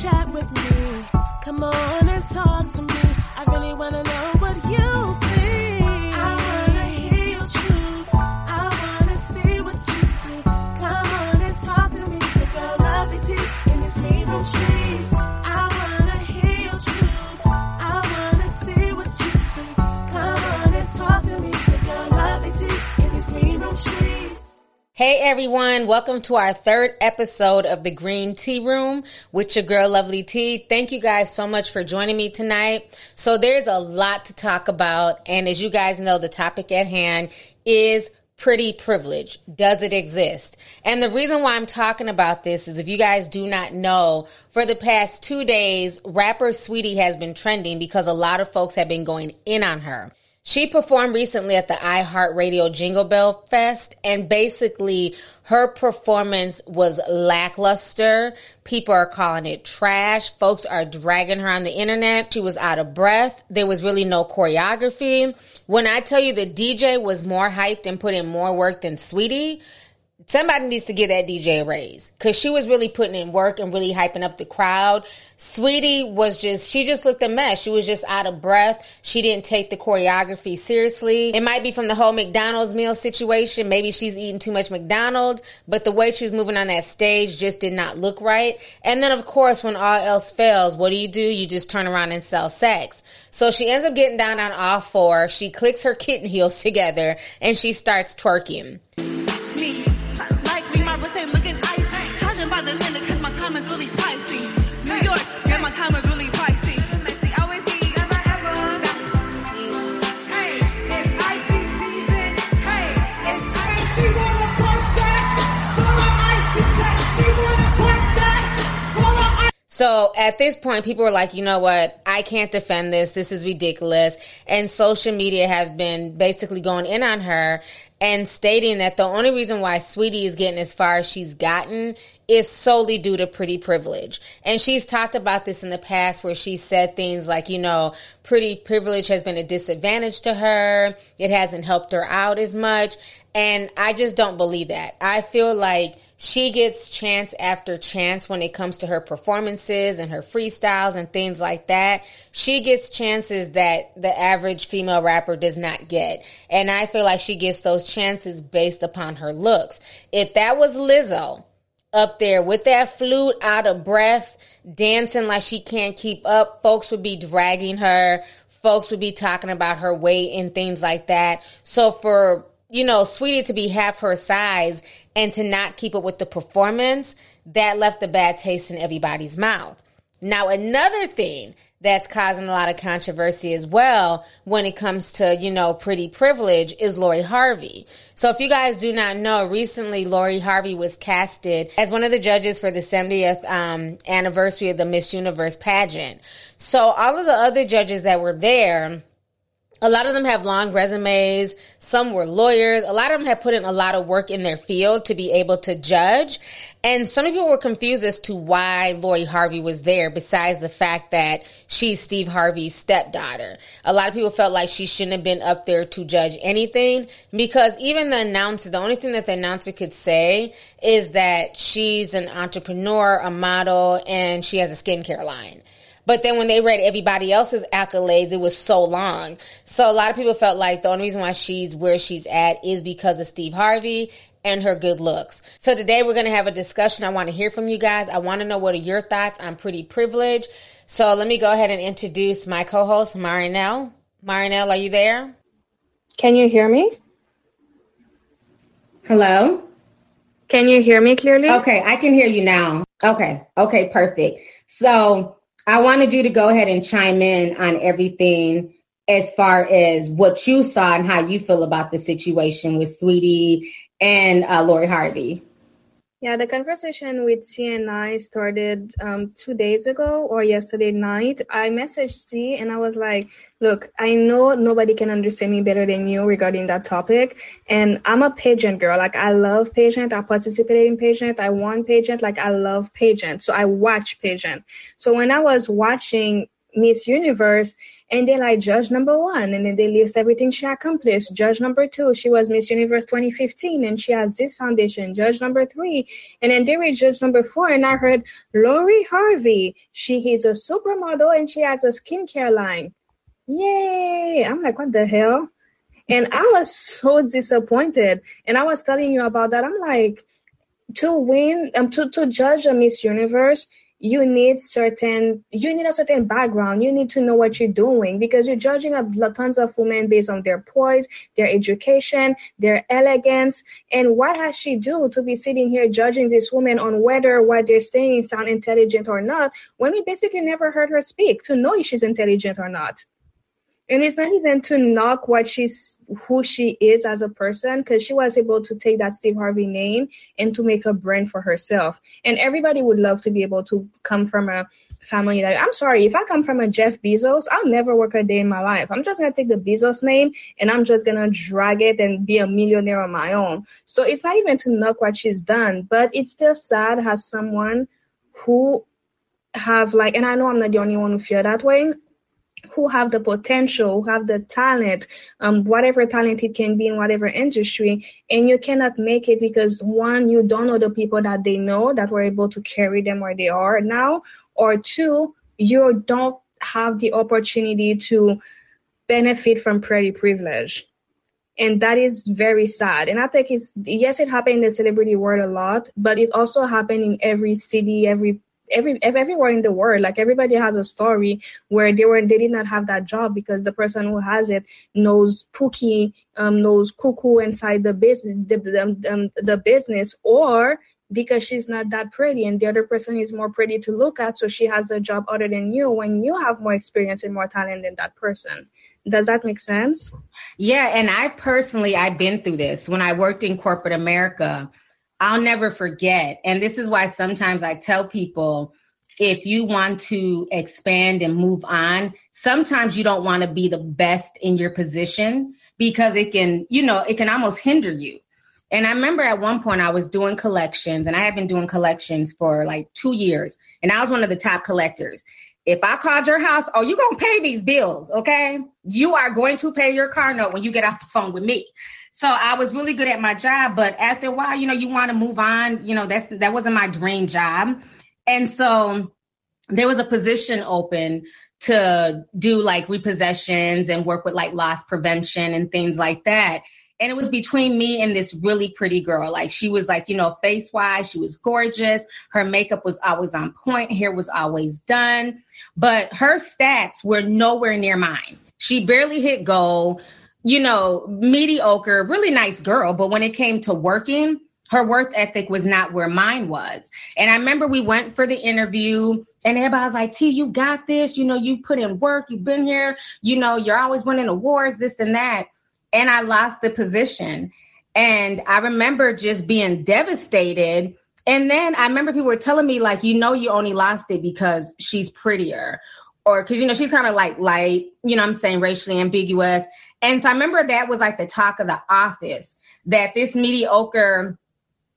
chat with me. Come on Hey everyone, welcome to our third episode of the Green Tea Room with your girl Lovely Tea. Thank you guys so much for joining me tonight. So there's a lot to talk about and as you guys know the topic at hand is pretty privilege. Does it exist? And the reason why I'm talking about this is if you guys do not know, for the past 2 days rapper Saweetie has been trending because a lot of folks have been going in on her. She performed recently at the iHeartRadio Jingle Bell Fest, and basically her performance was lackluster. People are calling it trash. Folks are dragging her on the internet. She was out of breath. There was really no choreography. When I tell you the DJ was more hyped and put in more work than Saweetie, somebody needs to give that DJ a raise because she was really putting in work and really hyping up the crowd. Saweetie was just, she just looked a mess. She was just out of breath. She didn't take the choreography seriously. It might be from the whole McDonald's meal situation. Maybe she's eating too much McDonald's, but the way she was moving on that stage just did not look right. And then, of course, when all else fails, what do you do? You just turn around and sell sex. So she ends up getting down on all four. She clicks her kitten heels together and she starts twerking. So at this point, people were like, you know what? I can't defend this. This is ridiculous. And social media have been basically going in on her and stating that the only reason why Saweetie is getting as far as she's gotten is solely due to pretty privilege. And she's talked about this in the past where she said things like, you know, pretty privilege has been a disadvantage to her. It hasn't helped her out as much. And I just don't believe that. I feel like she gets chance after chance when it comes to her performances and her freestyles and things like that. She gets chances that the average female rapper does not get. And I feel like she gets those chances based upon her looks. If that was Lizzo up there with that flute out of breath, dancing like she can't keep up, folks would be dragging her. Folks would be talking about her weight and things like that. So for you know, Saweetie to be half her size and to not keep up with the performance, that left a bad taste in everybody's mouth. Now, another thing that's causing a lot of controversy as well when it comes to, you know, pretty privilege is Lori Harvey. So if you guys do not know, recently Lori Harvey was casted as one of the judges for the 70th um, anniversary of the Miss Universe pageant. So all of the other judges that were there, a lot of them have long resumes. Some were lawyers. A lot of them have put in a lot of work in their field to be able to judge. And some people were confused as to why Lori Harvey was there, besides the fact that she's Steve Harvey's stepdaughter. A lot of people felt like she shouldn't have been up there to judge anything because even the announcer, the only thing that the announcer could say is that she's an entrepreneur, a model, and she has a skincare line. But then when they read everybody else's accolades, it was so long. So a lot of people felt like the only reason why she's where she's at is because of Steve Harvey and her good looks. So today we're going to have a discussion. I want to hear from you guys. I want to know what are your thoughts. I'm pretty privileged. So let me go ahead and introduce my co-host, Marinelle. Marinelle, are you there? Can you hear me? Hello? Can you hear me clearly? Okay, I can hear you now. Okay, okay, perfect. So I wanted you to go ahead and chime in on everything as far as what you saw and how you feel about the situation with Saweetie and uh, Lori Harvey. Yeah, the conversation with CNI started um, two days ago or yesterday night. I messaged C and I was like, look, I know nobody can understand me better than you regarding that topic. And I'm a pageant girl. Like, I love pageant. I participated in pageant. I won pageant. Like, I love pageant. So I watch pageant. So when I was watching Miss Universe, and they like judge number one, and then they list everything she accomplished. Judge number two, she was Miss Universe 2015, and she has this foundation. Judge number three, and then they read judge number four, and I heard Lori Harvey. She is a supermodel, and she has a skincare line. Yay! I'm like, what the hell? And I was so disappointed. And I was telling you about that. I'm like, to win, um, to, to judge a Miss Universe, you need certain, you need a certain background. You need to know what you're doing because you're judging a tons of women based on their poise, their education, their elegance. And what has she do to be sitting here judging this woman on whether what they're saying sound intelligent or not when we basically never heard her speak to know if she's intelligent or not? And it's not even to knock what she's who she is as a person because she was able to take that steve harvey name and to make a brand for herself. And everybody would love to be able to come from a family that i'm sorry if i come from a jeff bezos i'll never work a day in my life. I'm just to take the bezos name and i'm just to drag it and be a millionaire on my own. So it's not even to knock what she's done but it's still sad as someone who have like and i know i'm not the only one who feel that way who have the potential, who have the talent, um, whatever talent it can be in whatever industry, and you cannot make it because one, you don't know the people that they know that were able to carry them where they are now, or two, you don't have the opportunity to benefit from pretty privilege. And that is very sad. And I think it's, yes, it happened in the celebrity world a lot, but it also happened in every city, every every everywhere in the world like everybody has a story where they were they did not have that job because the person who has it knows pookie um knows cuckoo inside the business the, the, um, the business or because she's not that pretty and the other person is more pretty to look at so she has a job other than you when you have more experience and more talent than that person does that make sense Yeah, and I personally I've been through this when I worked in corporate America. I'll never forget, and this is why sometimes I tell people if you want to expand and move on, sometimes you don't want to be the best in your position because it can, you know, it can almost hinder you. And I remember at one point I was doing collections and I have been doing collections for like two years and I was one of the top collectors. If I called your house, oh, you're going to pay these bills, okay? You are going to pay your car note when you get off the phone with me. So I was really good at my job, but after a while, you know, you want to move on. You know, that's that wasn't my dream job. And so there was a position open to do like repossessions and work with like loss prevention and things like that. And it was between me and this really pretty girl. Like she was like, you know, face wise, she was gorgeous. Her makeup was always on point. Hair was always done. But her stats were nowhere near mine. She barely hit goal, you know, mediocre, really nice girl. But when it came to working, her work ethic was not where mine was. And I remember we went for the interview and everybody was like, T, you got this. You know, you put in work. You've been here. You know, you're always winning awards, this and that. And I lost the position. And I remember just being devastated. And then I remember people were telling me, like, you know, you only lost it because she's prettier or because, you know, she's kind of like light, you know, I'm saying racially ambiguous. And so I remember that was like the talk of the office that this mediocre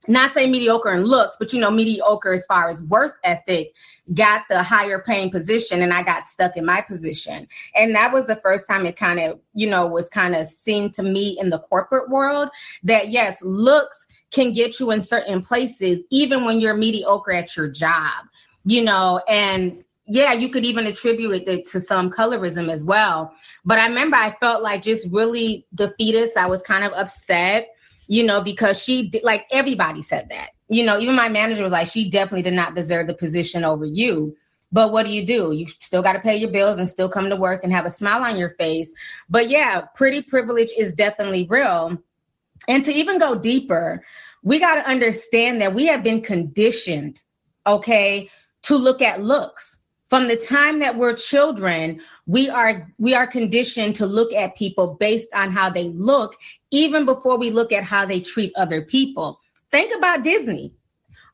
not say mediocre in looks, but you know, mediocre as far as worth ethic, got the higher paying position and I got stuck in my position. And that was the first time it kind of, you know, was kind of seen to me in the corporate world that yes, looks can get you in certain places, even when you're mediocre at your job, you know, and yeah, you could even attribute it to some colorism as well. But I remember I felt like just really defeatist. I was kind of upset you know, because she like everybody said that. You know, even my manager was like, she definitely did not deserve the position over you. But what do you do? You still got to pay your bills and still come to work and have a smile on your face. But yeah, pretty privilege is definitely real. And to even go deeper, we got to understand that we have been conditioned, okay, to look at looks. From the time that we're children, we are we are conditioned to look at people based on how they look even before we look at how they treat other people. Think about Disney.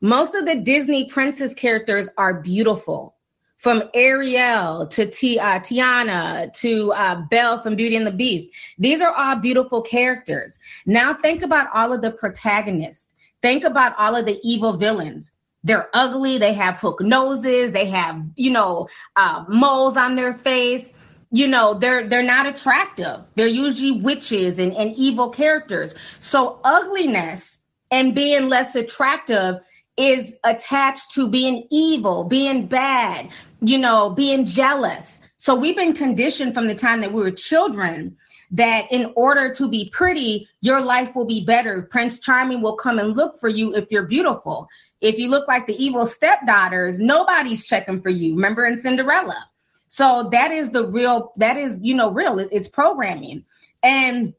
Most of the Disney princess characters are beautiful. From Ariel to T- uh, Tiana to uh, Belle from Beauty and the Beast. These are all beautiful characters. Now think about all of the protagonists. Think about all of the evil villains they're ugly, they have hook noses, they have, you know, uh, moles on their face. You know, they're they're not attractive. They're usually witches and, and evil characters. So ugliness and being less attractive is attached to being evil, being bad, you know, being jealous. So we've been conditioned from the time that we were children that in order to be pretty, your life will be better. Prince Charming will come and look for you if you're beautiful. If you look like the evil stepdaughters, nobody's checking for you. Remember in Cinderella? So that is the real, that is, you know, real. It's programming. And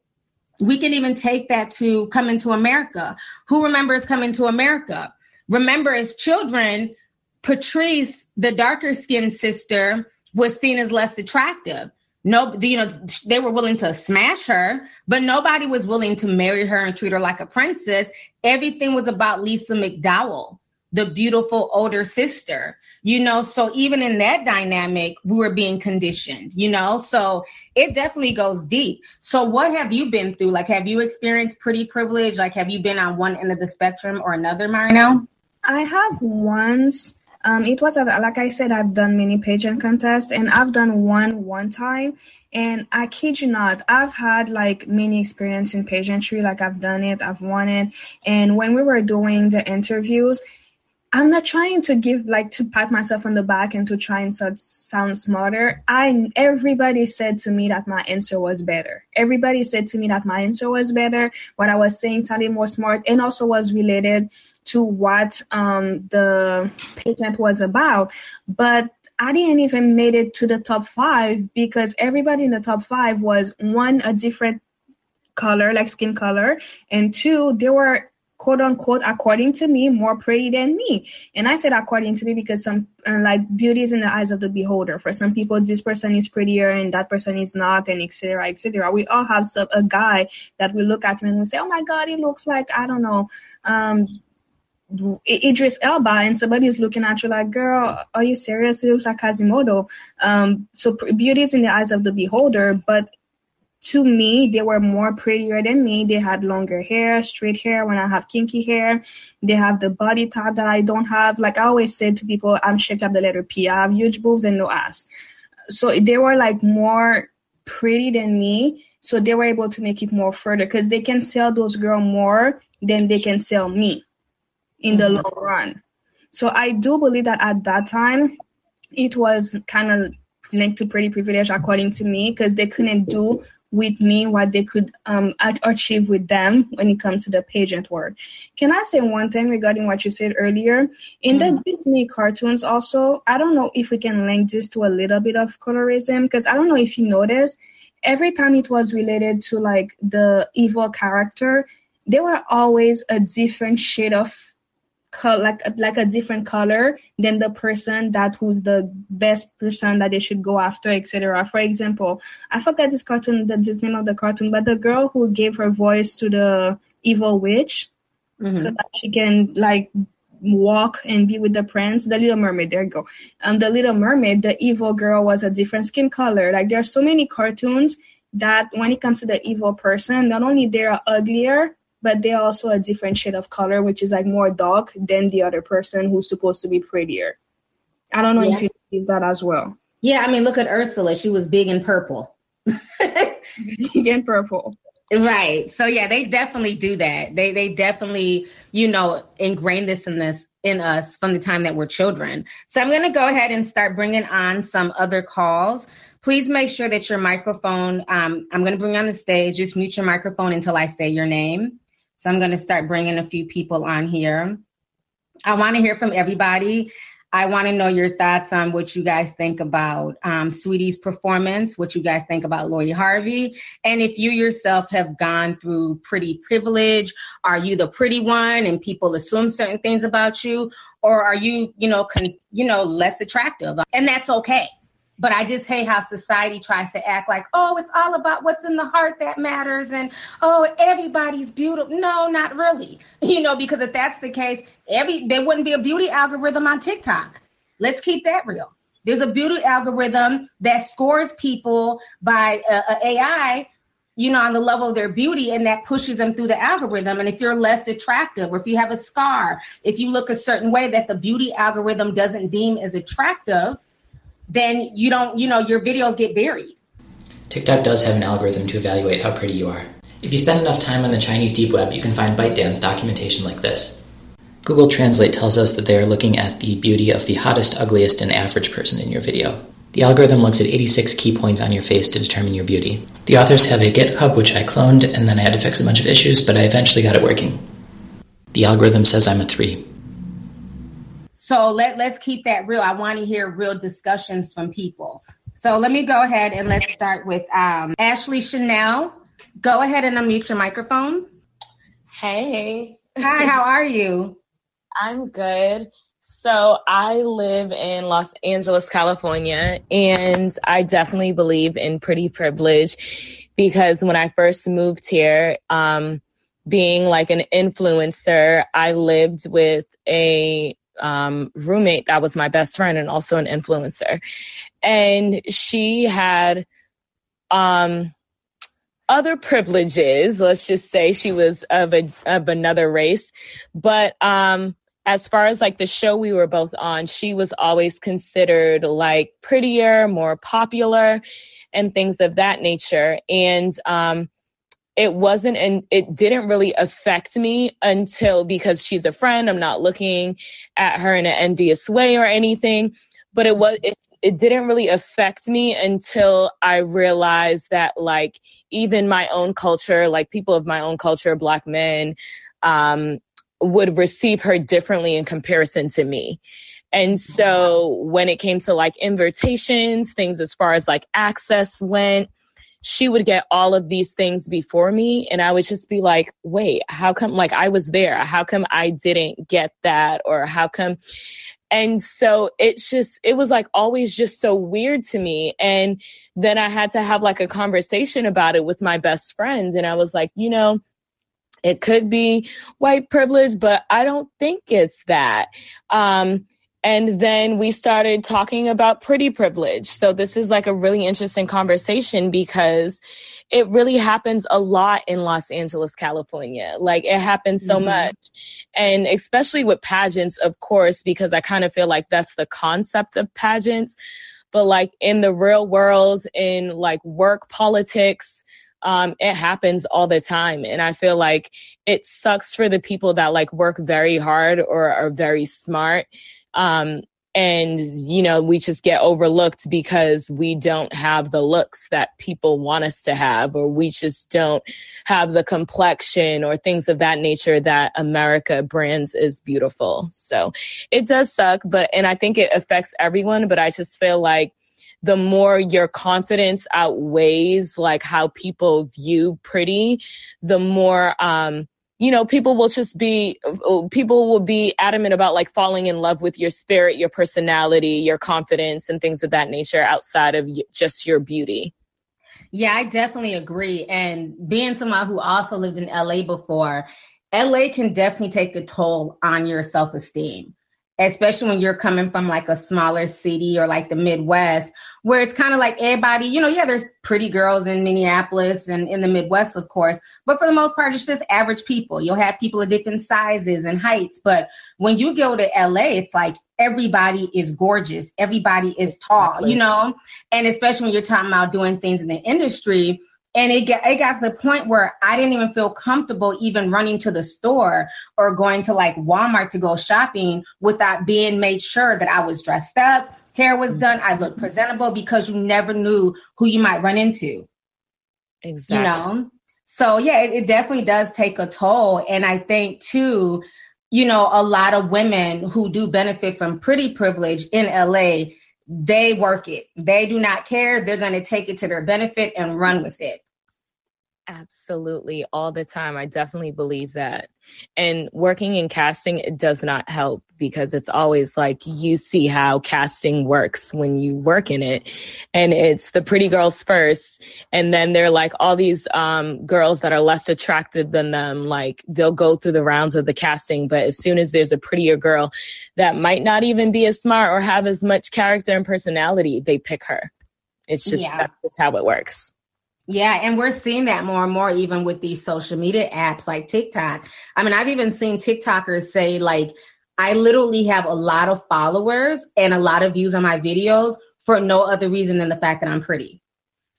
we can even take that to coming to America. Who remembers coming to America? Remember, as children, Patrice, the darker skinned sister, was seen as less attractive. No, you know, they were willing to smash her, but nobody was willing to marry her and treat her like a princess. Everything was about Lisa McDowell, the beautiful older sister, you know. So even in that dynamic, we were being conditioned, you know. So it definitely goes deep. So what have you been through? Like, have you experienced pretty privilege? Like, have you been on one end of the spectrum or another, Marino? I have once. Um, it was a, like I said, I've done many pageant contests, and I've done one one time. And I kid you not, I've had like many experience in pageantry. Like I've done it, I've won it. And when we were doing the interviews, I'm not trying to give like to pat myself on the back and to try and so, sound smarter. I everybody said to me that my answer was better. Everybody said to me that my answer was better. What I was saying sounded more smart and also was related to what um, the pageant was about. But I didn't even made it to the top five because everybody in the top five was one a different color, like skin color, and two they were quote unquote according to me more pretty than me. And i said according to me because some uh, like beauty is in the eyes of the beholder. For some people this person is prettier and that person is not and etc etc we all have some, a guy that we look at him and we say oh my god he looks like i don't know. Um Idris Elba and somebody is looking at you like, girl, are you serious? It looks like Quasimodo. Um, so beauty is in the eyes of the beholder, but to me, they were more prettier than me. They had longer hair, straight hair when I have kinky hair. They have the body type that I don't have. Like I always said to people, I'm shaped like the letter P. I have huge boobs and no ass. So they were like more pretty than me. So they were able to make it more further because they can sell those girls more than they can sell me in the mm-hmm. long run. So I do believe that at that time, it was kind of linked to pretty privilege according to me because they couldn't do with me what they could um, achieve with them when it comes to the pageant world. Can I say one thing regarding what you said earlier? In mm. the Disney cartoons, also, I don't know if we can link this to a little bit of colorism because I don't know if you noticed, every time it was related to like the evil character, they were always a different shade of color like like a different color than the person that who's the best person that they should go after etc for example i forgot this cartoon the this name of the cartoon but the girl who gave her voice to the evil witch mm-hmm. so that she can like walk and be with the prince the little mermaid there you go. Um the little mermaid the evil girl was a different skin color. Like there are so many cartoons that when it comes to the evil person not only they're uglier but they're also a different shade of color, which is like more dark than the other person who's supposed to be prettier. I don't know yeah. if you noticed that as well. Yeah, I mean, look at Ursula. She was big and purple. big and purple. Right. So yeah, they definitely do that. They they definitely, you know, ingrain this in this in us from the time that we're children. So I'm going to go ahead and start bringing on some other calls. Please make sure that your microphone. Um, I'm going to bring you on the stage. Just mute your microphone until I say your name. So I'm going to start bringing a few people on here. I want to hear from everybody. I want to know your thoughts on what you guys think about um, Saweetie's performance, what you guys think about Lori Harvey, and if you yourself have gone through pretty privilege. Are you the pretty one, and people assume certain things about you, or are you, you know, con- you know, less attractive? And that's okay. But I just hate how society tries to act like, oh, it's all about what's in the heart that matters, and oh, everybody's beautiful. No, not really. You know, because if that's the case, every there wouldn't be a beauty algorithm on TikTok. Let's keep that real. There's a beauty algorithm that scores people by uh, AI you know, on the level of their beauty, and that pushes them through the algorithm. And if you're less attractive, or if you have a scar, if you look a certain way that the beauty algorithm doesn't deem as attractive, then you don't, you know, your videos get buried. TikTok does have an algorithm to evaluate how pretty you are. If you spend enough time on the Chinese deep web, you can find ByteDance documentation like this. Google Translate tells us that they are looking at the beauty of the hottest, ugliest, and average person in your video. The algorithm looks at 86 key points on your face to determine your beauty. The authors have a GitHub which I cloned and then I had to fix a bunch of issues, but I eventually got it working. The algorithm says I'm a 3. So let, let's keep that real. I want to hear real discussions from people. So let me go ahead and let's start with um, Ashley Chanel. Go ahead and unmute your microphone. Hey, Hi, how are you? I'm good. So I live in Los Angeles, California, and I definitely believe in pretty privilege because when I first moved here, um, being like an influencer, I lived with a um, roommate that was my best friend and also an influencer. And she had um, other privileges. Let's just say she was of a of another race, but um, as far as like the show we were both on, she was always considered like prettier, more popular, and things of that nature. And um, it wasn't and it didn't really affect me until because she's a friend. I'm not looking at her in an envious way or anything, but it was it it didn't really affect me until I realized that like even my own culture, like people of my own culture, black men, um, would receive her differently in comparison to me. And so when it came to like invitations, things as far as like access went, she would get all of these things before me and I would just be like, wait, how come like I was there? How come I didn't get that? Or how come and so it's just, it was like always just so weird to me. And then I had to have like a conversation about it with my best friends. And I was like, you know, it could be white privilege, but I don't think it's that. Um, and then we started talking about pretty privilege. So this is like a really interesting conversation because it really happens a lot in Los Angeles, California. Like it happens so mm-hmm. much. And especially with pageants, of course, because I kind of feel like that's the concept of pageants. But like in the real world, in like work politics, um, it happens all the time. And I feel like it sucks for the people that like work very hard or are very smart. Um, and you know we just get overlooked because we don't have the looks that people want us to have or we just don't have the complexion or things of that nature that America brands is beautiful. So it does suck but and I think it affects everyone but I just feel like the more your confidence outweighs like how people view pretty the more um you know, people will just be, oh, people will be adamant about like falling in love with your spirit, your personality, your confidence, and things of that nature outside of just your beauty. Yeah, I definitely agree. And being someone who also lived in LA before, LA can definitely take a toll on your self esteem especially when you're coming from like a smaller city or like the Midwest, where it's kind of like everybody, you know, yeah, there's pretty girls in Minneapolis and in the Midwest, of course, but for the most part, it's just average people. You'll have people of different sizes and heights, but when you go to LA, it's like everybody is gorgeous, everybody is tall, you know, and especially when you're talking about doing things in the industry and it got, it got to the point where I didn't even feel comfortable even running to the store or going to like Walmart to go shopping without being made sure that I was dressed up, hair was mm-hmm. done, I looked presentable because you never knew who you might run into. Exactly. You know? So yeah, it, it definitely does take a toll. And I think too, you know, a lot of women who do benefit from pretty privilege in LA, they work it. They do not care. They're going to take it to their benefit and run with it. Absolutely, all the time. I definitely believe that. And working in casting, it does not help because it's always like you see how casting works when you work in it. And it's the pretty girls first. And then they're like all these um, girls that are less attractive than them. Like they'll go through the rounds of the casting. But as soon as there's a prettier girl that might not even be as smart or have as much character and personality, they pick her. It's just, yeah. that's how it works. Yeah, and we're seeing that more and more even with these social media apps like TikTok. I mean, I've even seen TikTokers say like I literally have a lot of followers and a lot of views on my videos for no other reason than the fact that I'm pretty.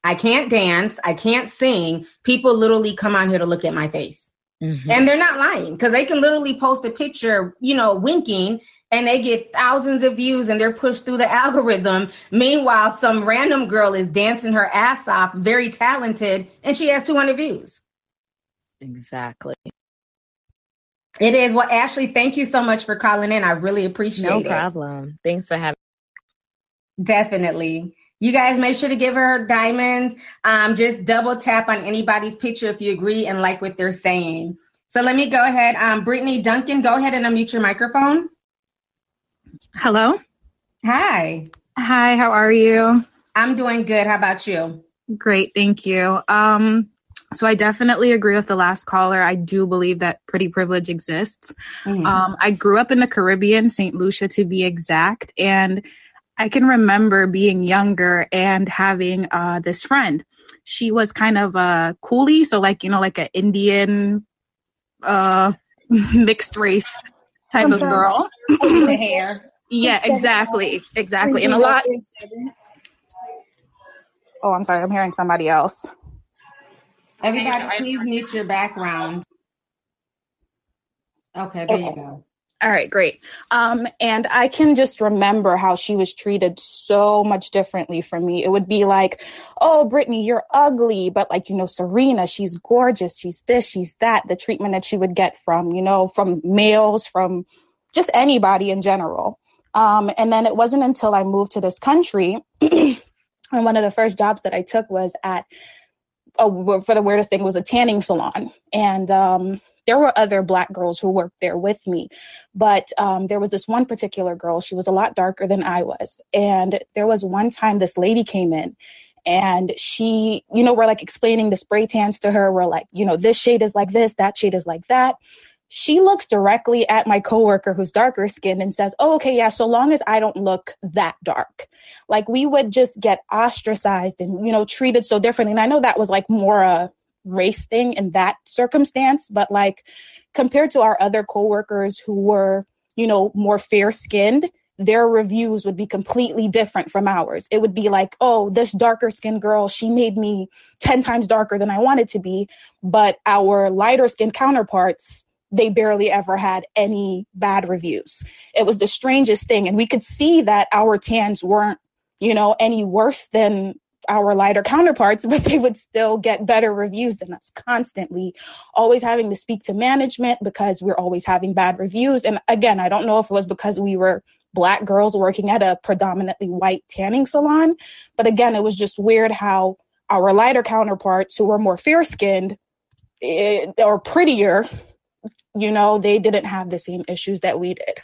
I can't dance, I can't sing. People literally come on here to look at my face. Mhm. And they're not lying because they can literally post a picture, you know, winking and they get thousands of views and they're pushed through the algorithm. Meanwhile, some random girl is dancing her ass off, very talented, and she has 200 views. Exactly. It is. Well, Ashley, thank you so much for calling in. I really appreciate No it. No problem. Thanks for having Definitely. You guys make sure to give her diamonds. Um, just double tap on anybody's picture if you agree and like what they're saying. So let me go ahead. Um, Brittany Duncan, go ahead and unmute your microphone. Hello. Hi. Hi, how are you? I'm doing good. How about you? Great, thank you. Um, so I definitely agree with the last caller. I do believe that pretty privilege exists. Mhm. Um, I grew up in the Caribbean, St. Lucia to be exact, and I can remember being younger and having uh, this friend. She was kind of a coolie, so like you know, like an Indian uh, mixed race type I'm of sorry. girl. the hair. Yeah, exactly, exactly, and a lot. Oh, I'm sorry, I'm hearing somebody else. Everybody, please mute your background. Okay, there you go. All right, great. Um, and I can just remember how she was treated so much differently from me. It would be like, oh, Brittany, you're ugly, but like, you know, Serena, she's gorgeous, she's this, she's that. The treatment that she would get from, you know, from males, from just anybody in general. Um, and then it wasn't until I moved to this country, and one of the first jobs that I took was at, oh, for the weirdest thing was a tanning salon. And, um, there were other black girls who worked there with me but um, there was this one particular girl. She was a lot darker than i was. And there was one time this lady came in and she you know we're like explaining the spray tans to her. We're like you know this shade is like this that shade is like that. She looks directly at my coworker who's darker skinned and says oh okay yeah so long as i don't look that dark. Like we would just get ostracized and you know treated so differently. And i know that was like more a race thing in that circumstance but like compared to our other coworkers who were you know more fair skinned their reviews would be completely different from ours. It would be like oh this darker skinned girl she made me 10 times darker than i wanted to be but our lighter skinned counterparts they barely ever had any bad reviews. It was the strangest thing and we could see that our tans weren't you know any worse than our lighter counterparts, but they would still get better reviews than us constantly, always having to speak to management because we're always having bad reviews. And again, I don't know if it was because we were black girls working at a predominantly white tanning salon, but again, it was just weird how our lighter counterparts who were more fair skinned or prettier, you know, they didn't have the same issues that we did.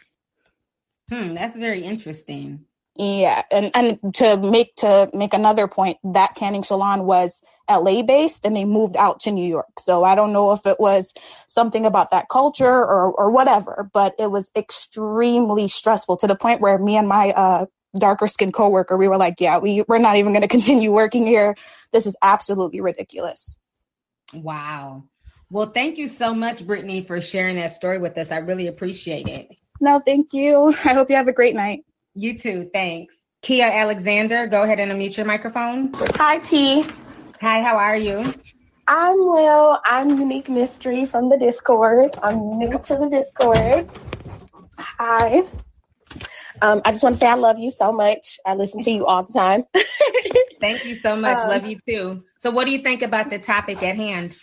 Hmm, that's very interesting. Yeah, and and to make to make another point, that tanning salon was LA based and they moved out to New York. So I don't know if it was something about that culture or or whatever, but it was extremely stressful to the point where me and my uh darker skinned coworker, we were like, yeah, we we're not even going to continue working here. This is absolutely ridiculous. Wow. Well, thank you so much, Brittany, for sharing that story with us. I really appreciate it. No, thank you. I hope you have a great night. You too. Thanks. Kia Alexander, go ahead and unmute your microphone. Hi, T. Hi, how are you? I'm well. I'm Unique Mystery from the Discord. I'm new to the Discord. Hi. Um, I just want to say I love you so much. I listen to you all the time. Thank you so much. Um, Love you too. So, what do you think about the topic at hand?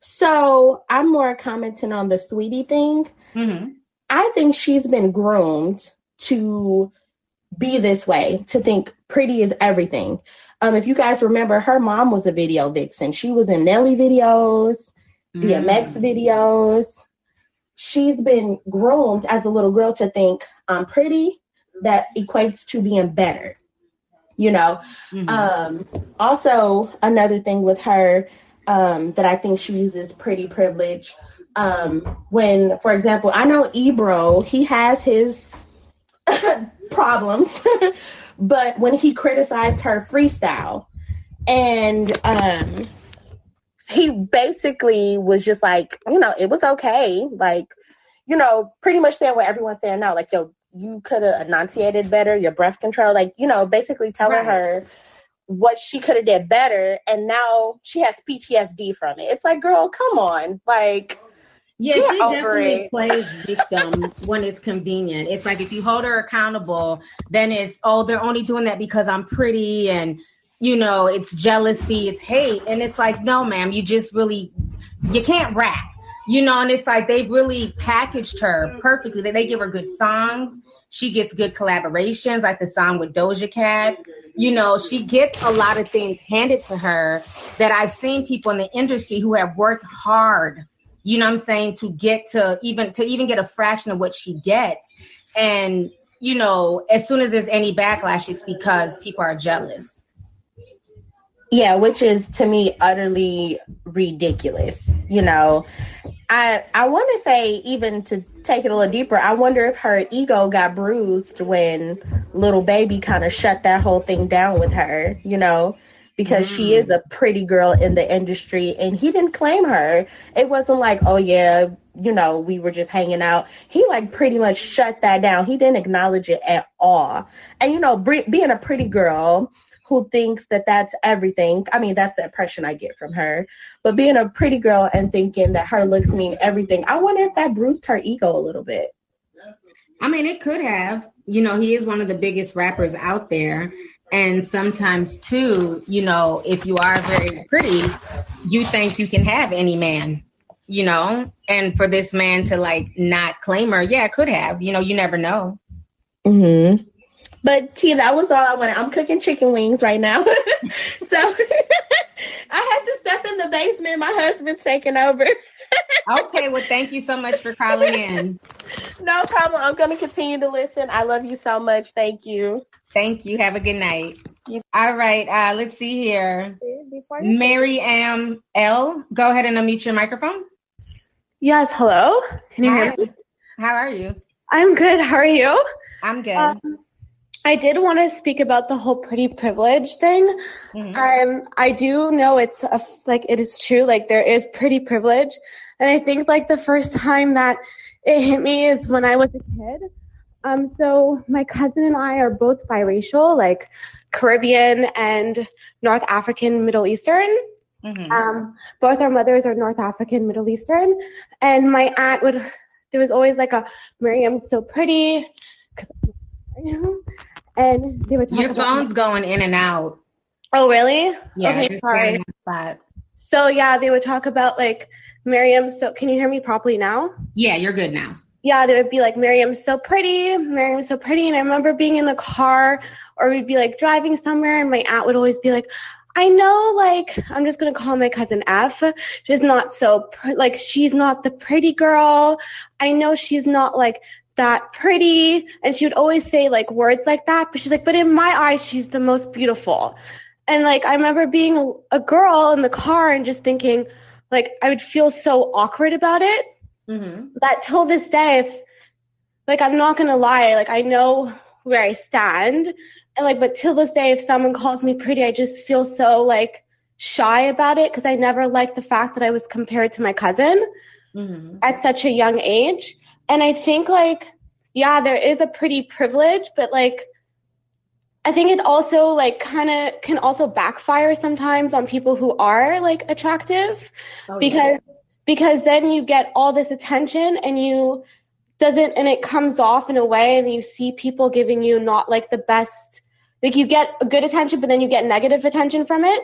so I'm more commenting on the Saweetie thing. hmm I think she's been groomed to be this way, to think pretty is everything. Um, if you guys remember, her mom was a video vixen. She was in Nelly videos, DMX videos. She's been groomed as a little girl to think I'm pretty. That equates to being better. You know, Mhm. um, also, another thing with her um, that I think she uses pretty privilege. Um, when, for example, I know Ebro, he has his problems, but when he criticized her freestyle, and um, he basically was just like, you know, it was okay, like, you know, pretty much saying what everyone's saying now, like, yo, you could have enunciated better, your breath control, like, you know, basically telling Right. her what she could have did better, and now she has PTSD from it. It's like, girl, come on, like. Yeah, Get she definitely it. plays victim when it's convenient. It's like if you hold her accountable, then it's oh they're only doing that because I'm pretty and you know it's jealousy, it's hate, and it's like no, ma'am, you just really you can't rap, you know. And it's like they've really packaged her perfectly. They, they give her good songs. She gets good collaborations, like the song with Doja Cat. You know, she gets a lot of things handed to her that I've seen people in the industry who have worked hard you know what I'm saying, to get to even to even get a fraction of what she gets. And, you know, as soon as there's any backlash, it's because people are jealous. Yeah, which is to me utterly ridiculous. You know, I I want to say even to take it a little deeper, I wonder if her ego got bruised when Lil Baby kind of shut that whole thing down with her. You know, because she is mm. a pretty girl in the industry, and he didn't claim her. It wasn't like, oh yeah, you know, we were just hanging out. He like pretty much shut that down. He didn't acknowledge it at all. And you know, being a pretty girl who thinks that that's everything. I mean, that's the impression I get from her. But being a pretty girl and thinking that her looks mean everything, I wonder if that bruised her ego a little bit. I mean, it could have. You know, he is one of the biggest rappers out there. And sometimes, too, you know, if you are very pretty, you think you can have any man, you know? And for this man to, like, not claim her, yeah, could have. You know, you never know. Mm-hmm. But T, that was all I wanted. I'm cooking chicken wings right now. so I had to step in the basement. My husband's taking over. Okay, well, thank you so much for calling in. No problem. I'm going to continue to listen. I love you so much. Thank you. Thank you. Have a good night. All right, uh, let's see here. Before Mary Am L, go ahead and unmute your microphone. Yes, hello. Can you hear me? How are you? I'm good. How are you? I'm good. Um, I did want to speak about the whole pretty privilege thing. Mhm. Um, I do know it's a, like it is true. Like there is pretty privilege, and I think like the first time that it hit me is when I was a kid. Um, so my cousin and I are both biracial, like Caribbean and North African, Middle Eastern. Mhm. Um, both our mothers are North African, Middle Eastern, and my aunt would. There was always like a Miriam's so pretty, and they would talk Your phone's going in and out. Oh really? Yeah, Okay, sorry. So yeah, they would talk about like Miriam. So can you hear me properly now? Yeah, you're good now. Yeah, they would be like Miriam's so pretty, Miriam's so pretty, and I remember being in the car or we'd be like driving somewhere, and my aunt would always be like. I know, like, I'm just gonna call my cousin F. She's not so, pr- like, she's not the pretty girl. I know she's not, like, that pretty. And she would always say, like, words like that. But she's like, but in my eyes, she's the most beautiful. And, like, I remember being a, a girl in the car and just thinking, like, I would feel so awkward about it Mm-hmm. that till this day, if like I'm not gonna lie, like I know where I stand, and like but till this day, if someone calls me pretty, I just feel so like shy about it because I never liked the fact that I was compared to my cousin Mm-hmm. at such a young age, and I think like yeah, there is a pretty privilege, but like I think it also like kind of can also backfire sometimes on people who are like attractive Oh, because because then you get all this attention and you doesn't and it comes off in a way and you see people giving you not like the best like you get a good attention but then you get negative attention from it.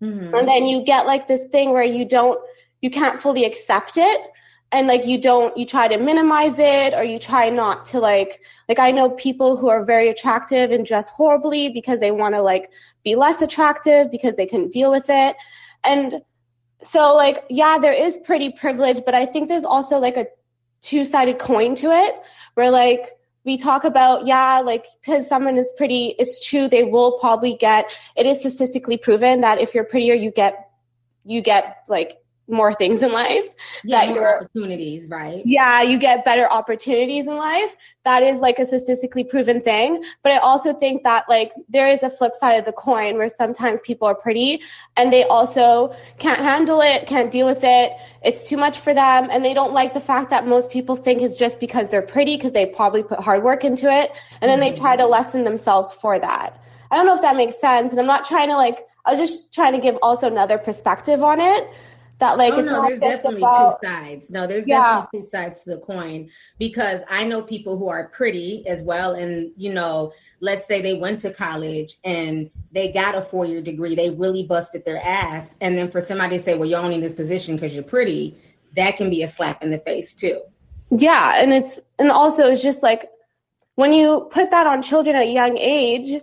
Mm-hmm. and then you get like this thing where you don't you can't fully accept it. And like you don't you try to minimize it or you try not to like like I know people who are very attractive and dress horribly because they want to like be less attractive because they couldn't deal with it. And so like yeah there is pretty privilege but I think there's also like a two-sided coin to it where like we talk about yeah like because someone is pretty it's true they will probably get it is statistically proven that if you're prettier you get you get like more things in life. Yeah, that more opportunities, right? yeah, you get better opportunities in life. That is like a statistically proven thing. But I also think that like there is a flip side of the coin where sometimes people are pretty and they also can't handle it, can't deal with it. It's too much for them and they don't like the fact that most people think it's just because they're pretty because they probably put hard work into it and then they try to lessen themselves for that. I don't know if that makes sense and I'm not trying to like I was just trying to give also another perspective on it that like oh it's no, not there's definitely about two sides. No, there's Yeah. definitely two sides to the coin because I know people who are pretty as well, and you know, let's say they went to college and they got a four year degree, they really busted their ass, and then for somebody to say, well, you're only in this position because you're pretty, that can be a slap in the face too. Yeah, and it's and also it's just like when you put that on children at a young age,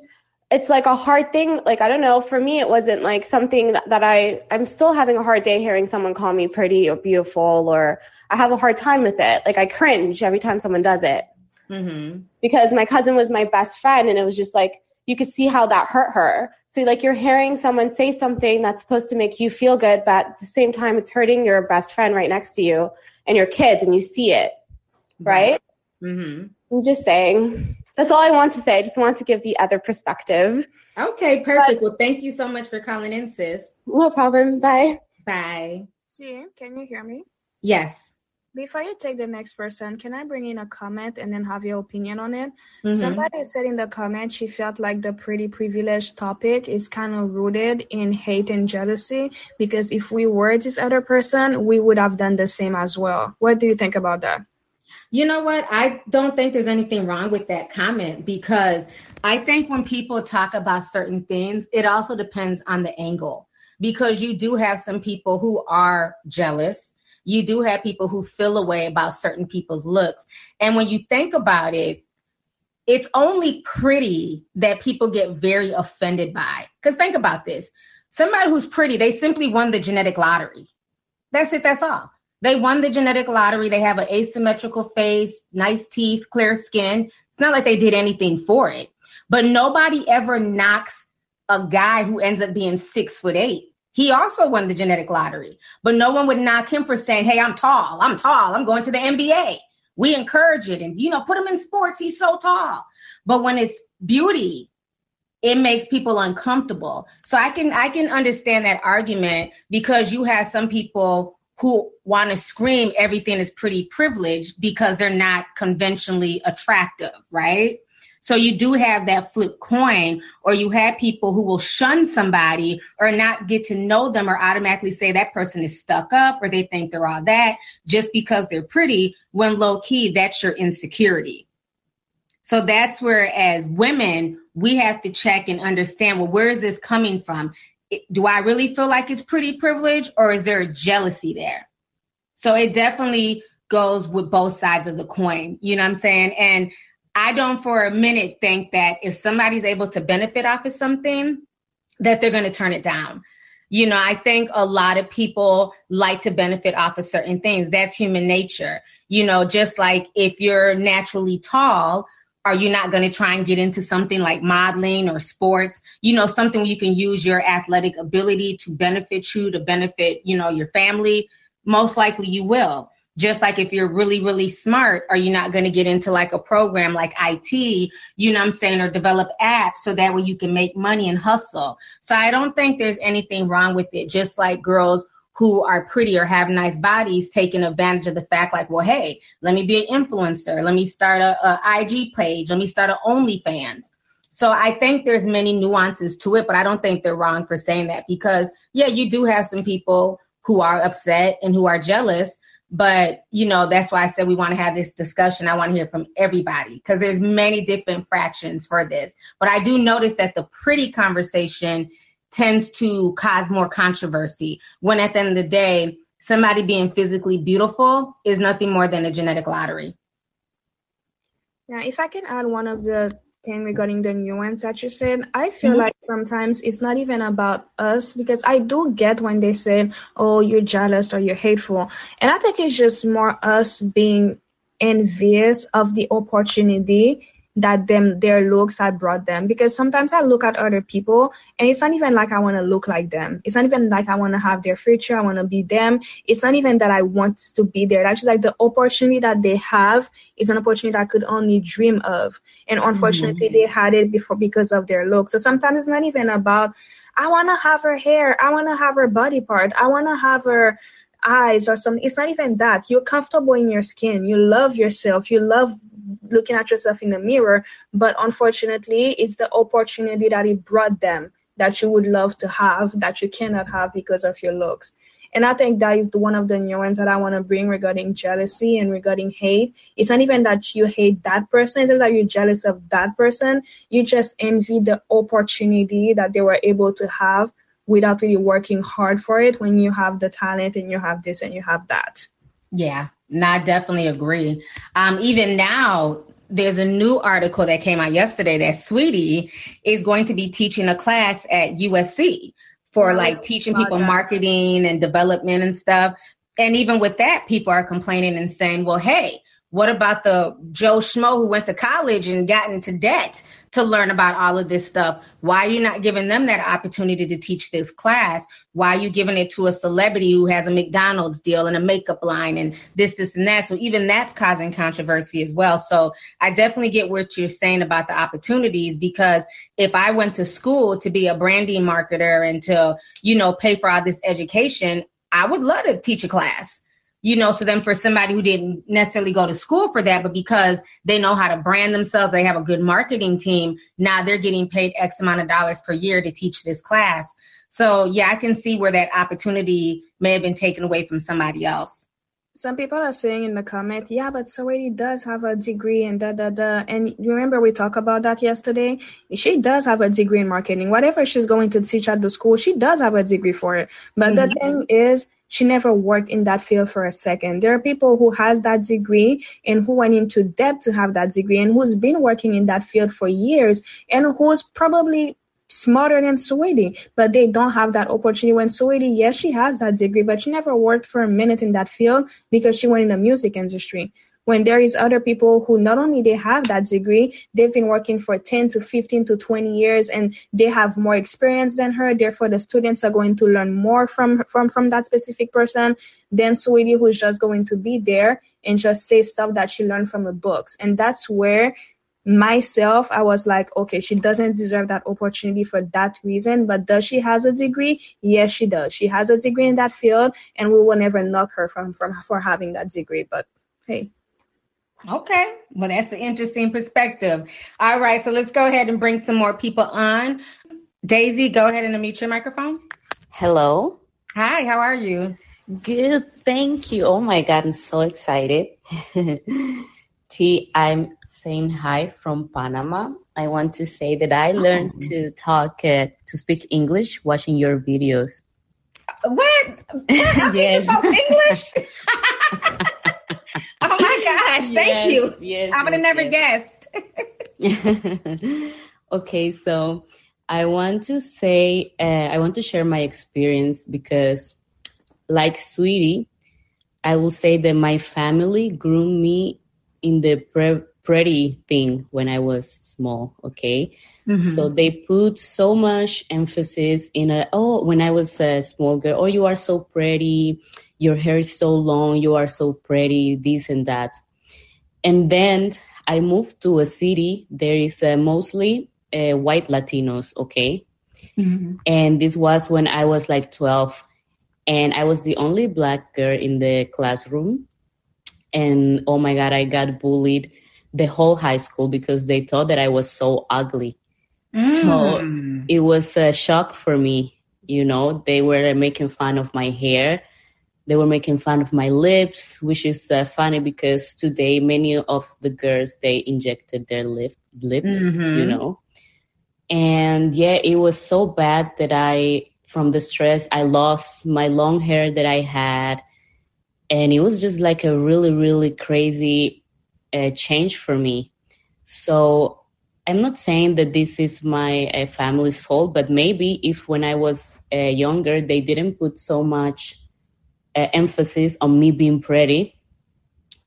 it's like a hard thing. Like I don't know, for me it wasn't like something that, that I I'm still having a hard day hearing someone call me pretty or beautiful or I have a hard time with it. Like I cringe every time someone does it Mm-hmm. because my cousin was my best friend and it was just like you could see how that hurt her. So like you're hearing someone say something that's supposed to make you feel good, but at the same time it's hurting your best friend right next to you and your kids and you see it. Right? Mm-hmm. I'm just saying. That's all I want to say. I just want to give the other perspective. Okay, perfect. well, thank you so much for calling in, sis. No problem. Bye. Bye. See, can you hear me? Yes. Before you take the next person, can I bring in a comment and then have your opinion on it? Mhm. Somebody said in the comment she felt like the pretty privileged topic is kind of rooted in hate and jealousy because if we were this other person, we would have done the same as well. What do you think about that? You know what? I don't think there's anything wrong with that comment because I think when people talk about certain things, it also depends on the angle. Because you do have some people who are jealous. You do have people who feel a way about certain people's looks. And when you think about it, it's only pretty that people get very offended by. Because think about this somebody who's pretty, they simply won the genetic lottery. That's it, that's all. They won the genetic lottery. They have an asymmetrical face, nice teeth, clear skin. It's not like they did anything for it. But nobody ever knocks a guy who ends up being six foot eight. He also won the genetic lottery, but no one would knock him for saying, Hey, I'm tall. I'm tall. I'm going to the NBA. We encourage it and, you know, put him in sports. He's so tall. But when it's beauty, it makes people uncomfortable. So I can I can understand that argument because you have some people who want to scream everything is pretty privileged because they're not conventionally attractive, right? So you do have that flip coin, or you have people who will shun somebody or not get to know them or automatically say that person is stuck up or they think they're all that just because they're pretty when low key that's your insecurity. So that's where, as women, we have to check and understand well, where is this coming from? Do I really feel like it's pretty privilege or is there a jealousy there? So it definitely goes with both sides of the coin. You know what I'm saying? And I don't for a minute think that if somebody's able to benefit off of something, that they're going to turn it down. You know, I think a lot of people like to benefit off of certain things. That's human nature. You know, just like if you're naturally tall, are you not going to try and get into something like modeling or sports? You know, something where you can use your athletic ability to benefit you, to benefit, you know, your family. Most likely you will. Just like if you're really, really smart, are you not going to get into like a program like IT, you know I'm saying, or develop apps so that way you can make money and hustle. So I don't think there's anything wrong with it. Just like girls who are pretty or have nice bodies taking advantage of the fact like, well, hey, let me be an influencer. Let me start a, a IG page. Let me start an OnlyFans. So I think there's many nuances to it, but I don't think they're wrong for saying that because yeah, you do have some people who are upset and who are jealous. But you know, that's why I said we want to have this discussion. I want to hear from everybody because there's many different fractions for this. But I do notice that the pretty conversation tends to cause more controversy when at the end of the day, somebody being physically beautiful is nothing more than a genetic lottery. Now, if I can add one of the thing regarding the nuance that you said, I feel Mhm. like sometimes it's not even about us because I do get when they say, "Oh, you're jealous or you're hateful," and I think it's just more us being envious of the opportunity that them their looks had brought them because sometimes I look at other people and it's not even like I want to look like them. It's not even like I want to have their future. I want to be them. It's not even that I want to be there. That's just like the opportunity that they have is an opportunity I could only dream of. And unfortunately Mm-hmm. they had it before because of their look. So sometimes it's not even about I want to have her hair. I want to have her body part. I want to have her eyes or something. It's not even that. You're comfortable in your skin. You love yourself. You love looking at yourself in the mirror. But unfortunately, it's the opportunity that it brought them that you would love to have that you cannot have because of your looks. And I think that is the, one of the nuances that I want to bring regarding jealousy and regarding hate. It's not even that you hate that person, it's not that you're jealous of that person. You just envy the opportunity that they were able to have without really working hard for it when you have the talent and you have this and you have that. Yeah, no, I definitely agree. Um, even now, there's a new article that came out yesterday that Saweetie is going to be teaching a class at USC for Yeah, like teaching people that. marketing and development and stuff. And even with that, people are complaining and saying, well, hey, what about the Joe Schmo who went to college and got into debt to learn about all of this stuff? Why are you not giving them that opportunity to teach this class? Why are you giving it to a celebrity who has a McDonald's deal and a makeup line and this, this, and that? So even that's causing controversy as well. So I definitely get what you're saying about the opportunities because if I went to school to be a branding marketer and to, you know, pay for all this education, I would love to teach a class you know, so then for somebody who didn't necessarily go to school for that, but because they know how to brand themselves, they have a good marketing team, now they're getting paid X amount of dollars per year to teach this class. So yeah, I can see where that opportunity may have been taken away from somebody else. Some people are saying in the comment, yeah, but Saweetie does have a degree and da da da. And you remember we talked about that yesterday? She does have a degree in marketing. Whatever she's going to teach at the school, she does have a degree for it. But the mm-hmm. thing is, she never worked in that field for a second. There are people who has that degree and who went into debt to have that degree and who's been working in that field for years and who's probably smarter than Saweetie, but they don't have that opportunity. When Saweetie, yes, she has that degree, but she never worked for a minute in that field because she went in the music industry. When there is other people who not only they have that degree, they've been working for 10 to 15 to 20 years and they have more experience than her. Therefore, the students are going to learn more from from from that specific person than Saweetie, who's just going to be there and just say stuff that she learned from the books. And that's where myself i was like okay she doesn't deserve that opportunity for that reason but does she has a degree yes she does she has a degree in that field and we will never knock her from from for having that degree but hey Okay. Well, that's an interesting perspective. All right. So let's go ahead and bring some more people on. Daisy, go ahead and unmute your microphone. Hello. Hi, how are you? Good, thank you. Oh my God, I'm so excited. T, I'm saying hi from Panama. I want to say that I learned to talk, uh, to speak English watching your videos. What? What? Yes. English? oh my gosh, thank Yes, you. yes, I would have never guessed. okay, so I want to say, uh, I want to share my experience because, like Saweetie, I will say that my family grew me in the pre- pretty thing when I was small, okay? So they put so much emphasis in a, oh, when I was a small girl, oh, you are so pretty, your hair is so long, you are so pretty, this and that. And then I moved to a city. There is uh, mostly uh, white Latinos, okay? And this was when I was like 12. And I was the only black girl in the classroom. And oh my God, I got bullied the whole high school because they thought that I was so ugly. So it was a shock for me. You know, they were making fun of my hair. They were making fun of my lips, which is uh, funny because today many of the girls they injected their lip lips, you know. And yeah, it was so bad that I, from the stress, I lost my long hair that I had, and it was just like a really, really crazy uh, change for me. So I'm not saying that this is my uh, family's fault, but maybe if when I was uh, younger they didn't put so much uh, emphasis on me being pretty,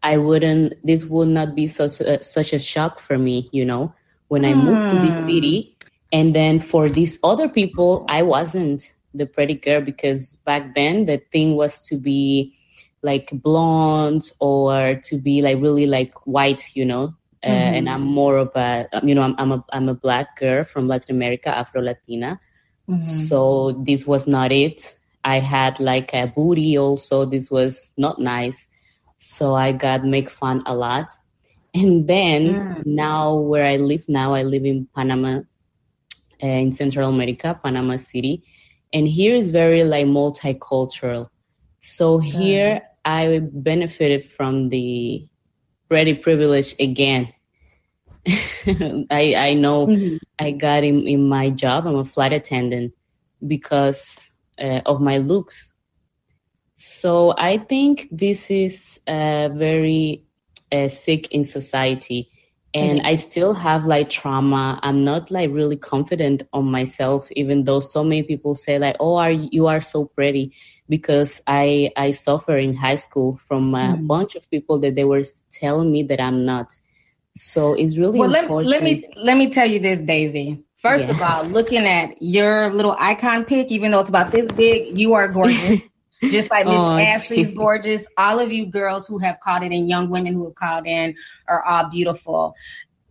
I wouldn't. This would not be such a, such a shock for me, you know, when I moved to this Hmm. city. And then for these other people, I wasn't the pretty girl because back then the thing was to be like blonde or to be like really like white, you know. Uh, Mhm. And I'm more of a, you know, I'm, I'm a I'm a black girl from Latin America, Afro Latina. Mhm. So this was not it. I had like a booty also. This was not nice. So I got make fun a lot. And then Mm. now where I live now, I live in Panama, uh, in Central America, Panama City. And here is very like multicultural. So here I benefited from the pretty privilege again. I I know Mhm. I got in, in my job. I'm a flight attendant because uh, of my looks. So I think this is uh, very uh, sick in society. And I still have like trauma. I'm not like really confident on myself, even though so many people say like, "Oh, are you are so pretty," because I I suffer in high school from a Mhm. bunch of people that they were telling me that I'm not. So it's really Well, let, important. let me let me tell you this, Daisy. First of all, looking at your little icon pic, even though it's about this big, you are gorgeous. Just like Miss Oh, Ashley's gorgeous. All of you girls who have called in and young women who have called in are all beautiful.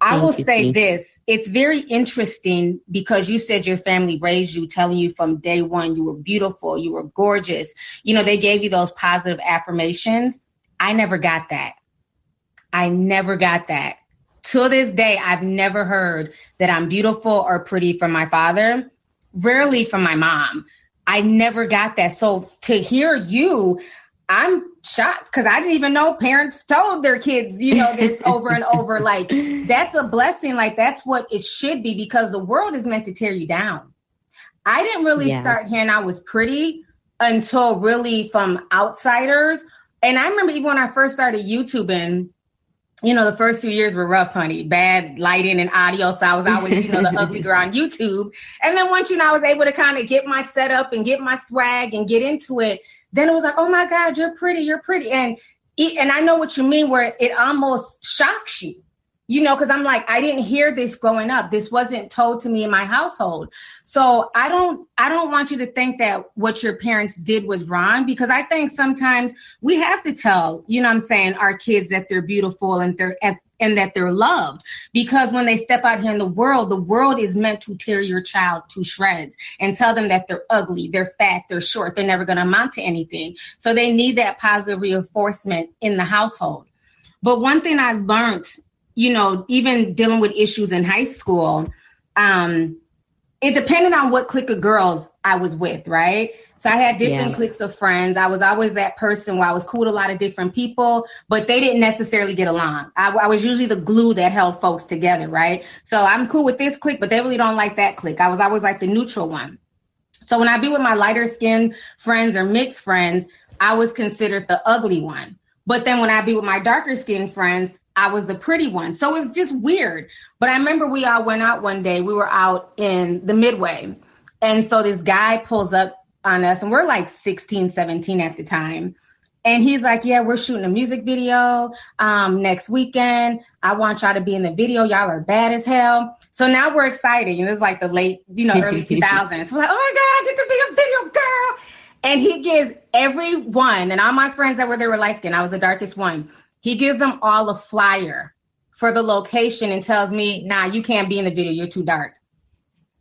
I will say this. It's very interesting because you said your family raised you, telling you from day one you were beautiful, you were gorgeous. You know, they gave you those positive affirmations. I never got that. I never got that. To this day, I've never heard that I'm beautiful or pretty from my father, rarely from my mom. I never got that. So to hear you, I'm shocked because I didn't even know parents told their kids, you know, this over and over. Like, that's a blessing. Like, that's what it should be because the world is meant to tear you down. I didn't really Yeah. start hearing I was pretty until really from outsiders. And I remember even when I first started YouTubing, you know, the first few years were rough, honey. Bad lighting and audio. So I was always, you know, the ugly girl on YouTube. And then once, you know, I was able to kind of get my setup and get my swag and get into it, then it was like, oh my God, you're pretty, you're pretty. And and I know what you mean where it almost shocks you. You know, because I'm like, I didn't hear this growing up. This wasn't told to me in my household. So I don't I don't want you to think that what your parents did was wrong because I think sometimes we have to tell, you know I'm saying, our kids that they're beautiful and they're and, that they're loved. Because when they step out here in the world, the world is meant to tear your child to shreds and tell them that they're ugly, they're fat, they're short, they're never gonna amount to anything. So they need that positive reinforcement in the household. But one thing I learned, you know, even dealing with issues in high school, um, it depended on what clique of girls I was with, right? So I had different Yeah. cliques of friends. I was always that person where I was cool with a lot of different people, but they didn't necessarily get along. I, I was usually the glue that held folks together, right? So I'm cool with this clique, but they really don't like that clique. I was always like the neutral one. So when I'd be with my lighter skinned friends or mixed friends, I was considered the ugly one. But then when I'd be with my darker skinned friends, I was the pretty one. So it's just weird. But I remember we all went out one day. We were out in the Midway. And so this guy pulls up on us, and we're like 16, 17 at the time. And he's like, Yeah, we're shooting a music video um, next weekend. I want y'all to be in the video. Y'all are bad as hell. So now we're excited. Know, it's like the late, you know, early 2000s. We're like, Oh my God, I get to be a video girl. And he gives everyone, and all my friends that were there were light skinned, I was the darkest one. He gives them all a flyer for the location and tells me, Nah, you can't be in the video. You're too dark.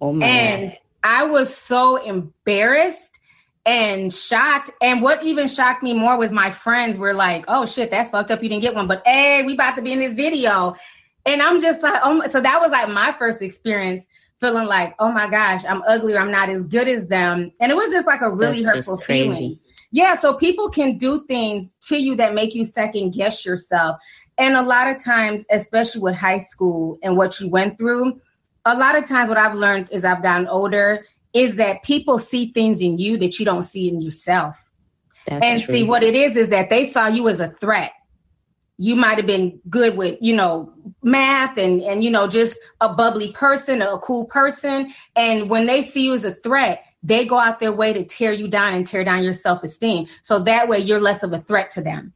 Oh my And God. I was so embarrassed and shocked. And what even shocked me more was my friends were like, oh shit, that's fucked up. You didn't get one. But hey, we about to be in this video. And I'm just like, oh, my- so that was like my first experience feeling like, oh my gosh, I'm ugly or I'm not as good as them. And it was just like a really That's hurtful feeling. Yeah, so people can do things to you that make you second guess yourself. And a lot of times, especially with high school and what you went through, a lot of times what I've learned as I've gotten older is that people see things in you that you don't see in yourself. That's and true. see what it is is that they saw you as a threat. You might have been good with, you know, math and and you know just a bubbly person, a cool person, and when they see you as a threat, they go out their way to tear you down and tear down your self-esteem. So that way you're less of a threat to them.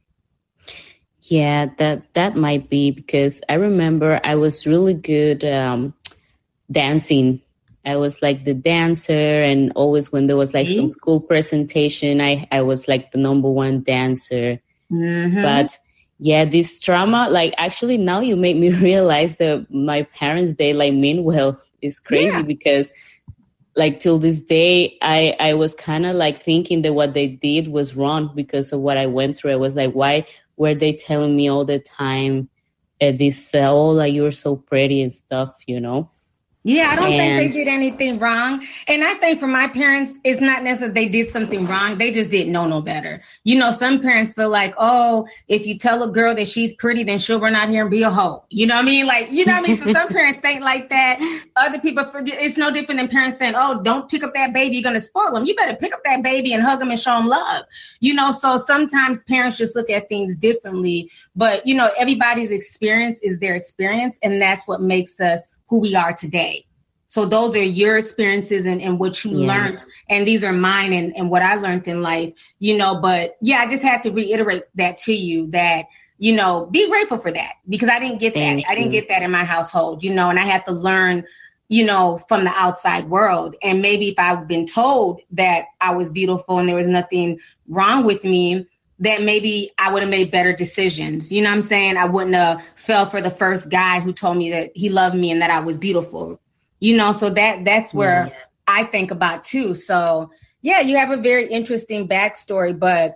Yeah, that that might be because I remember I was really good um, dancing. I was like the dancer, and always when there was like some school presentation, I I was like the number one dancer. Mhm. But yeah, this trauma, like actually now you make me realize that my parents they like mean well. It's crazy Yeah. because like till this day I I was kind of like thinking that what they did was wrong because of what I went through. I was like, why were they telling me all the time uh, this uh, oh like you're so pretty and stuff, you know? Yeah, I don't think they did anything wrong. And I think for my parents, it's not necessarily they did something wrong. They just didn't know no better. You know, some parents feel like, oh, if you tell a girl that she's pretty, then she'll run out here and be a hoe. You know what I mean? Like, you know what I mean? So some parents think like that. Other people, it's no different than parents saying, oh, don't pick up that baby. You're going to spoil them. You better pick up that baby and hug them and show them love. You know, so sometimes parents just look at things differently. But, you know, everybody's experience is their experience. And that's what makes us who we are today. So those are your experiences and, and what you Yeah. learned. And these are mine and, and what I learned in life, you know, but yeah, I just had to reiterate that to you that, you know, be grateful for that because I didn't get Thank that. I didn't get that in my household, you know, and I had to learn, you know, from the outside world. And maybe if I've been told that I was beautiful and there was nothing wrong with me, that maybe I would have made better decisions. You know what I'm saying? I wouldn't have fell for the first guy who told me that he loved me and that I was beautiful. You know, so that that's where mm-hmm. I think about too. So yeah, you have a very interesting backstory, but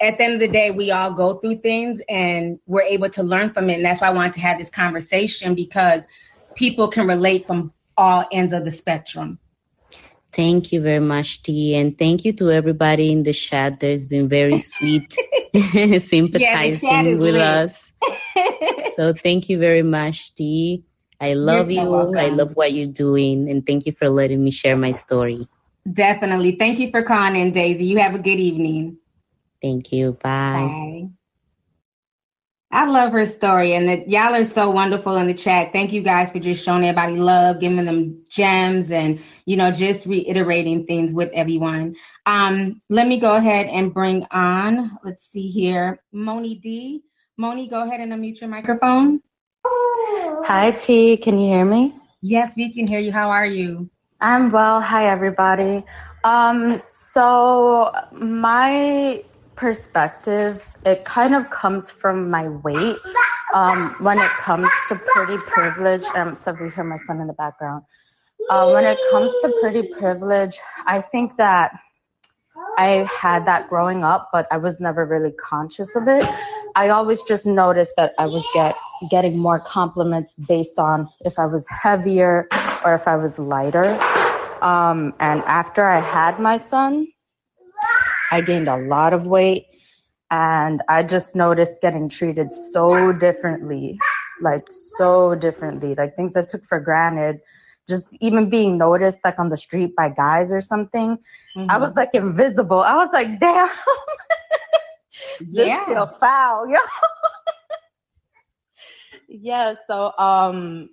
at the end of the day, we all go through things and we're able to learn from it. And that's why I wanted to have this conversation because people can relate from all ends of the spectrum. Thank you very much, T, and thank you to everybody in the chat. There's been very sweet sympathizing is with lit. us. So thank you very much, T. I love so you. I love what you're doing, and thank you for letting me share my story. Definitely. Thank you for calling in, Daisy. You have a good evening. Thank you. Bye. Bye. I love her story, and that y'all are so wonderful in the chat. Thank you guys for just showing everybody love, giving them gems, and you know, just reiterating things with everyone. Um, let me go ahead and bring on. Let's see here, Moni D. Moni, go ahead and unmute your microphone. Hi T, can you hear me? Yes, we can hear you. How are you? I'm well. Hi everybody. Um, so my perspective, it kind of comes from my weight. Um, when it comes to pretty privilege, um, so we hear my son in the background. Uh, when it comes to pretty privilege, I think that I had that growing up, but I was never really conscious of it. I always just noticed that I was get getting more compliments based on if I was heavier or if I was lighter. Um, and after I had my son, I gained a lot of weight and I just noticed getting treated so differently, like so differently, like things I took for granted. Just even being noticed like on the street by guys or something, I was like invisible. I was like, damn, this Yeah. feel foul, yo. yeah, so um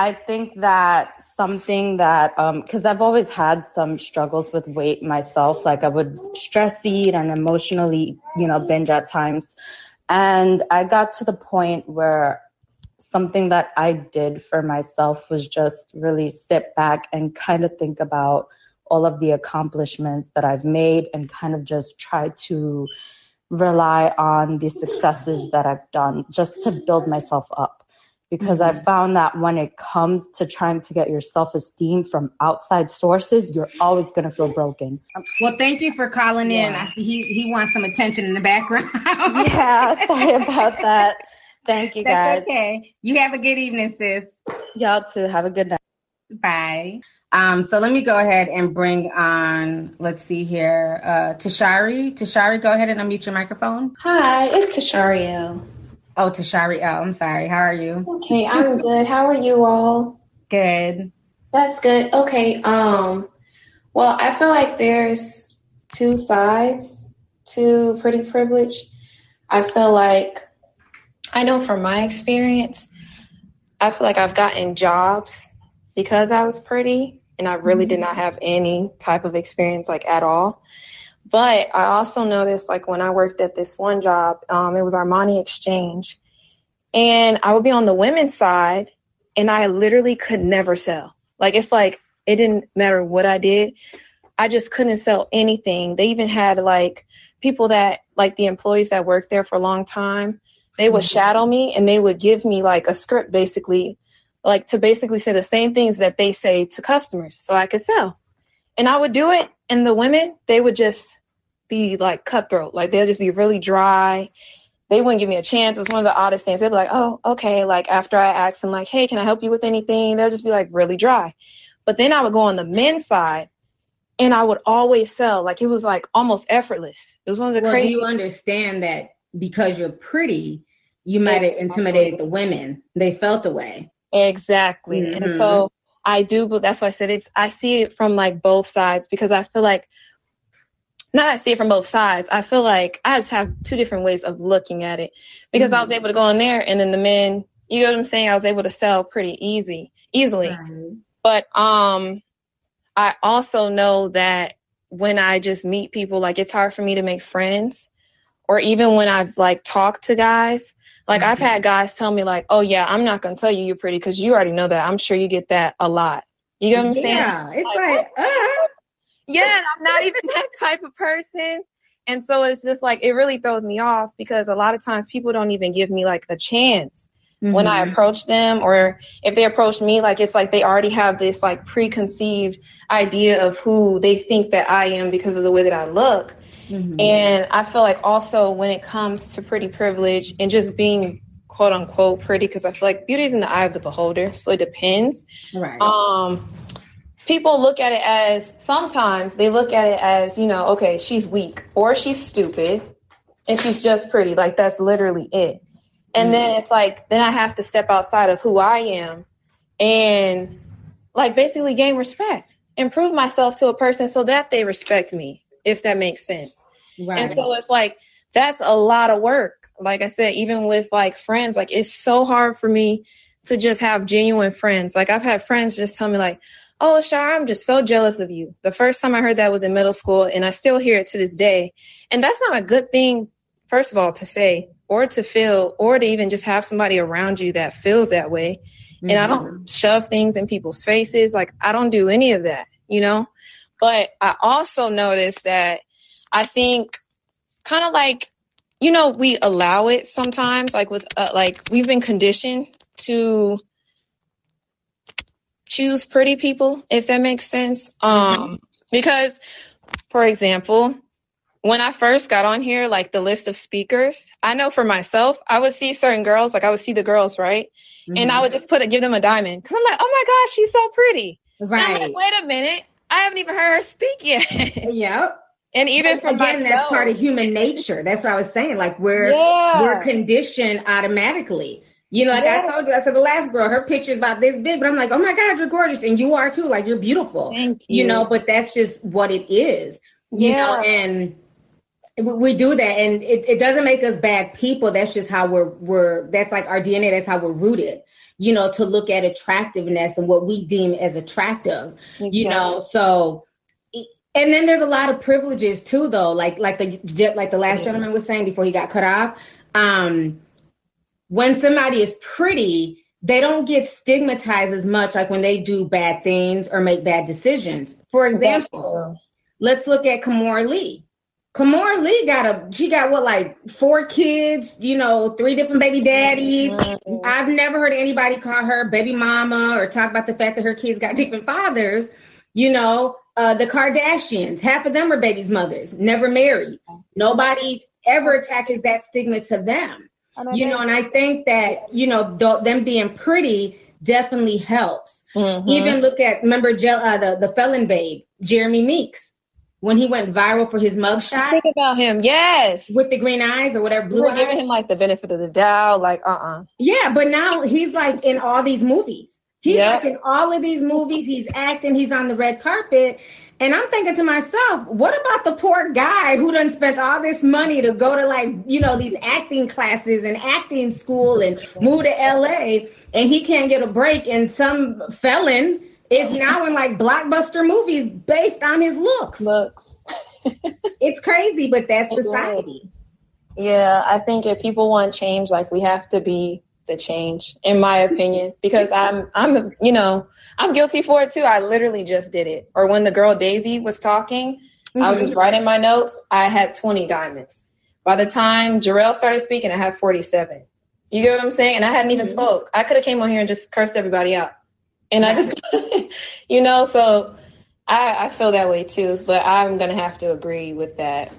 I think that something that um cuz I've always had some struggles with weight myself, like I would stress eat and emotionally, you know, binge at times. And I got to the point where something that I did for myself was just really sit back and kind of think about all of the accomplishments that I've made and kind of just try to rely on the successes that I've done just to build myself up. Because I found that when it comes to trying to get your self esteem from outside sources, you're always going to feel broken. Well, thank you for calling in. I see he he wants some attention in the background. yeah, sorry about that. Thank you That's guys. okay. You have a good evening, sis. Y'all too. Have a good night. Bye. Um, so let me go ahead and bring on, let's see here, uh, Tashari. Tashari, go ahead and unmute your microphone. Hi, it's Tashario. Oh, Tashari. Oh, I'm sorry. How are you? Okay, I'm good. How are you all? Good. That's good. Okay. Um, well, I feel like there's two sides to pretty privilege. I feel like I know from my experience, I feel like I've gotten jobs because I was pretty and I really did not have any type of experience like at all. But I also noticed, like when I worked at this one job, um, it was Armani Exchange, and I would be on the women's side, and I literally could never sell. Like it's like it didn't matter what I did, I just couldn't sell anything. They even had like people that like the employees that worked there for a long time. They would Mhm. shadow me and they would give me like a script basically, like to basically say the same things that they say to customers so I could sell. And I would do it and the women, they would just be like cutthroat. Like they'll just be really dry. They wouldn't give me a chance. It was one of the oddest things. They'd be like, oh, okay. Like after I asked them like, hey, can I help you with anything? They'll just be like really dry. But then I would go on the men's side and I would always sell. Like it was like almost effortless. It was one of the Well, do you understand that because you're pretty, you might have intimidated the women? They felt the way. Exactly. Mhm. And so I do, but that's why I said it's, I see it from like both sides because I feel like, not I see it from both sides. I feel like I just have two different ways of looking at it because I was Mhm. able to go in there and then the men, you know what I'm saying? I was able to sell pretty easy, easily. But, um, I also know that when I just meet people, like it's hard for me to make friends or even when I've like talked to guys, like I've had guys tell me like, "Oh yeah, I'm not gonna tell you you're pretty because you already know that. I'm sure you get that a lot." You get what I'm saying? Yeah, it's like, uh, yeah, I'm not even that type of person. And so it's just like it really throws me off because a lot of times people don't even give me like a chance when I Mhm. approach them or if they approach me like it's like they already have this like preconceived idea of who they think that I am because of the way that I look. Mhm. And I feel like also when it comes to pretty privilege and just being quote unquote pretty, because I feel like beauty is in the eye of the beholder, so it depends. Right. Um, people look at it as sometimes they look at it as you know, okay, she's weak or she's stupid, and she's just pretty. Like that's literally it. And then it's like then I have to step outside of who I am and like basically gain respect, improve myself to a person so that they respect me, if that makes sense. Right. And so it's like that's a lot of work. Like I said, even with like friends, like it's so hard for me to just have genuine friends. Like I've had friends just tell me like, "Oh, Shar, I'm just so jealous of you." The first time I heard that was in middle school, and I still hear it to this day. And that's not a good thing, first of all, to say or to feel, or to even just have somebody around you that feels that way. And I mm-hmm. don't shove things in people's faces. Like I don't do any of that, you know. But I also noticed that I think kind of like you know we allow it sometimes like with uh, like we've been conditioned to choose pretty people if that makes sense. Um because for example when I first got on here like the list of speakers I know for myself I would see certain girls like I would see the girls right? And I would just put it give them a diamond. Because I'm like oh my gosh she's so pretty. Right. like, wait a minute I haven't even heard her speak yet yep and even for again, that's part of human nature. That's what I was saying. Like we're Yeah. we're conditioned automatically. You know, like I told you, I said the last girl, her picture's about this big, but I'm like, oh my God, you're gorgeous, and you are too. Like you're beautiful. Thank You you. know, but that's just what it is. You know, Yeah. and we- we do that, and it, it doesn't make us bad people. That's just how we're we're. That's like our DNA. That's how we're rooted. You know, to look at attractiveness and what we deem as attractive. You know, so and then there's a lot of privileges too though. Like like the like the last gentleman was saying before he got cut off um when somebody is pretty they don't get stigmatized as much like when they do bad things or make bad decisions. For example let's look at Kimora Lee Kimora Lee got a she got what like four kids, you know, three different baby daddies. I've never heard anybody call her baby mama or talk about the fact that her kids got different fathers. You know, uh, the Kardashians, half of them are babies' mothers, never married. Nobody ever attaches that stigma to them. You know, and I think that you know th- them being pretty definitely helps. Mm-hmm. Even look at remember Je- uh, the the felon babe Jeremy Meeks when he went viral for his mugshot. Think about him, yes, with the green eyes or whatever. we Blue were eyes. giving him like the benefit of the doubt like uh-uh Yeah, but now he's like in all these movies. He's Yeah. like in all of these movies. He's acting. He's on the red carpet. And I'm thinking to myself, what about the poor guy who done spent all this money to go to like, you know, these acting classes and acting school and move to LA and he can't get a break and some felon is now in like blockbuster movies based on his looks. Look. it's crazy, but that's society. Yeah, I think if people want change, like we have to be the change, in my opinion, because I'm, I'm, you know, I'm guilty for it too. I literally just did it. Or when the girl Daisy was talking, I was just Mhm. writing my notes. I had 20 diamonds. By the time Jarrell started speaking, I had 47. You get what I'm saying? And I hadn't even spoke. I could have came on here and just cursed everybody out. And I just, you know, so I, I feel that way too. But I'm gonna have to agree with that.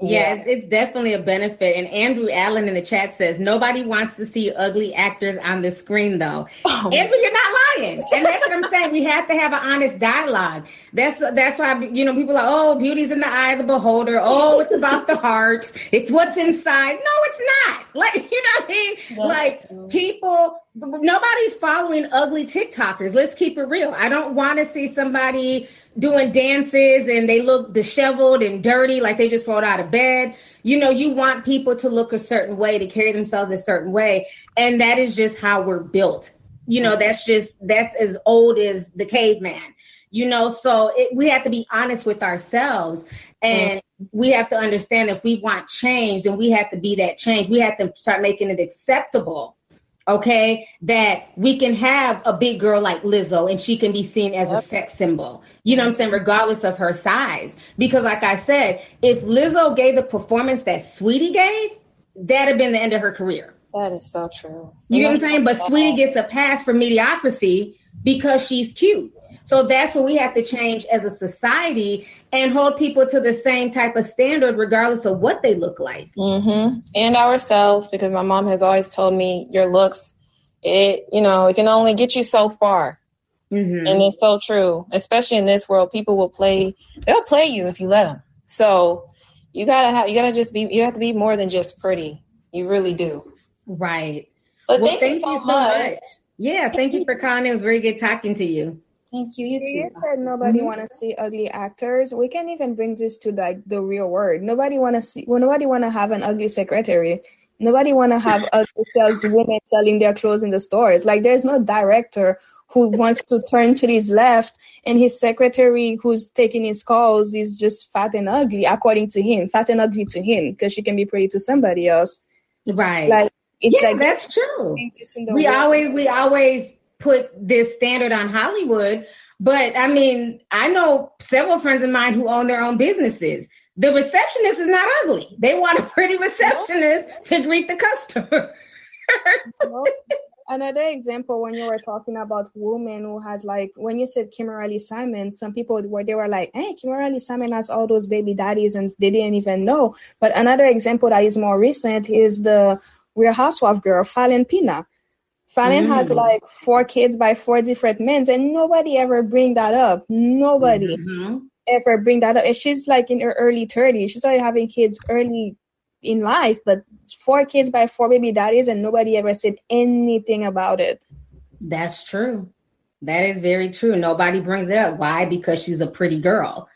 Yeah, it's- it's definitely a benefit. And Andrew Allen in the chat says nobody wants to see ugly actors on the screen, though. Oh. Andrew, you're not lying, and that's what I'm saying. We have to have an honest dialogue. That's that's why you know people are oh, beauty's in the eye of the beholder. Oh, it's about the heart. It's what's inside. No, it's not. Like you know what I mean? like people, nobody's following ugly TikTokers. Let's keep it real. I don't want to see somebody doing dances and they look disheveled and dirty like they just rolled out of bed. You know, you want people to look a certain way, to carry themselves a certain way. And that is just how we're built. You know, that's just, that's as old as the caveman. You know, so it, we have to be honest with ourselves and we have to understand if we want change, then we have to be that change. We have to start making it acceptable okay, that we can have a big girl like Lizzo and she can be seen as a sex symbol. You know what I'm saying? Regardless of her size. Because like I said, if Lizzo gave the performance that Saweetie gave, that'd have been the end of her career. That is so true. You know what I'm saying? But Saweetie gets a pass for mediocrity because she's cute. So that's what we have to change as a society and hold people to the same type of standard regardless of what they look like. Mm-hmm. And ourselves, because my mom has always told me your looks, it you know, it can only get you so far. Mm-hmm. And it's so true, especially in this world. People will play, they'll play you if you let them. So you gotta have, you gotta just be, you have to be more than just pretty. You really do. Right. But Well, thank, you so much. Yeah, thank you for calling. It was very good talking to you. Thank you. You you said nobody Mhm. want to see ugly actors. We can even bring this to like the real world. Nobody want to see. Well, nobody want to have an ugly secretary. Nobody want to have ugly saleswomen selling their clothes in the stores. Like there's no director who wants to turn to his left and his secretary who's taking his calls is just fat and ugly according to him. Fat and ugly to him because she can be pretty to somebody else. Right. Like it's yeah, like that's true. this in the We world. always we always put this standard on Hollywood, but I mean, I know several friends of mine who own their own businesses. The receptionist is not ugly. They want a pretty receptionist to greet the customer. No. Another example when you were talking about women who has like when you said Kimberly Simon, some people were they were like, Hey, Kimberly Simon has all those baby daddies and they didn't even know. But another example that is more recent is the Real Housewife girl, Falynn Pina. Fallon has Mm. like four kids by four different men and nobody ever bring that up. Nobody Mhm. ever bring that up. And she's like in her early 30s. She started having kids early in life, but four kids by four baby daddies, and nobody ever said anything about it. That's true. That is very true. Nobody brings it up. Why? Because she's a pretty girl.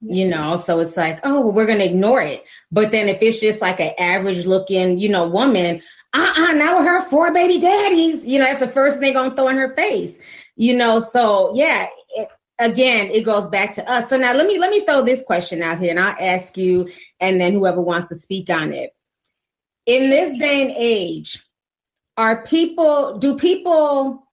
You know, so it's like, oh, well, we're gonna ignore it. But then if it's just like an average looking, you know, woman, uh-uh, now with her four baby daddies, you know, that's the first thing gonna throw in her face. You know, so yeah, it, again, it goes back to us. So now let me let me throw this question out here and I'll ask you and then whoever wants to speak on it. In this day and age, are people do people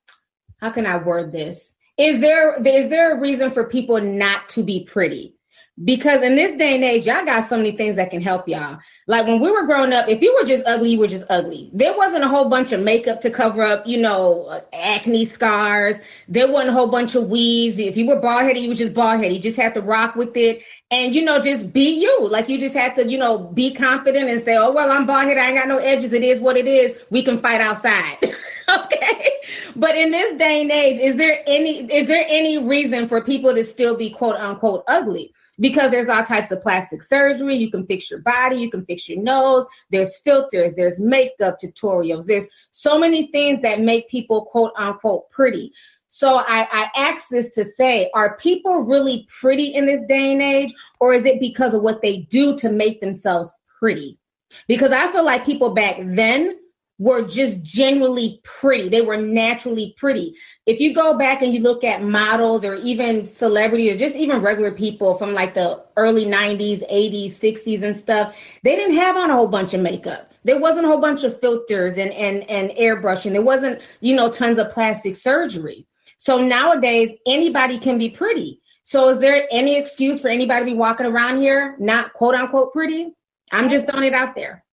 how can I word this? Is there is there a reason for people not to be pretty? Because in this day and age, y'all got so many things that can help y'all. Like when we were growing up, if you were just ugly, you were just ugly. There wasn't a whole bunch of makeup to cover up, you know, acne scars. There wasn't a whole bunch of weaves. If you were bald headed, you were just bald headed. You just have to rock with it and, you know, just be you. Like you just have to, you know, be confident and say, oh, well, I'm bald headed. I ain't got no edges. It is what it is. We can fight outside. okay. But in this day and age, is there any, is there any reason for people to still be quote unquote ugly? because there's all types of plastic surgery. You can fix your body, you can fix your nose. There's filters, there's makeup tutorials. There's so many things that make people quote unquote pretty. So I, I ask this to say, are people really pretty in this day and age, or is it because of what they do to make themselves pretty? Because I feel like people back then were just generally pretty. They were naturally pretty. If you go back and you look at models or even celebrities or just even regular people from like the early 90s, 80s, 60s and stuff, they didn't have on a whole bunch of makeup. There wasn't a whole bunch of filters and and and airbrushing. There wasn't, you know, tons of plastic surgery. So nowadays anybody can be pretty. So is there any excuse for anybody to be walking around here not quote unquote pretty? I'm just throwing it out there.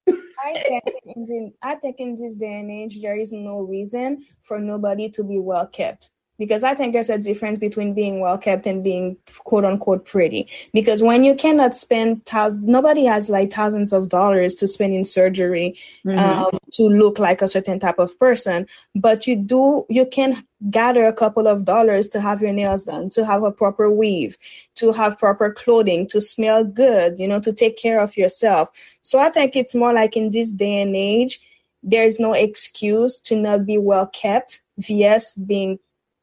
I think in the, I think in this day and age there is no reason for nobody to be well kept. Because I think there's a difference between being well kept and being quote unquote pretty. Because when you cannot spend thousands, nobody has like thousands of dollars to spend in surgery Mhm. um, to look like a certain type of person, but you do you can gather a couple of dollars to have your nails done, to have a proper weave, to have proper clothing, to smell good, you know, to take care of yourself. So I think it's more like in this day and age, there's no excuse to not be well kept vs being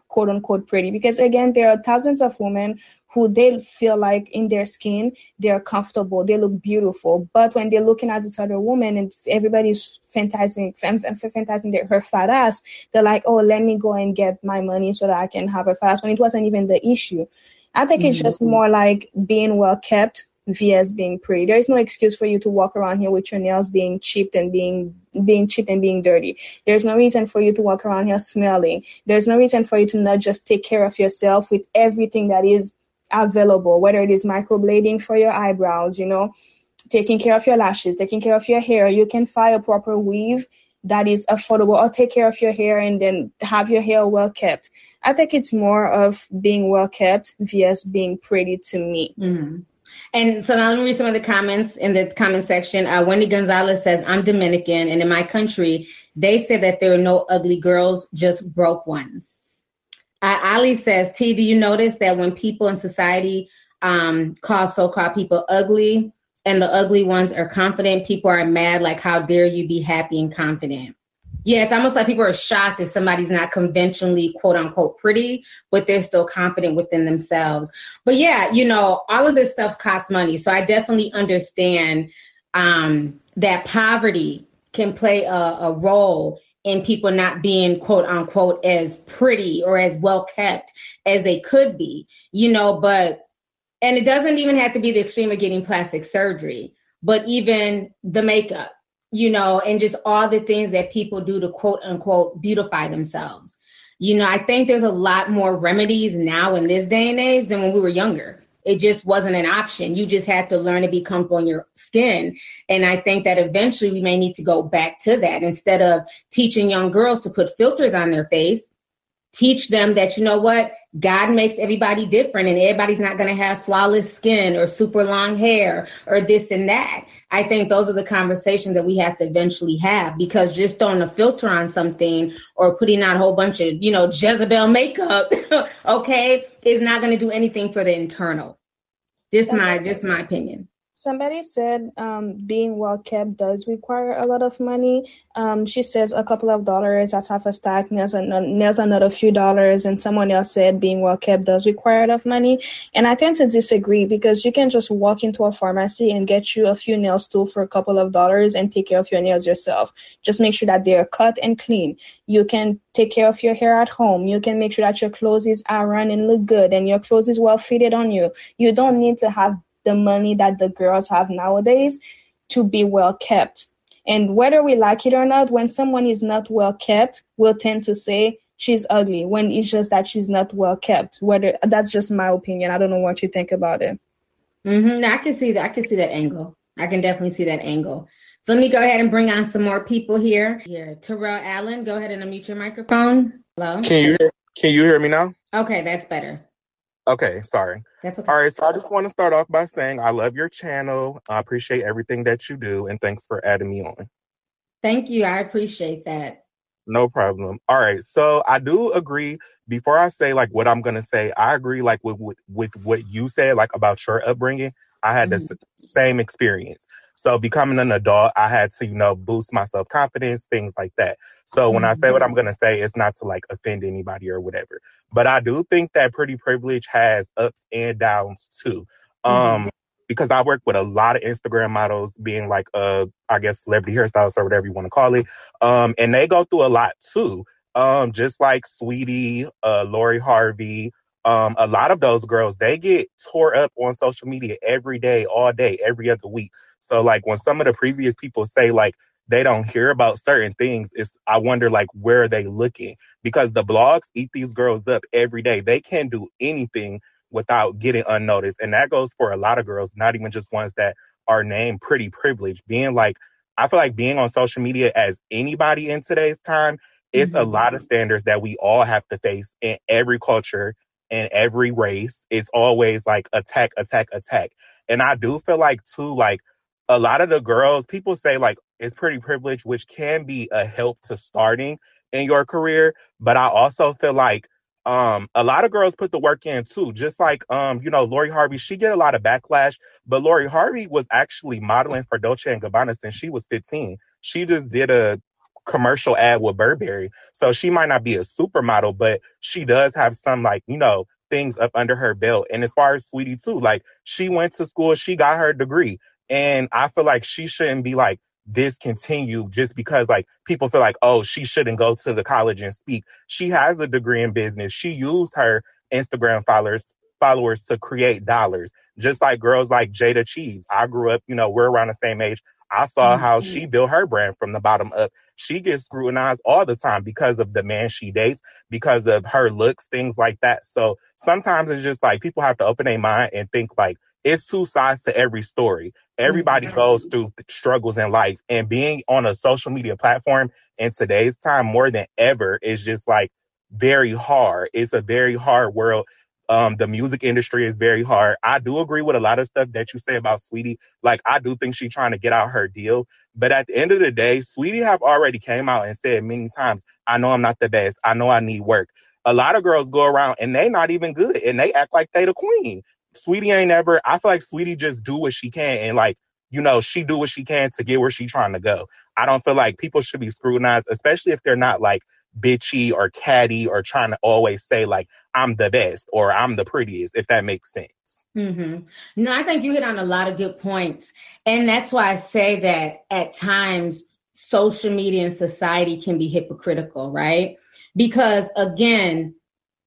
quote unquote pretty. Because again there are thousands of women who they feel like in their skin they're comfortable they look beautiful. But when they're looking at this other woman and everybody's fantasizing fan- fan- fantasizing their, her fat ass they're like oh let me go and get my money so that i can have a fat ass. When it wasn't even the issue. I think it's mm-hmm. just more like being well kept vs being pretty. There is no excuse for you to walk around here with your nails being chipped and being being chipped and being dirty. There's no reason for you to walk around here smelling. There's no reason for you to not just take care of yourself with everything that is available whether it is microblading for your eyebrows you know taking care of your lashes taking care of your hair. You can find a proper weave that is affordable or take care of your hair and then have your hair well kept. I think it's more of being well kept vs being pretty to me. Mhm. And so now let me read some of the comments in the comment section. Uh, Wendy Gonzalez says, I'm Dominican, and in my country, they say that there are no ugly girls, just broke ones. Uh, Ali says, T, do you notice that when people in society um, call so-called people ugly, and the ugly ones are confident, people are mad, like, how dare you be happy and confident? Yeah, it's almost like people are shocked if somebody's not conventionally quote unquote pretty, but they're still confident within themselves. But yeah, you know, all of this stuff costs money. So I definitely understand um, that poverty can play a, a role in people not being quote unquote as pretty or as well kept as they could be, you know, but and it doesn't even have to be the extreme of getting plastic surgery, but even the makeup, you know, and just all the things that people do to quote unquote beautify themselves. You know, I think there's a lot more remedies now in this day and age than when we were younger. It just wasn't an option. You just had to learn to be comfortable in your skin. And I think that eventually we may need to go back to that instead of teaching young girls to put filters on their face teach them that you know what god makes everybody different and everybody's not going to have flawless skin or super long hair or this and that i think those are the conversations that we have to eventually have because just throwing a filter on something or putting on a whole bunch of you know jezebel makeup okay is not going to do anything for the internal. This just my just my opinion Somebody said um, being well kept does require a lot of money. Um, she says a couple of dollars, that's half a stack, nails, an- nails another few dollars. And someone else said being well kept does require a lot of money. And I tend to disagree because you can just walk into a pharmacy and get you a few nails too for a couple of dollars and take care of your nails yourself. Just make sure that they're cut and clean. You can take care of your hair at home. You can make sure that your clothes is iron and look good and your clothes is well fitted on you. You don't need to have the money that the girls have nowadays to be well kept. And whether we like it or not, when someone is not well kept, we'll tend to say she's ugly when it's just that she's not well kept. Whether that's just my opinion. I don't know what you think about it. Mm-hmm. I can see that. I can see that angle. I can definitely see that angle. So let me go ahead and bring on some more people here. Here, Terrell Allen, go ahead and unmute your microphone. Hello. Can you can you hear me now? Okay, that's better. Okay, sorry. That's okay. All right, so I just want to start off by saying I love your channel. I appreciate everything that you do, and thanks for adding me on. Thank you. I appreciate that. No problem. All right, so I do agree. Before I say like what I'm gonna say, I agree like with with, with what you said like about your upbringing. I had the mm-hmm. s- same experience. So becoming an adult, I had to you know boost my self confidence, things like that. So when I say what I'm gonna say, it's not to like offend anybody or whatever. But I do think that pretty privilege has ups and downs too. Um, because I work with a lot of Instagram models being like, uh, I guess celebrity hairstylists or whatever you want to call it. Um, and they go through a lot too. Um, just like Saweetie, uh, Lori Harvey, um, a lot of those girls, they get tore up on social media every day, all day, every other week. So like when some of the previous people say like they don't hear about certain things, it's I wonder like where are they looking? Because the blogs eat these girls up every day. They can't do anything without getting unnoticed. And that goes for a lot of girls, not even just ones that are named pretty privileged. Being like I feel like being on social media as anybody in today's time, it's a lot of mm-hmm. standards that we all have to face in every culture in every race. It's always like attack, attack, attack. And I do feel like too, like a lot of the girls, people say like it's pretty privileged, which can be a help to starting in your career. But I also feel like um a lot of girls put the work in too. Just like um, you know, Lori Harvey, she get a lot of backlash, but Lori Harvey was actually modeling for Dolce and Gabbana since she was 15. She just did a commercial ad with Burberry. So she might not be a supermodel, but she does have some like, you know, things up under her belt. And as far as Saweetie too, like she went to school, she got her degree. And I feel like she shouldn't be like discontinued just because like people feel like, oh, she shouldn't go to the college and speak. She has a degree in business. She used her Instagram followers followers to create dollars. Just like girls like Jayda Cheaves. I grew up, you know, we're around the same age. I saw how mm-hmm. she built her brand from the bottom up. She gets scrutinized all the time because of the man she dates, because of her looks, things like that. So sometimes it's just like people have to open their mind and think like it's two sides to every story. Everybody goes through struggles in life and being on a social media platform in today's time more than ever is just like very hard. It's a very hard world. Um, the music industry is very hard. I do agree with a lot of stuff that you say about Saweetie. Like, I do think she's trying to get out her deal. But at the end of the day, Saweetie have already came out and said many times, I know I'm not the best. I know I need work. A lot of girls go around and they not even good and they act like they the queen. Saweetie ain't ever, I feel like Saweetie just do what she can and like, you know, she do what she can to get where she trying to go. I don't feel like people should be scrutinized, especially if they're not like bitchy or catty or trying to always say like I'm the best or I'm the prettiest, if that makes sense. Mm-hmm. No, I think you hit on a lot of good points. And that's why I say that at times social media and society can be hypocritical, right? Because again,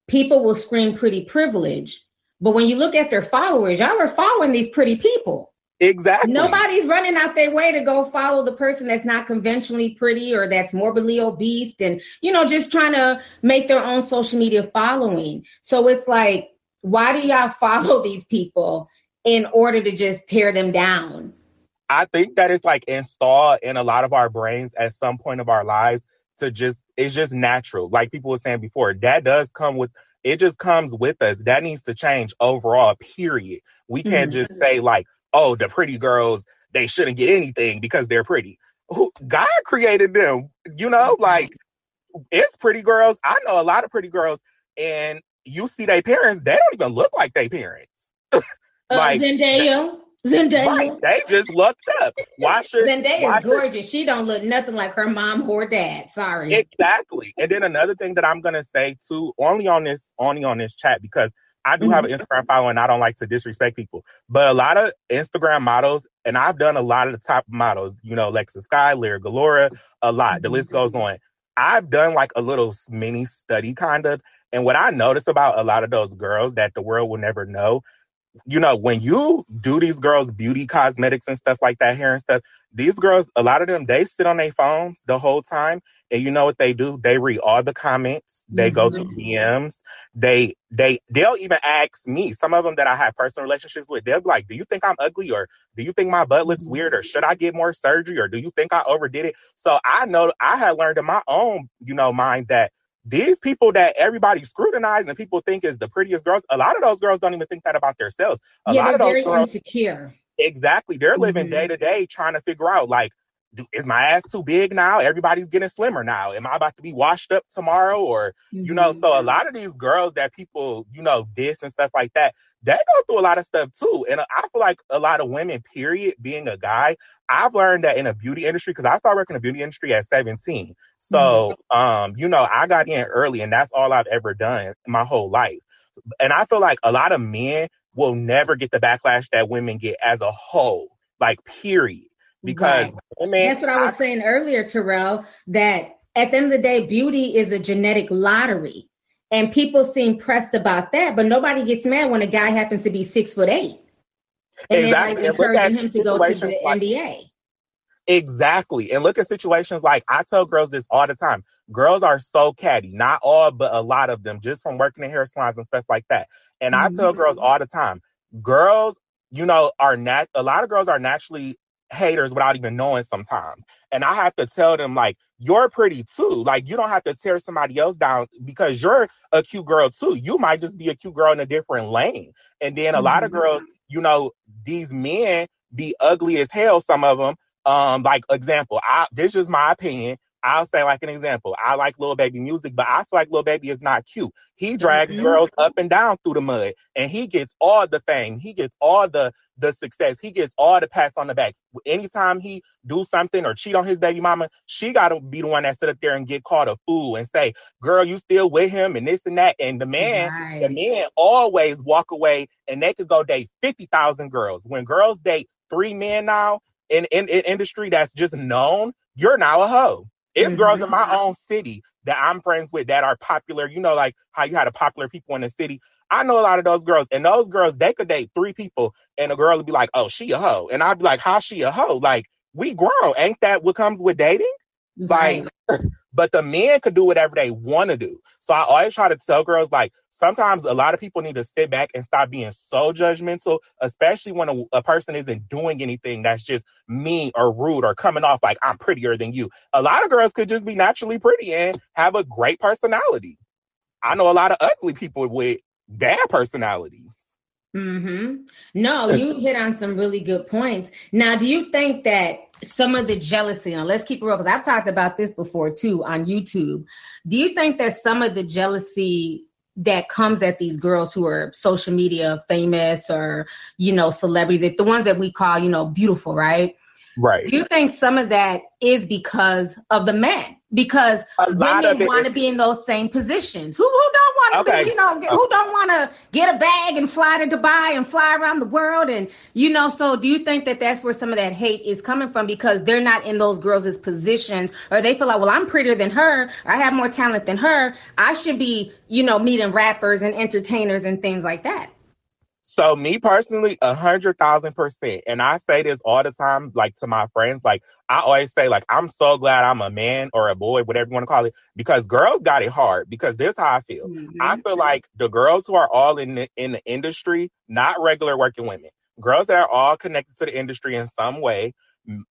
people will scream pretty privilege, but when you look at their followers, y'all are following these pretty people. Exactly. Nobody's running out their way to go follow the person that's not conventionally pretty or that's morbidly obese and, you know, just trying to make their own social media following. So it's like, why do y'all follow these people in order to just tear them down? I think that it's like installed in a lot of our brains at some point of our lives to just, it's just natural. Like people were saying before, that does come with, it just comes with us. That needs to change overall, period. We can't Mhm. just say like, oh, the pretty girls, they shouldn't get anything because they're pretty. Who, God created them, you know, like it's pretty girls. I know a lot of pretty girls and you see their parents, they don't even look like their parents. Uh, Zendaya. Zendaya. right, they just looked up. Why should, Zendaya why is should gorgeous. She don't look nothing like her mom or dad. Sorry. Exactly. And then another thing that I'm gonna say too, only on this only on this chat because I do have an mm-hmm. Instagram following. I don't like to disrespect people, but a lot of Instagram models, and I've done a lot of the top models. You know, Lexa Sky, Lira Galore, a lot. The list goes mm-hmm. on. I've done like a little mini study kind of, and what I notice about a lot of those girls that the world will never know you know, when you do these girls beauty cosmetics and stuff like that, hair and stuff, these girls, a lot of them, they sit on their phones the whole time. And you know what they do? They read all the comments. They go through mm-hmm. DMs. They, they, they'll even ask me, some of them that I have personal relationships with, they'll be like, do you think I'm ugly? Or do you think my butt looks weird? Or mm-hmm. should I get more surgery? Or do you think I overdid it? So I know I had learned in my own, you know, mind that these people that everybody scrutinizes and people think is the prettiest girls, a lot of those girls don't even think that about themselves. A yeah, lot they're of those very girls, insecure. exactly, they're living day to day trying to figure out like, do, is my ass too big now? Everybody's getting slimmer now. Am I about to be washed up tomorrow? Or, you know, so a mm-hmm. lot of these girls that people, you know, diss and stuff like that, they go through a lot of stuff too. And I feel like a lot of women, period, being a guy, I've learned that in the beauty industry, because I started working in the beauty industry at 17. So, um, you know, I got in early and that's all I've ever done my whole life. And I feel like a lot of men, will never get the backlash that women get as a whole, like period. Because Right. women, That's what I was saying earlier, Terrell, that at the end of the day, beauty is a genetic lottery. And people seem pressed about that, but nobody gets mad when a guy happens to be six foot eight. And Exactly. then like encouraging him to go to the like- NBA. Exactly. And look at situations like I tell girls this all the time. Girls are so catty. Not all, but a lot of them, just from working in hair salons and stuff like that. And I tell girls mm-hmm. all the time, girls, you know, are nat a lot of girls are naturally haters without even knowing sometimes. And I have to tell them like, you're pretty too. Like you don't have to tear somebody else down because you're a cute girl too. You might just be a cute girl in a different lane. And then a lot of mm-hmm. girls, you know, these men be ugly as hell, some of them. Um, like example, I this is my opinion. I'll say like an example. I like Lil Baby music, but I feel like Lil Baby is not cute. He drags Mhm. girls up and down through the mud, and he gets all the fame. He gets all the the success. He gets all the pats on the back. Anytime he do something or cheat on his baby mama, she got to be the one that sit up there and get called a fool and say, "Girl, you still with him?" and this and that. And the man, the men always walk away, and they could go date fifty thousand girls. When girls date three men now in in, in industry that's just known, you're now a hoe. It's mm-hmm. girls in my own city that I'm friends with that are popular. You know, like how you had a popular people in the city. I know a lot of those girls, and those girls they could date three people, and a girl would be like, "Oh, she a hoe," and I'd be like, "How she a hoe?" Like we grown, ain't that what comes with dating? Like, but the men could do whatever they want to do. So I always try to tell girls like sometimes a lot of people need to sit back and stop being so judgmental, especially when a, a person isn't doing anything that's just mean or rude or coming off like I'm prettier than you. A lot of girls could just be naturally pretty and have a great personality. I know a lot of ugly people with bad personalities. hmm No, you hit on some really good points. Now, do you think that some of the jealousy, and let's keep it real, because I've talked about this before too on YouTube. Do you think that some of the jealousy that comes at these girls who are social media famous or, you know, celebrities, the ones that we call, you know, beautiful, right? Right. Do you think some of that is because of the men? Because women want to is- be in those same positions. Who who don't want to Okay. be, you know, who don't want to get a bag and fly to Dubai and fly around the world and you know, so do you think that that's where some of that hate is coming from because they're not in those girls' positions or they feel like, well, I'm prettier than her, I have more talent than her, I should be, you know, meeting rappers and entertainers and things like that. So me personally, a hundred thousand percent. And I say this all the time, like to my friends, like I always say, like, I'm so glad I'm a man or a boy, whatever you want to call it, because girls got it hard. Because this is how I feel. I feel like the girls who are all in the in the industry, not regular working women, girls that are all connected to the industry in some way,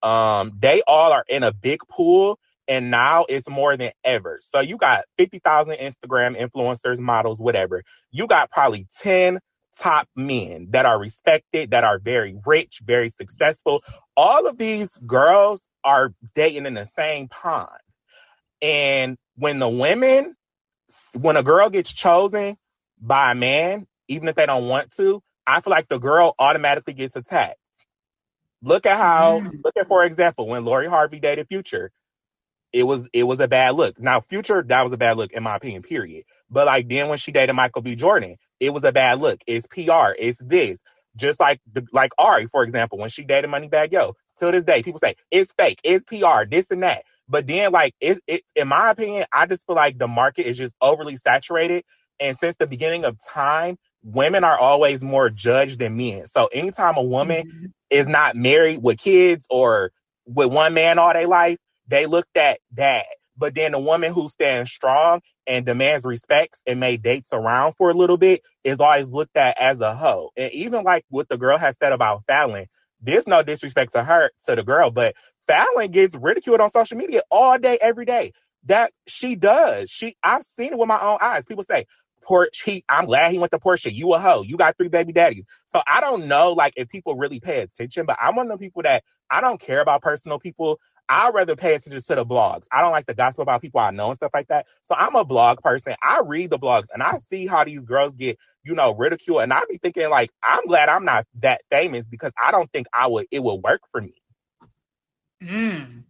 um, they all are in a big pool. And now it's more than ever. So you got 50,000 Instagram influencers, models, whatever. You got probably 10 top men that are respected, that are very rich, very successful. All of these girls are dating in the same pond. And when the women, when a girl gets chosen by a man, even if they don't want to, I feel like the girl automatically gets attacked. Look at how, mm-hmm. look at, for example, when Lori Harvey dated Future, it was it was a bad look. Now, Future, that was a bad look in my opinion, period. But like then when she dated Michael B. Jordan, it was a bad look. It's PR. It's this. Just like the, like Ari, for example, when she dated Moneybagg Yo, till this day, people say it's fake, it's PR, this and that. But then, like, it, it, in my opinion, I just feel like the market is just overly saturated. And since the beginning of time, women are always more judged than men. So anytime a woman mm-hmm. is not married with kids or with one man all their life, they looked at that. But then the woman who stands strong and demands respects and may dates around for a little bit is always looked at as a hoe. And even like what the girl has said about Falynn, there's no disrespect to her, to the girl, but Falynn gets ridiculed on social media all day, every day. That she does. She I've seen it with my own eyes. People say, Porsha, he I'm glad he went to Porsha. You a hoe. You got three baby daddies. So I don't know like if people really pay attention, but I'm one of the people that I don't care about personal people. I'd rather pay attention to the blogs. I don't like the gossip about people I know and stuff like that. So I'm a blog person. I read the blogs and I see how these girls get, you know, ridiculed. And I be thinking like, I'm glad I'm not that famous because I don't think I would it would work for me. Mm.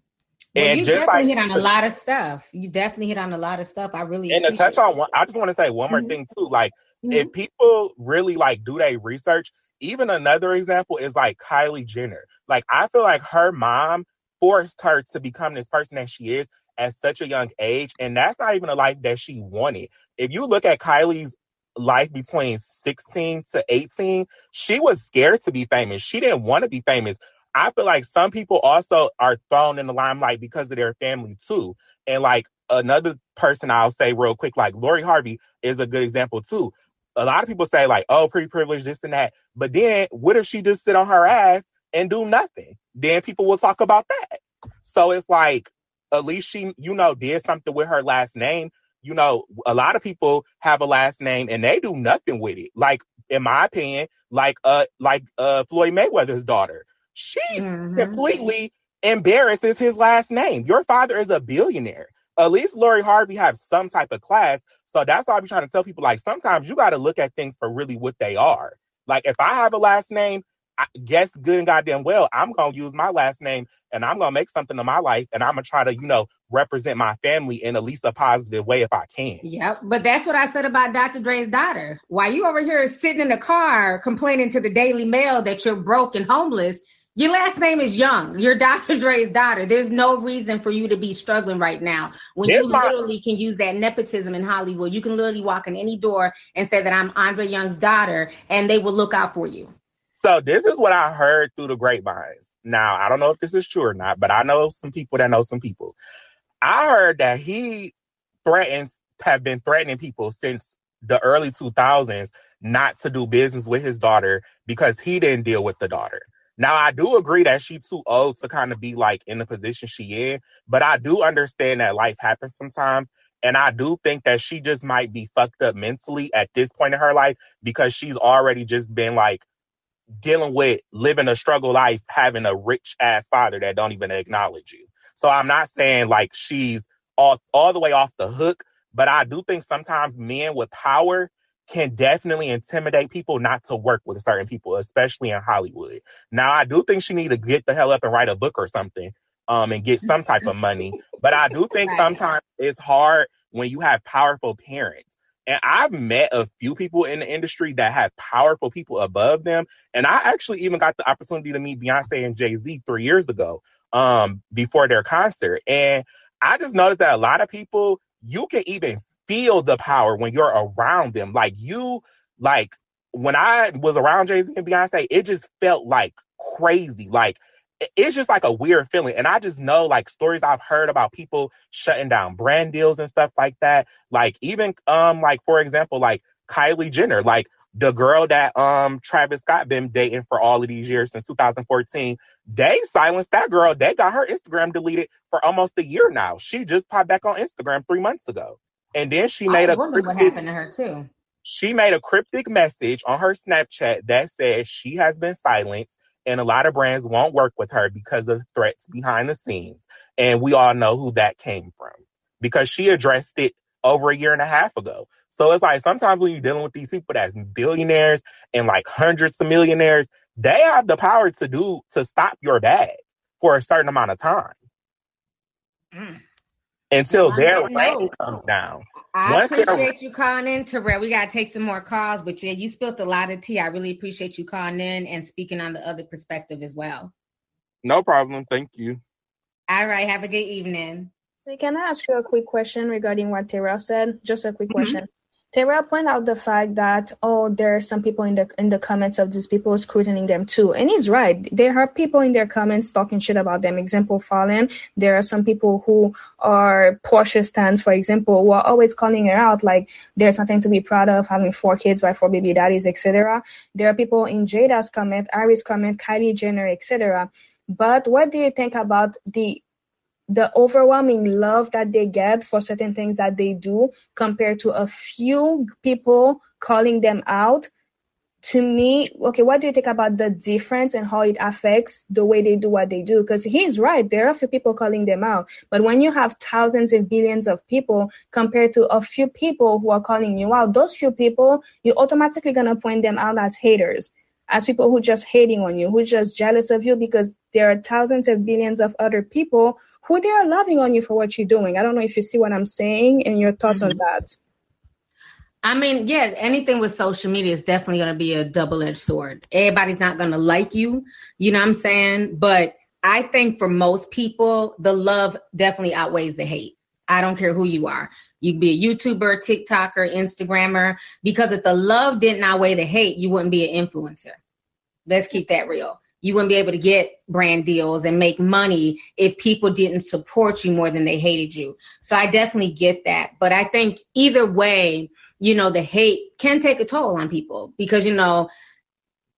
Well, And you just definitely like hit on a lot of stuff. You definitely hit on a lot of stuff. I really And to touch on one, I just want to say one more Mhm. thing too. Like if people really like do their research, even another example is like Kylie Jenner. Like I feel like her mom forced her to become this person that she is at such a young age, and that's not even a life that she wanted. If you look at Kylie's life between 16 to 18, she was scared to be famous. She didn't want to be famous. I feel like some people also are thrown in the limelight because of their family too. And like another person I'll say real quick, like Lori Harvey is a good example too. A lot of people say like, oh, pretty privileged, this and that. But then what if she just sit on her ass and do nothing? Then people will talk about that. So it's like, at least she, you know, did something with her last name. You know, a lot of people have a last name and they do nothing with it. Like, in my opinion, like uh like uh Floyd Mayweather's daughter. She completely embarrasses his last name. Your father is a billionaire. At least Lori Harvey has some type of class. So that's why I be trying to tell people like sometimes you gotta look at things for really what they are. Like if I have a last name, I guess good and goddamn well, I'm gonna use my last name and I'm gonna make something of my life and I'm gonna try to, you know, represent my family in at least a positive way if I can. Yep, but that's what I said about Dr. Dre's daughter. Why you over here sitting in the car complaining to the Daily Mail that you're broke and homeless, your last name is Young. You're Dr. Dre's daughter. There's no reason for you to be struggling right now when There's you my- literally can use that nepotism in Hollywood. You can literally walk in any door and say that I'm Andre Young's daughter, and they will look out for you. So this is what I heard through the grapevines. Now I don't know if this is true or not, but I know some people that know some people. I heard that he threatens have been threatening people since the early 2000s not to do business with his daughter because he didn't deal with the daughter. Now I do agree that she's too old to kind of be like in the position she in, but I do understand that life happens sometimes. And I do think that she just might be fucked up mentally at this point in her life because she's already just been like dealing with living a struggle life, having a rich ass father that don't even acknowledge you. So I'm not saying like she's all, all the way off the hook, but I do think sometimes men with power can definitely intimidate people not to work with certain people, especially in Hollywood. Now I do think she need to get the hell up and write a book or something, um, and get some type of money. But I do think sometimes it's hard when you have powerful parents. And I've met a few people in the industry that had powerful people above them. And I actually even got the opportunity to meet Beyonce and Jay Z three years ago, um, before their concert. And I just noticed that a lot of people, you can even feel the power when you're around them. Like you, like when I was around Jay Z and Beyonce, it just felt like crazy. Like it's just like a weird feeling. And I just know like stories I've heard about people shutting down brand deals and stuff like that. Like even um like for example, like Kylie Jenner, like the girl that um Travis Scott been dating for all of these years since 2014, they silenced that girl. They got her Instagram deleted for almost a year now. She just popped back on Instagram three months ago. And then she made I a wonder what happened to her too. she made a cryptic message on her Snapchat that says she has been silenced and a lot of brands won't work with her because of threats behind the scenes. And we all know who that came from because she addressed it over a year and a half ago. So it's like sometimes when you're dealing with these people that's billionaires and like hundreds of millionaires, they have the power to do to stop your bag for a certain amount of time mm. Until Well, on their that rank note, comes down. I Once their appreciate you calling in, Terrell. We gotta take some more calls, but yeah, you spilled a lot of tea. I really appreciate you calling in and speaking on the other perspective as well. no problem. Thank you. All right, have a good evening. So can I ask you a quick question regarding what Terrell said? Just a quick Mhm. question. Terrell pointed out the fact that oh, there are some people in the in the comments of these people scrutinizing them too, and he's right. There are people in their comments talking shit about them. Example, Falynn. There are some people who are Porsha stands, for example, who are always calling her out like there's nothing to be proud of having four kids by four baby daddies, etc. There are people in Jayda's comment, Iris comment, Kylie Jenner, etc. But what do you think about the the overwhelming love that they get for certain things that they do compared to a few people calling them out to me okay what do you think about the difference and how it affects the way they do what they do? Because he's right there are a few people calling them out. But when you have thousands and billions of people compared to a few people who are calling you out those few people you're automatically going to point them out as haters as people who just hating on you who just jealous of you because there are thousands and billions of other people who they are loving on you for what you're doing. I don't know if you see what I'm saying and your thoughts on mm-hmm. that. I mean, yeah, anything with social media is definitely going to be a double edged sword. Everybody's not going to like you, you know what I'm saying? But I think for most people, the love definitely outweighs the hate. I don't care who you are. You can be a YouTuber, TikToker, Instagrammer, because if the love didn't outweigh the hate, you wouldn't be an influencer. Let's keep that real. You wouldn't be able to get brand deals and make money if people didn't support you more than they hated you. So I definitely get that. But I think either way, you know, the hate can take a toll on people because, you know,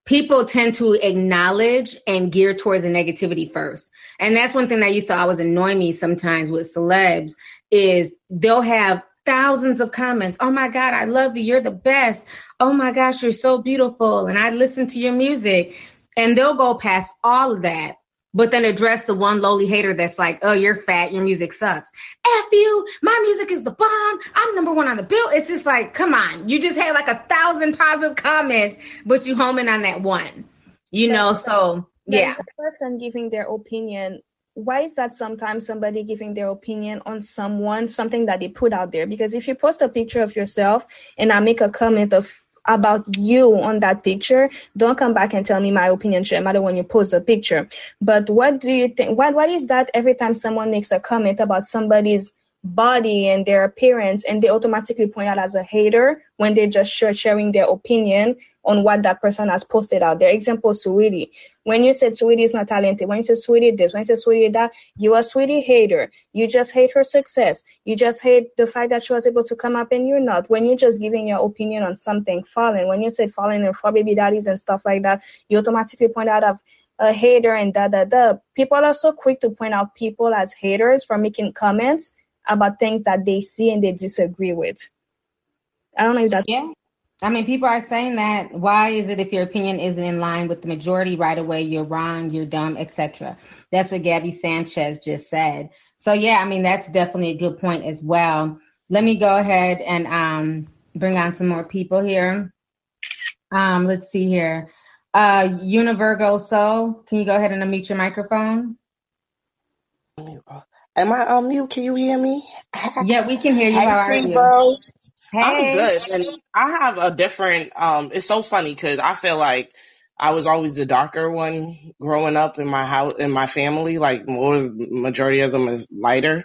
people tend to acknowledge and gear towards the negativity first. And that's one thing that used to always annoy me sometimes with celebs is they'll have thousands of comments. Oh my God, I love you. You're the best. Oh my gosh, you're so beautiful. And I listen to your music. And they'll go past all of that but then address the one lowly hater that's like, oh, you're fat, your music sucks. F you, my music is the bomb. I'm number one on the bill. It's just like, come on, you just had like a thousand positive comments, but you homing on that one, you know? So yeah. The person giving their opinion. Why is that sometimes somebody giving their opinion on someone, something that they put out there? Because if you post a picture of yourself and I make a comment of about you on that picture, don't come back and tell me my opinion should matter when you post a picture. But what do you think? What what is that every time someone makes a comment about somebody's body and their appearance and they automatically point out as a hater when they just sharing their opinion on what that person has posted out there. Example, Saweetie. When you said Saweetie is not talented, when you said Saweetie this, when you said Saweetie that, you are a Saweetie hater. You just hate her success. You just hate the fact that she was able to come up and you're not. When you're just giving your opinion on something, Falynn, when you said Falynn and four baby daddies and stuff like that, you automatically point out of a hater and da da da. People are so quick to point out people as haters for making comments about things that they see and they disagree with. I don't know if that. Yeah. I mean, people are saying that. Why is it if your opinion isn't in line with the majority right away, you're wrong, you're dumb, etc. That's what Gabby Sanchez just said. So yeah, I mean that's definitely a good point as well. Let me go ahead and um, bring on some more people here. Um, let's see here. Uh, Univirgo So, can you go ahead and unmute your microphone? Am I on mute? Can you hear me? Yeah, we can hear you. Hey, How are you? I'm good. And I have a different, um, it's so funny because I feel like I was always the darker one growing up in my house, in my family. Like more, majority of them is lighter.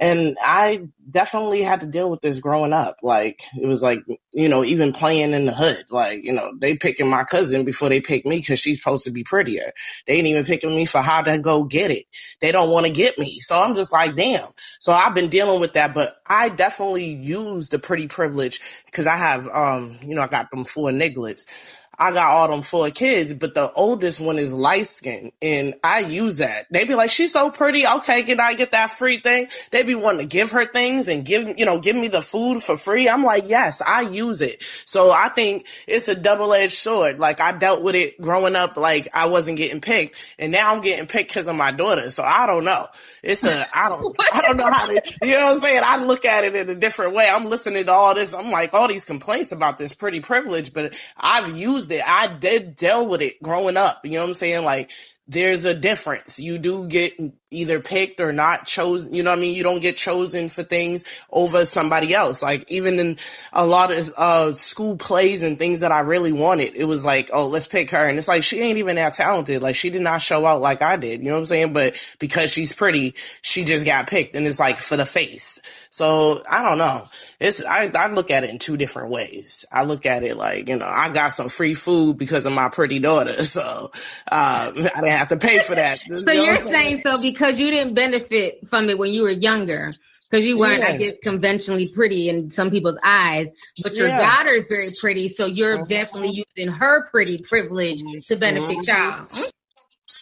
And I definitely had to deal with this growing up. Like it was like, you know, even playing in the hood, like, you know, they picking my cousin before they pick me because she's supposed to be prettier. They ain't even picking me for how to go get it. They don't want to get me. So I'm just like, damn. So I've been dealing with that, but I definitely use the pretty privilege because I have, um, you know, I got them four nigglets. I got all them four kids, but the oldest one is light skinned and I use that. They be like, she's so pretty. Okay, can I get that free thing? They be wanting to give her things and give, you know, give me the food for free. I'm like, yes, I use it. So I think it's a double edged sword. Like I dealt with it growing up, like I wasn't getting picked and now I'm getting picked because of my daughter. So I don't know. It's a, I don't, I don't know how to, you know what I'm saying? I look at it in a different way. I'm listening to all this. I'm like, all these complaints about this pretty privilege, but I've used it. I did deal with it growing up. You know what I'm saying? Like, there's a difference. You do get either picked or not chosen. You know what I mean? You don't get chosen for things over somebody else. Like even in a lot of uh, school plays and things that I really wanted, it was like, oh, let's pick her. And it's like, she ain't even that talented. Like she did not show out like I did. You know what I'm saying? But because she's pretty, she just got picked and it's like for the face. So I don't know. It's, I, I look at it in two different ways. I look at it like, you know, I got some free food because of my pretty daughter. So, uh, I didn't have to pay for that. You So know you're saying? saying so because you didn't benefit from it when you were younger, because you weren't, I guess, conventionally pretty in some people's eyes, but your Yeah. daughter is very pretty, so you're definitely using her pretty privilege to benefit Mhm. y'all.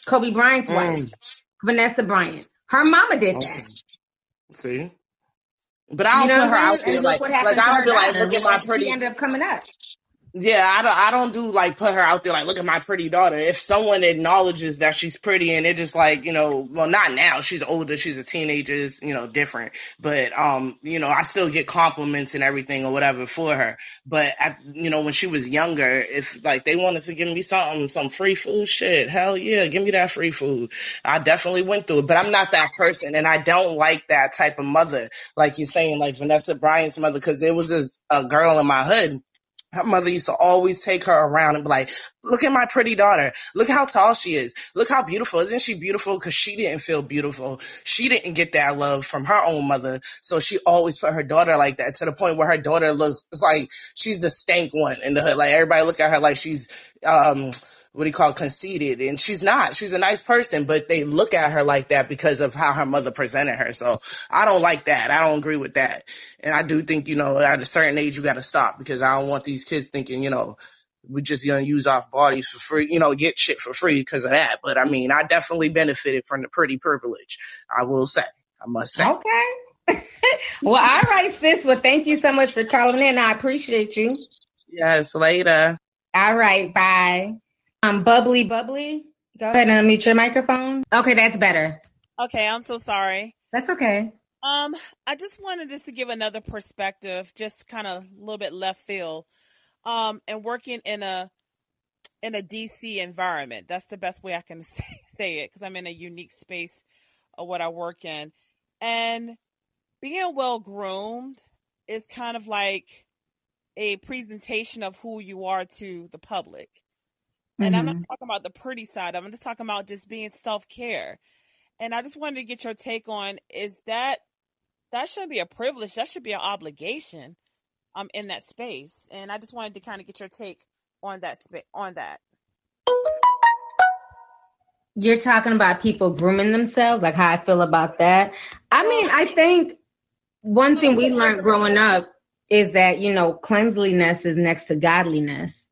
Kobe Bryant's wife, Mm. Vanessa Bryant, her mama did Okay. that. See? But I don't know put her I'm out saying? there And like, like I to don't be like, daughter. look at my pretty. She pretty. ended up coming up. Yeah, I don't. I don't do like put her out there like, look at my pretty daughter. If someone acknowledges that she's pretty and it just like you know, well, not now. She's older. She's a teenager. You know, different. But um, you know, I still get compliments and everything or whatever for her. But at, you know, when she was younger, if like they wanted to give me something, some free food, shit, hell yeah, give me that free food. I definitely went through it. But I'm not that person, and I don't like that type of mother, like you're saying, like Vanessa Bryant's mother, because there was this a girl in my hood her mother used to always take her around and be like, look at my pretty daughter. Look how tall she is. Look how beautiful. Isn't she beautiful? Cause she didn't feel beautiful. She didn't get that love from her own mother. So she always put her daughter like that to the point where her daughter looks, it's like she's the stank one in the hood. Like everybody look at her like she's, um, what do you call it, conceited and she's not she's a nice person but they look at her like that because of how her mother presented her so i don't like that i don't agree with that and i do think you know at a certain age you got to stop because i don't want these kids thinking you know we just gonna use our bodies for free you know get shit for free because of that but i mean i definitely benefited from the pretty privilege i will say i must say Okay. well, all right, sis. Well, thank you so much for calling in. I appreciate you. yes later All right, bye. Um, bubbly, bubbly. Go ahead and unmute your microphone. Okay, that's better. Okay, I'm so sorry. That's okay. Um, I just wanted just to give another perspective, just kind of a little bit left field. Um, and working in a in a DC environment. That's the best way I can say, say it because I'm in a unique space of what I work in. And being well groomed is kind of like a presentation of who you are to the public. And I'm not Mhm. talking about the pretty side. I'm just talking about just being self care. And I just wanted to get your take on is that that shouldn't be a privilege. That should be an obligation um in that space. And I just wanted to kind of get your take on that on that. You're talking about people grooming themselves, like how I feel about that. I mean, I think one thing we learned growing up is that, you know, cleanliness is next to godliness,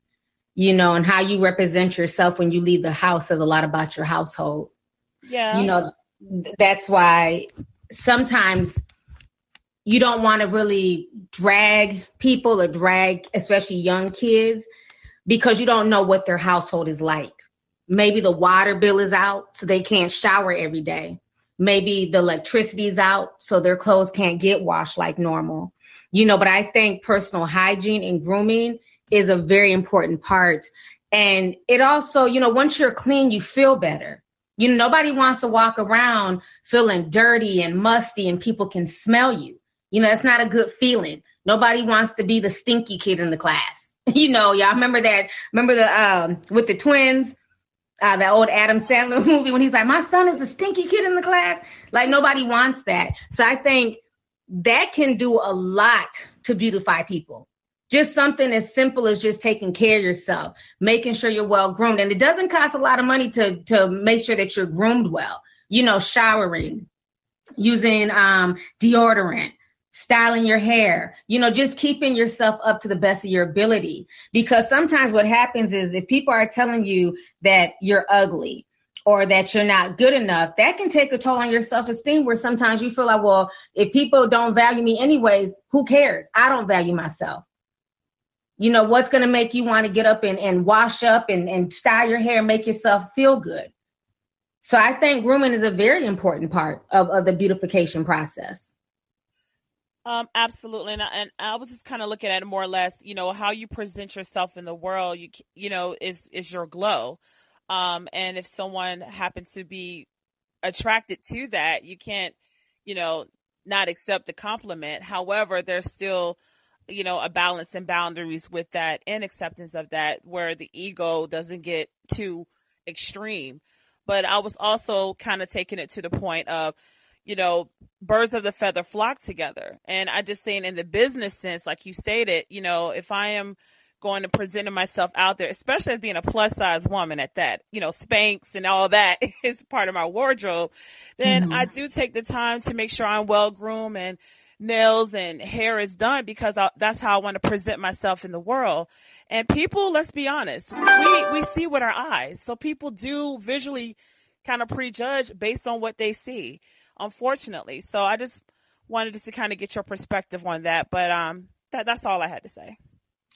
you know, and how you represent yourself when you leave the house says a lot about your household. Yeah. You know, that's why sometimes you don't want to really drag people or drag, especially young kids, because you don't know what their household is like. Maybe the water bill is out, so they can't shower every day. Maybe the electricity is out, so their clothes can't get washed like normal. You know, but I think personal hygiene and grooming is a very important part. And it also, you know, once you're clean, you feel better. You know, nobody wants to walk around feeling dirty and musty and people can smell you. You know, that's not a good feeling. Nobody wants to be the stinky kid in the class. You know, y'all remember that? Remember the um with the twins, uh, that old Adam Sandler movie when he's like, "My son is the stinky kid in the class." Like nobody wants that. So I think that can do a lot to beautify people. Just something as simple as just taking care of yourself, making sure you're well groomed, and it doesn't cost a lot of money to to make sure that you're groomed well. You know, showering, using um, deodorant, styling your hair, you know, just keeping yourself up to the best of your ability. Because sometimes what happens is if people are telling you that you're ugly or that you're not good enough, that can take a toll on your self esteem where sometimes you feel like, well, if people don't value me anyways, who cares? I don't value myself. You know, what's going to make you want to get up and, and wash up and, and style your hair and make yourself feel good? So I think grooming is a very important part of, of the beautification process. Um, absolutely, and I, and I was just kind of looking at it more or less. You know how you present yourself in the world. You you know is is your glow. Um, and if someone happens to be attracted to that, you can't you know not accept the compliment. However, there's still you know a balance and boundaries with that and acceptance of that where the ego doesn't get too extreme. But I was also kind of taking it to the point of you know, birds of the feather flock together. And I just saying in the business sense, like you stated, you know, if I am going to present myself out there, especially as being a plus size woman at that, you know, Spanx and all that is part of my wardrobe, then Mhm. I do take the time to make sure I'm well groomed and nails and hair is done because I, that's how I want to present myself in the world. And people, let's be honest, we, we see with our eyes. So people do visually kind of prejudge based on what they see, unfortunately. So I just wanted just to kind of get your perspective on that. But, um, that, that's all I had to say.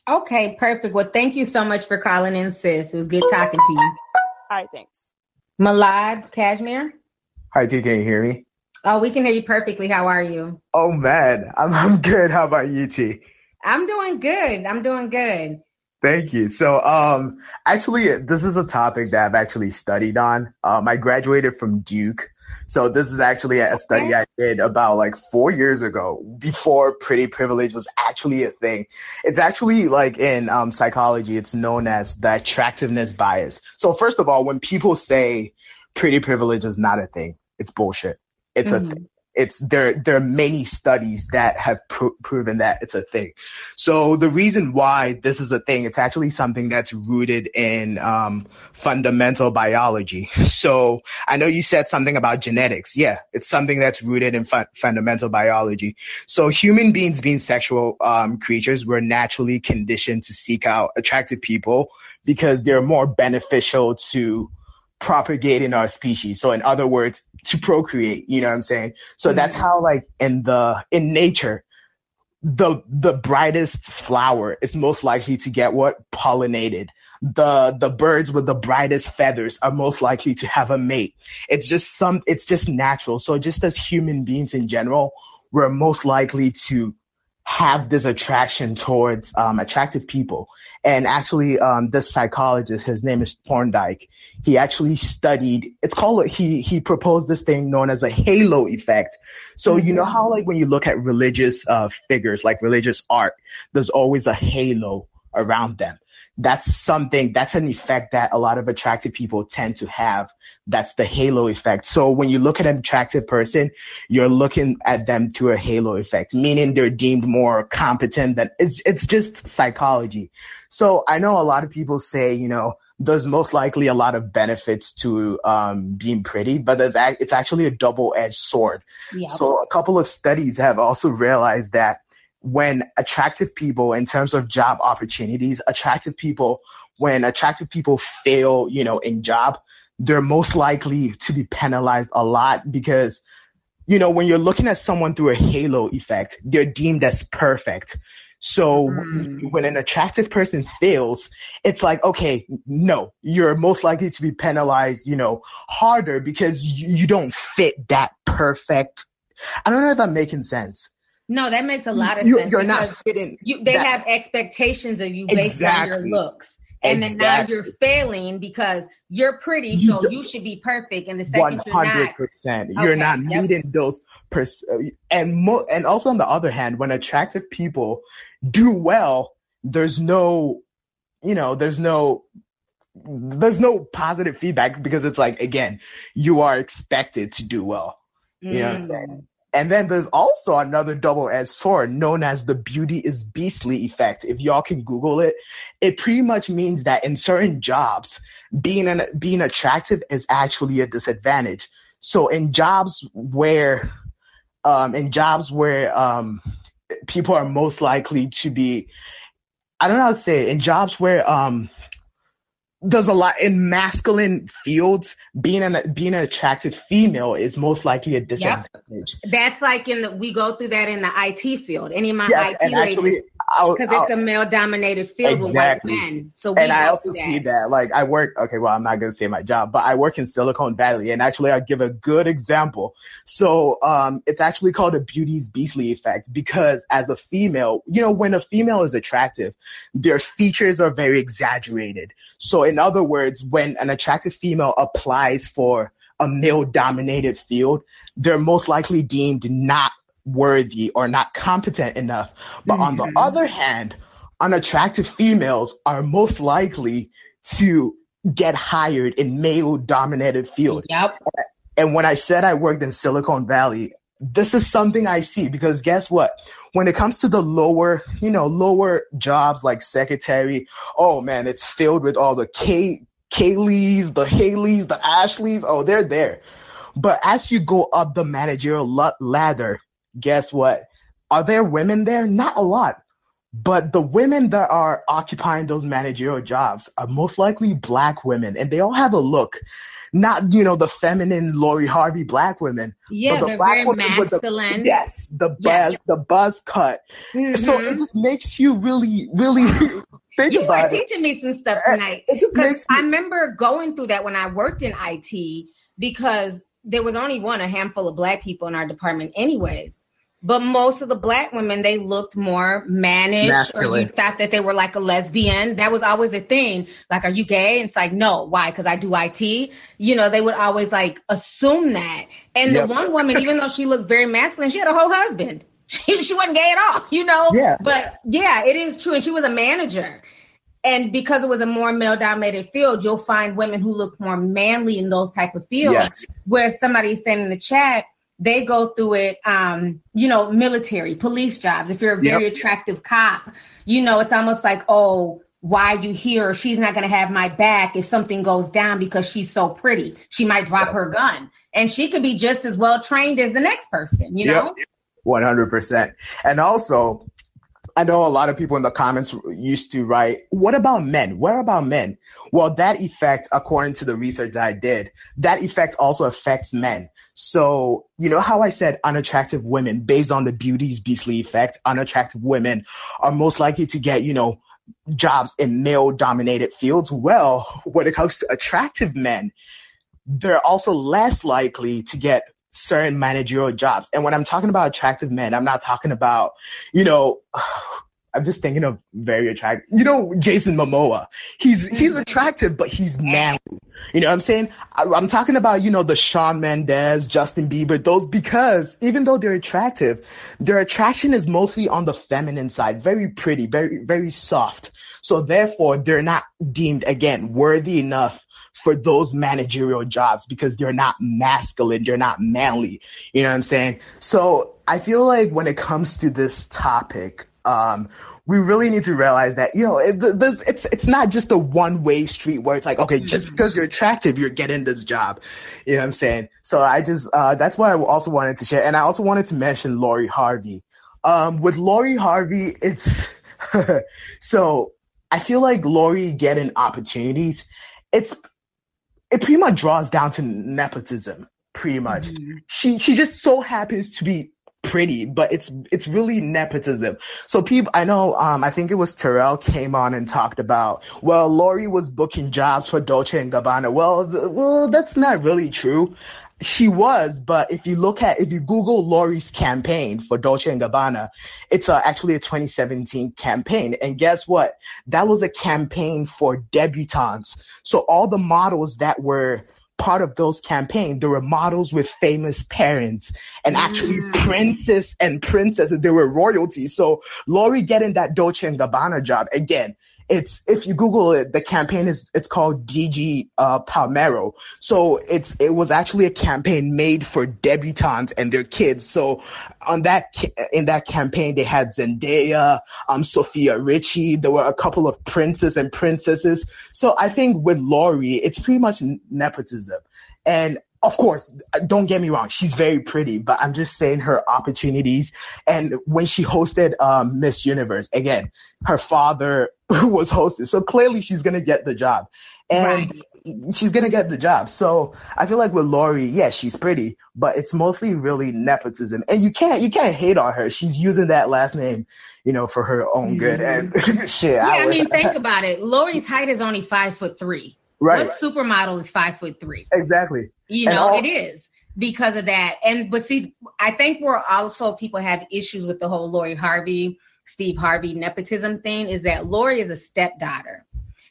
Okay, perfect. Well, thank you so much for calling in, sis. It was good talking to you. All right, thanks. Malad Kashmir. Hi, T. Can you hear me? Oh, we can hear you perfectly. How are you? Oh man, I'm I'm good. How about you, T? I'm doing good. I'm doing good. Thank you. So, um, actually, this is a topic that I've actually studied on. Um, I graduated from Duke. So this is actually a study I did about like four years ago before pretty privilege was actually a thing. It's actually like in um, psychology, it's known as the attractiveness bias. So first of all, when people say pretty privilege is not a thing, it's bullshit. It's a thing. It's there. There are many studies that have pro- proven that it's a thing. So the reason why this is a thing, it's actually something that's rooted in um, fundamental biology. So I know you said something about genetics. Yeah, it's something that's rooted in fu- fundamental biology. So human beings, being sexual um, creatures, we're naturally conditioned to seek out attractive people because they're more beneficial to propagating our species. So in other words, to procreate, you know what I'm saying? So that's how like in the, in nature, the, the brightest flower is most likely to get what? Pollinated. The, the birds with the brightest feathers are most likely to have a mate. It's just some, it's just natural. So just as human beings in general, we're most likely to have this attraction towards um, attractive people. And actually, um, this psychologist, his name is Thorndike. He actually studied. It's called. He he proposed this thing known as a halo effect. So you know how like when you look at religious uh, figures, like religious art, there's always a halo around them. That's something. That's an effect that a lot of attractive people tend to have. That's the halo effect. So when you look at an attractive person, you're looking at them through a halo effect, meaning they're deemed more competent than it's, it's just psychology. So I know a lot of people say, you know, there's most likely a lot of benefits to um, being pretty, but there's ac- it's actually a double-edged sword. Yeah. So a couple of studies have also realized that when attractive people, in terms of job opportunities, attractive people, when attractive people fail, you know, in job, they're most likely to be penalized a lot because, you know, when you're looking at someone through a halo effect, they're deemed as perfect. So mm. when an attractive person fails, it's like, okay, no, you're most likely to be penalized, you know, harder because you, you don't fit that perfect. I don't know if I'm making sense. No, that makes a lot of You- sense. you're not fitting You, they that- have expectations of you based on your looks. And then now you're failing because you're pretty, You so you should be perfect. And the second you're hundred not. You're Okay, not yep. meeting those pers- and mo- and also on the other hand, when attractive people do well, there's no, you know, there's no, there's no positive feedback because it's like again, you are expected to do well. You know what I'm Mm. saying? And then there's also another double-edged sword known as the beauty is beastly effect. If y'all can Google it, it pretty much means that in certain jobs, being an, being attractive is actually a disadvantage. So in jobs where, um, in jobs where, um, people are most likely to be, I don't know how to say it, in jobs where, um, there's a lot in masculine fields, being an, being an attractive female is most likely a disadvantage. that's like in the, we go through that in the IT field. Any of my Yes, IT and actually, ladies, because it's a male dominated field Exactly. with white men. So we and I also through see that, like, I work, okay, well, I'm not going to say my job, but I work in Silicon Valley, and actually, I'll give a good example. So, um, it's actually called a beauty's beastly effect because as a female, you know, when a female is attractive, their features are very exaggerated. So, in other words, when an attractive female applies for a male dominated field, they're most likely deemed not worthy or not competent enough. But on the mm-hmm. other hand, unattractive females are most likely to get hired in male dominated field. Yep. And when I said I worked in Silicon Valley, this is something I see because guess what? When it comes to the lower, you know, lower jobs like secretary, oh man, it's filled with all the K, Kayleys, the Haleys, the Ashleys. Oh, they're there. But as you go up the managerial ladder, guess what? Are there women there? Not a lot. But the women that are occupying those managerial jobs are most likely black women, and they all have a look. Not, you know, the feminine Lori Harvey black women. Yeah, but the black women with the- yes, the Yeah. buzz, the buzz cut. So Mhm. it just makes you really, really think you about are it. teaching me some stuff Uh, tonight. it just makes I remember going through that when I worked in IT because there was only one, a handful of black people in our department, anyways. But most of the black women, they looked more mannish, or Masculine. you thought that they were like a lesbian. That was always a thing. Like, are you gay? And it's like, no. Why? Because I do IT. You know, they would always like assume that. And Yep. the one woman, even though she looked very masculine, she had a whole husband. She, she wasn't gay at all, you know? Yeah. But yeah, it is true. And she was a manager. And because it was a more male dominated field, you'll find women who look more manly in those type of fields. Yes. Where somebody's saying in the chat, they go through it, um, you know, military, police jobs. If you're a very Yep. attractive cop, you know, it's almost like, oh, why are you here? She's not going to have my back if something goes down because she's so pretty. She might drop her gun. And she could be just as well trained as the next person, you know? One hundred percent. And also, I know a lot of people in the comments used to write, "What about men? Where about men?" Well, that effect, according to the research that I did, that effect also affects men. So, you know how I said unattractive women, based on the beauty's beastly effect, unattractive women are most likely to get, you know, jobs in male dominated fields. Well, when it comes to attractive men, they're also less likely to get certain managerial jobs. And when I'm talking about attractive men, I'm not talking about, you know, I'm just thinking of very attractive. You know, Jason Momoa. He's he's mm-hmm. attractive, but he's manly. You know what I'm saying? I, I'm talking about you know the Shawn Mendes, Justin Bieber, those because even though they're attractive, their attraction is mostly on the feminine side, very pretty, very very soft. So therefore, they're not deemed again worthy enough for those managerial jobs because they're not masculine, they're not manly. You know what I'm saying? So I feel like when it comes to this topic, um, we really need to realize that you know it, this, it's it's not just a one way street where it's like okay just because you're attractive you're getting this job. You know what i'm saying? So i just uh that's what i also wanted to share. And i also wanted to mention lori harvey. Um with lori harvey it's so i feel like lori getting opportunities it's it pretty much draws down to nepotism pretty much. She she just so happens to be pretty, but it's it's really nepotism. So people, I know, um, I think it was Terrell came on and talked about, well, Lori was booking jobs for Dolce and Gabbana. Well, th- well, that's not really true. She was, but if you look at, if you Google Lori's campaign for Dolce and Gabbana, it's uh, actually a 2017 campaign. And guess what? That was a campaign for debutantes. So all the models that were part of those campaigns, there were models with famous parents and actually mm. princes and princesses. They were royalty. So Lori getting that Dolce and Gabbana job again. It's if you Google it, the campaign is it's called DG uh, Palmero. So it's it was actually a campaign made for debutantes and their kids. So on that in that campaign they had Zendaya, um, Sophia Richie. There were a couple of princes and princesses. So I think with Lori, it's pretty much nepotism. And of course, don't get me wrong, she's very pretty, but I'm just saying her opportunities. And when she hosted um, Miss Universe, again, her father was hosted, so clearly she's gonna get the job, and she's gonna get the job. So I feel like with Lori, yeah, she's pretty, but it's mostly really nepotism, and you can't you can't hate on her. She's using that last name, you know, for her own good. Mm-hmm. And shit, Yeah, I, wish mean, think about it. Lori's height is only five foot three. Right. What supermodel is five foot three? exactly. You And know, all- it is because of that. And but see, I think we're also people have issues with the whole Lori Harvey, Steve Harvey nepotism thing. Is that Lori is a stepdaughter.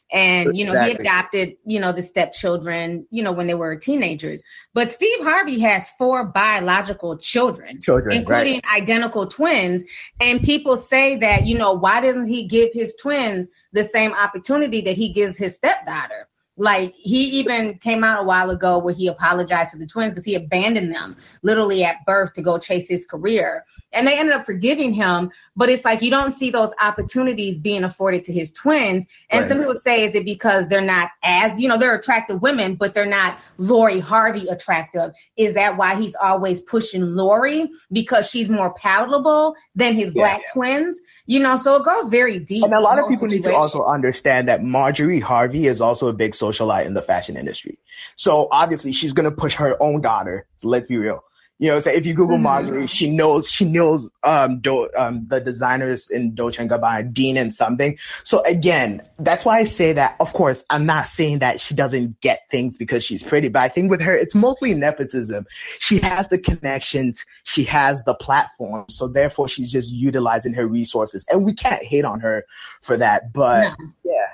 And you know he adopted you know the stepchildren you know when they were teenagers, but Steve Harvey has four biological children, Children, including identical twins. And people say that you know why doesn't he give his twins the same opportunity that he gives his stepdaughter? Like he even came out a while ago where he apologized to the twins because he abandoned them literally at birth to go chase his career. And they ended up forgiving him, but it's like you don't see those opportunities being afforded to his twins. And Right. some people say, is it because they're not as, you know, they're attractive women, but they're not Lori Harvey attractive? Is that why he's always pushing Lori because she's more palatable than his Yeah, black twins? You know, so it goes very deep. And a lot of people need to also understand that Marjorie Harvey is also a big socialite in the fashion industry. So obviously she's gonna push her own daughter. Let's be real. You know, so if you Google Mm-hmm. Marjorie, she knows she knows um, Do, um the designers in Dolce and Gabbana, Dean and something. So again, that's why I say that. Of course, I'm not saying that she doesn't get things because she's pretty, but I think with her, it's mostly nepotism. She has the connections, she has the platform, so therefore she's just utilizing her resources, and we can't hate on her for that. But yeah,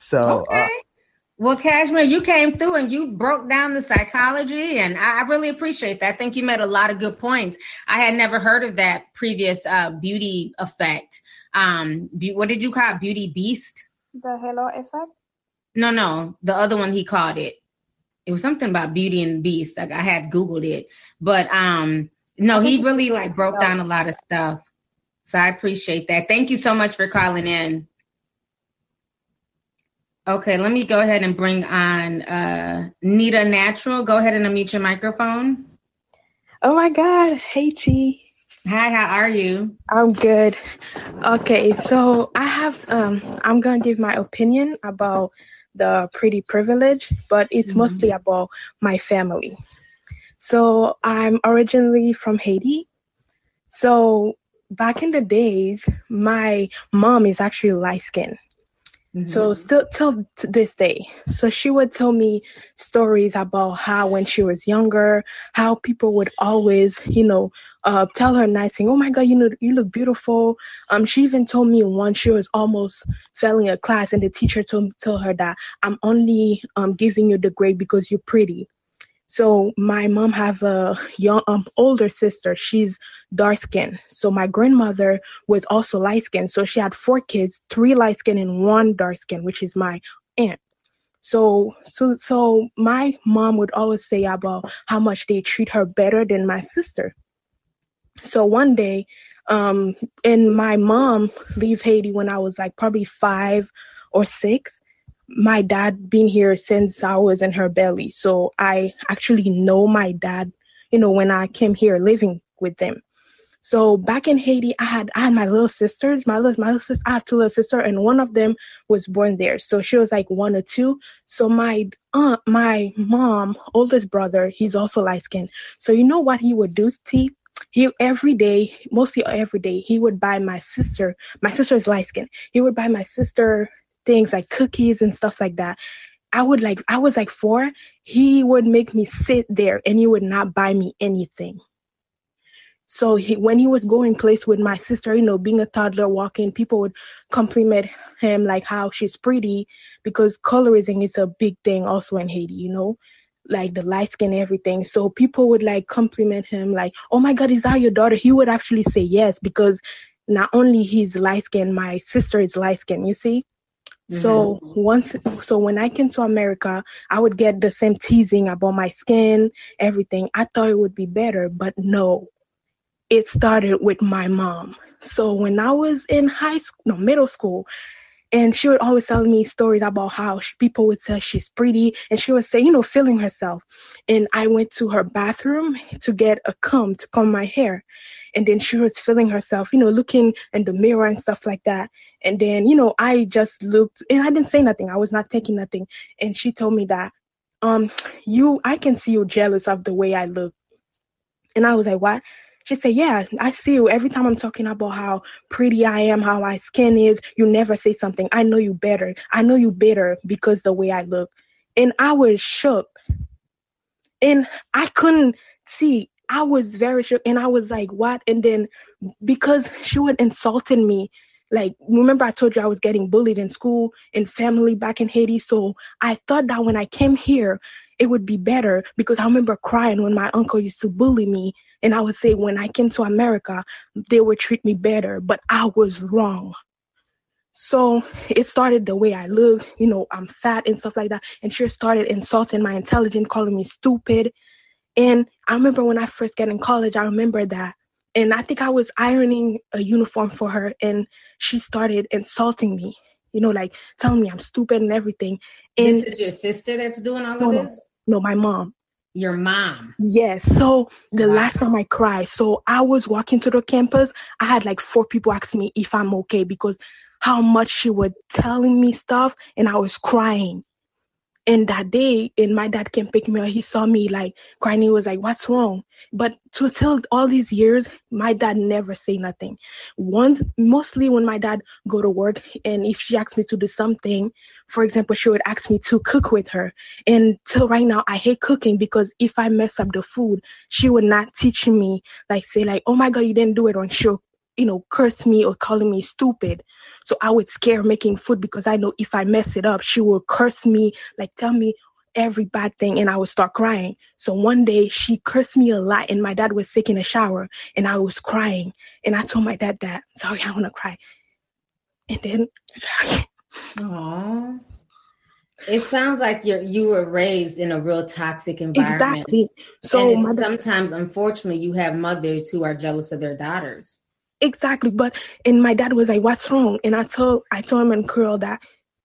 so uh, Okay. Well, Cashmere, you came through and you broke down the psychology, and I I really appreciate that. I think you made a lot of good points. I had never heard of that previous uh, beauty effect. Um, be- what did you call it? Beauty beast? The halo effect? No, no, the other one he called it. It was something about Beauty and Beast. Like I had Googled it, but um, no, he really like broke down a lot of stuff. So I appreciate that. Thank you so much for calling in. Okay, let me go ahead and bring on uh, Nita Natural. Go ahead and unmute your microphone. Oh my God. Hey, T. Hi, how are you? I'm good. Okay, so I have, um, I'm going to give my opinion about the pretty privilege, but it's mostly about my family. So I'm originally from Haiti. So back in the days, my mom is actually light skinned. So still till this day. So she would tell me stories about how when she was younger, how people would always, you know, uh, tell her nice thing. Oh my God, you know, you look beautiful. Um, she even told me once she was almost failing a class, and the teacher told told her that I'm only um giving you the grade because you're pretty. So my mom have a young um older sister. She's dark skinned. So my grandmother was also light skinned. So she had four kids, three light skinned and one dark skinned, which is my aunt. So so so my mom would always say about how much they treat her better than my sister. So one day, um, and my mom leave Haiti when I was like probably five or six. My dad been here since I was in her belly, so I actually know my dad. You know, when I came here living with them. So back in Haiti, I had I had my little sisters. My little my little sister, I have two little sisters, and one of them was born there. So she was like one or two. So my aunt, my mom, oldest brother, he's also light skinned. So you know what he would do, T? He every day, mostly every day, he would buy my sister. My sister is light skinned. He would buy my sister things like cookies and stuff like that. I would like I was like four. He would make me sit there and he would not buy me anything. So he, when he was going place with my sister, you know, being a toddler walking, people would compliment him like how she's pretty because colorism is a big thing also in Haiti, you know, like the light skin everything. So people would like compliment him like, "Oh my God, is that your daughter?" He would actually say yes because not only he's light skin, my sister is light skin. You see. So mm-hmm. once, so when I came to America, I would get the same teasing about my skin, everything. I thought it would be better, but no, it started with my mom. So when I was in high school, no, middle school, and she would always tell me stories about how sh- people would say she's pretty, and she would say, you know, feeling herself. And I went to her bathroom to get a comb to comb my hair. And then she was feeling herself, you know, looking in the mirror and stuff like that. And then, you know, I just looked and I didn't say nothing. I was not thinking nothing. And she told me that, um, you, I can see you jealous of the way I look. And I was like, what? She said, yeah, I see you. Every time I'm talking about how pretty I am, how my skin is, you never say something. I know you better. I know you better because the way I look. And I was shook. And I couldn't see. I was very shook. And I was like, what? And then because she would insulted me, like remember I told you I was getting bullied in school and family back in Haiti. So I thought that when I came here, it would be better because I remember crying when my uncle used to bully me. And I would say when I came to America, they would treat me better, but I was wrong. So it started the way I look, you know, I'm fat and stuff like that. And she started insulting my intelligence, calling me stupid. And I remember when I first got in college, I remember that. And I think I was ironing a uniform for her and she started insulting me, you know, like telling me I'm stupid and everything. And this is your sister that's doing all no, of no, this? no, my mom. Your mom. Yes. So the last time I cried, so I was walking to the campus, I had like four people ask me if I'm okay because how much she was telling me stuff and I was crying. And that day, and my dad came pick me up. He saw me like crying. He was like, "What's wrong?" But to till all these years, my dad never say nothing. Once, mostly when my dad go to work, and if she asks me to do something, for example, she would ask me to cook with her. And till right now, I hate cooking because if I mess up the food, she would not teach me like say like, "Oh my God, you didn't do it," or she'll you know, curse me or calling me stupid. So I would scare making food because I know if I mess it up, she will curse me, like tell me every bad thing and I would start crying. So one day she cursed me a lot and my dad was taking a shower and I was crying. And I told my dad that, sorry, I wanna cry. And then Aww. It sounds like you you were raised in a real toxic environment. Exactly. So and my it's dad- sometimes, unfortunately, you have mothers who are jealous of their daughters. Exactly. But and my dad was like, What's wrong? And I told I told him and Curl that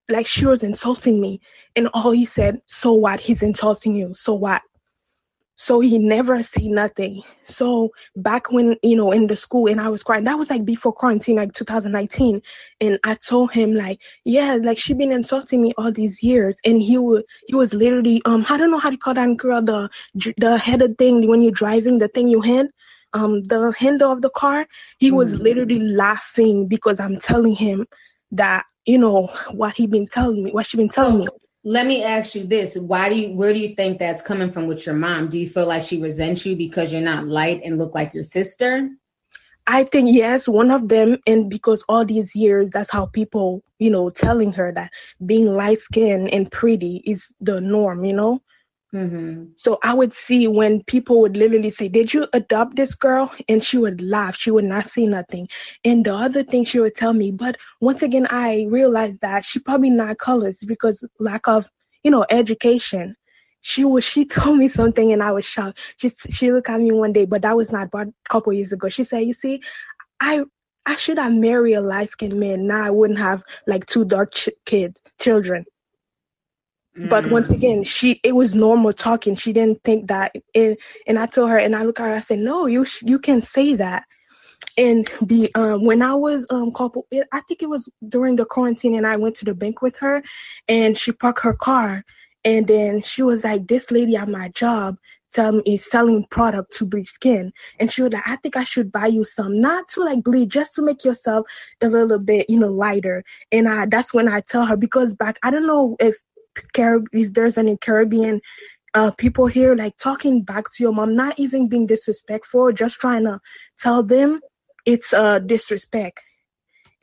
like she was insulting me. And all he said, So what? He's insulting you. So what? So he never said nothing. So back when, you know, in the school and I was crying, that was like before quarantine, like 2019. And I told him like, yeah, like she been insulting me all these years. And he was, he was literally, um, I don't know how to call that girl, the, the headed thing when you're driving, the thing you hand, um, the handle of the car. He was Mhm. literally laughing because I'm telling him that, you know, what he been telling me, what she been telling me. Let me ask you this: Why do you? Where do you think that's coming from with your mom? Do you feel like she resents you because you're not light and look like your sister? I think yes, one of them, and because all these years, that's how people, you know, telling her that being light skinned and pretty is the norm, you know. Mm-hmm. So I would see when people would literally say, "Did you adopt this girl?" and she would laugh. She would not say nothing. And the other thing she would tell me, but once again, I realized that she probably not colors because lack of, you know, education. She was she told me something and I was shocked. She she looked at me one day, but that was not but a couple years ago. She said, "You see, I I should have married a light skinned man. Now I wouldn't have like two dark ch- kids, children." But once Mm. again, she it was normal talking. She didn't think that. And, and I told her, and I look at her, I said, "No, you sh- you can say that." And the um when I was um couple, it, I think it was during the quarantine, and I went to the bank with her, and she parked her car, and then she was like, "This lady at my job." Tell me is selling product to bleach skin, and she was like, "I think I should buy you some, not to like bleach, just to make yourself a little bit, you know, lighter." And I, that's when I tell her because back, I don't know if Carib- if there's any Caribbean uh, people here, like talking back to your mom, not even being disrespectful, just trying to tell them it's uh, disrespect.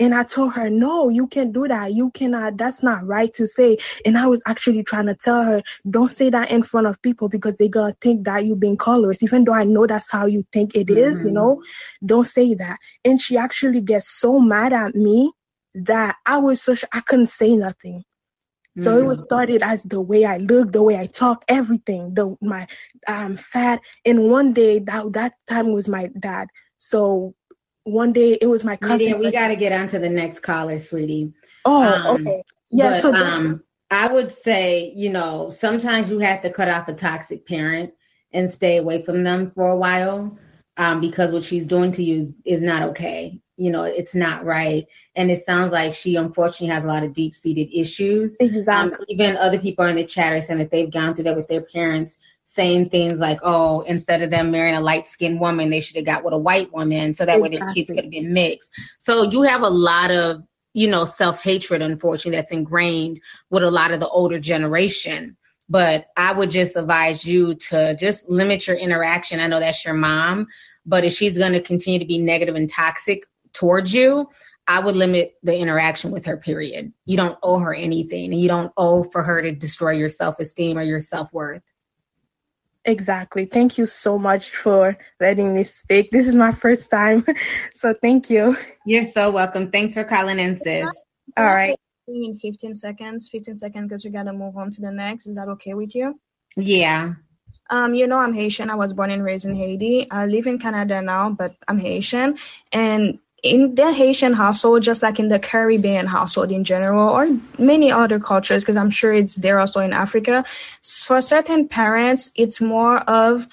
And I told her, no, you can't do that. You cannot, that's not right to say. And I was actually trying to tell her, don't say that in front of people because they're going to think that you being colorist, even though I know that's how you think it is, you Mhm. know, don't say that. And she actually gets so mad at me that I was so, sh- I couldn't say nothing. So it was Mhm. started as the way I look, the way I talk, everything. The my I'm fat. And one day that that time was my dad. So one day it was my cousin. We got to get on to the next caller, sweetie. Oh, Um, okay. Yeah, but, so um, I would say, you know, sometimes you have to cut off a toxic parent and stay away from them for a while um, because what she's doing to you is, is not okay. You know, it's not right. And it sounds like she unfortunately has a lot of deep seated issues. Exactly. Um, even other people in the chat are saying that they've gone through that with their parents, saying things like, oh, instead of them marrying a light skinned woman, they should have got with a white woman so that way their kids could have been mixed. So you have a lot of, you know, self hatred, unfortunately, that's ingrained with a lot of the older generation. But I would just advise you to just limit your interaction. I know that's your mom, but if she's going to continue to be negative and toxic towards you, I would limit the interaction with her, period. You don't owe her anything, and you don't owe for her to destroy your self esteem or your self worth. Exactly. Thank you so much for letting me speak. This is my first time. So thank you. You're so welcome. Thanks for calling in, sis. Can All I say right. something in 15 seconds? 15 seconds because we gotta move on to the next. Is that okay with you? Yeah. Um, you know, I'm Haitian. I was born and raised in Haiti. I live in Canada now, but I'm Haitian. And in the Haitian household, just like in the Caribbean household in general, or many other cultures, because I'm sure it's there also in Africa, for certain parents, it's more of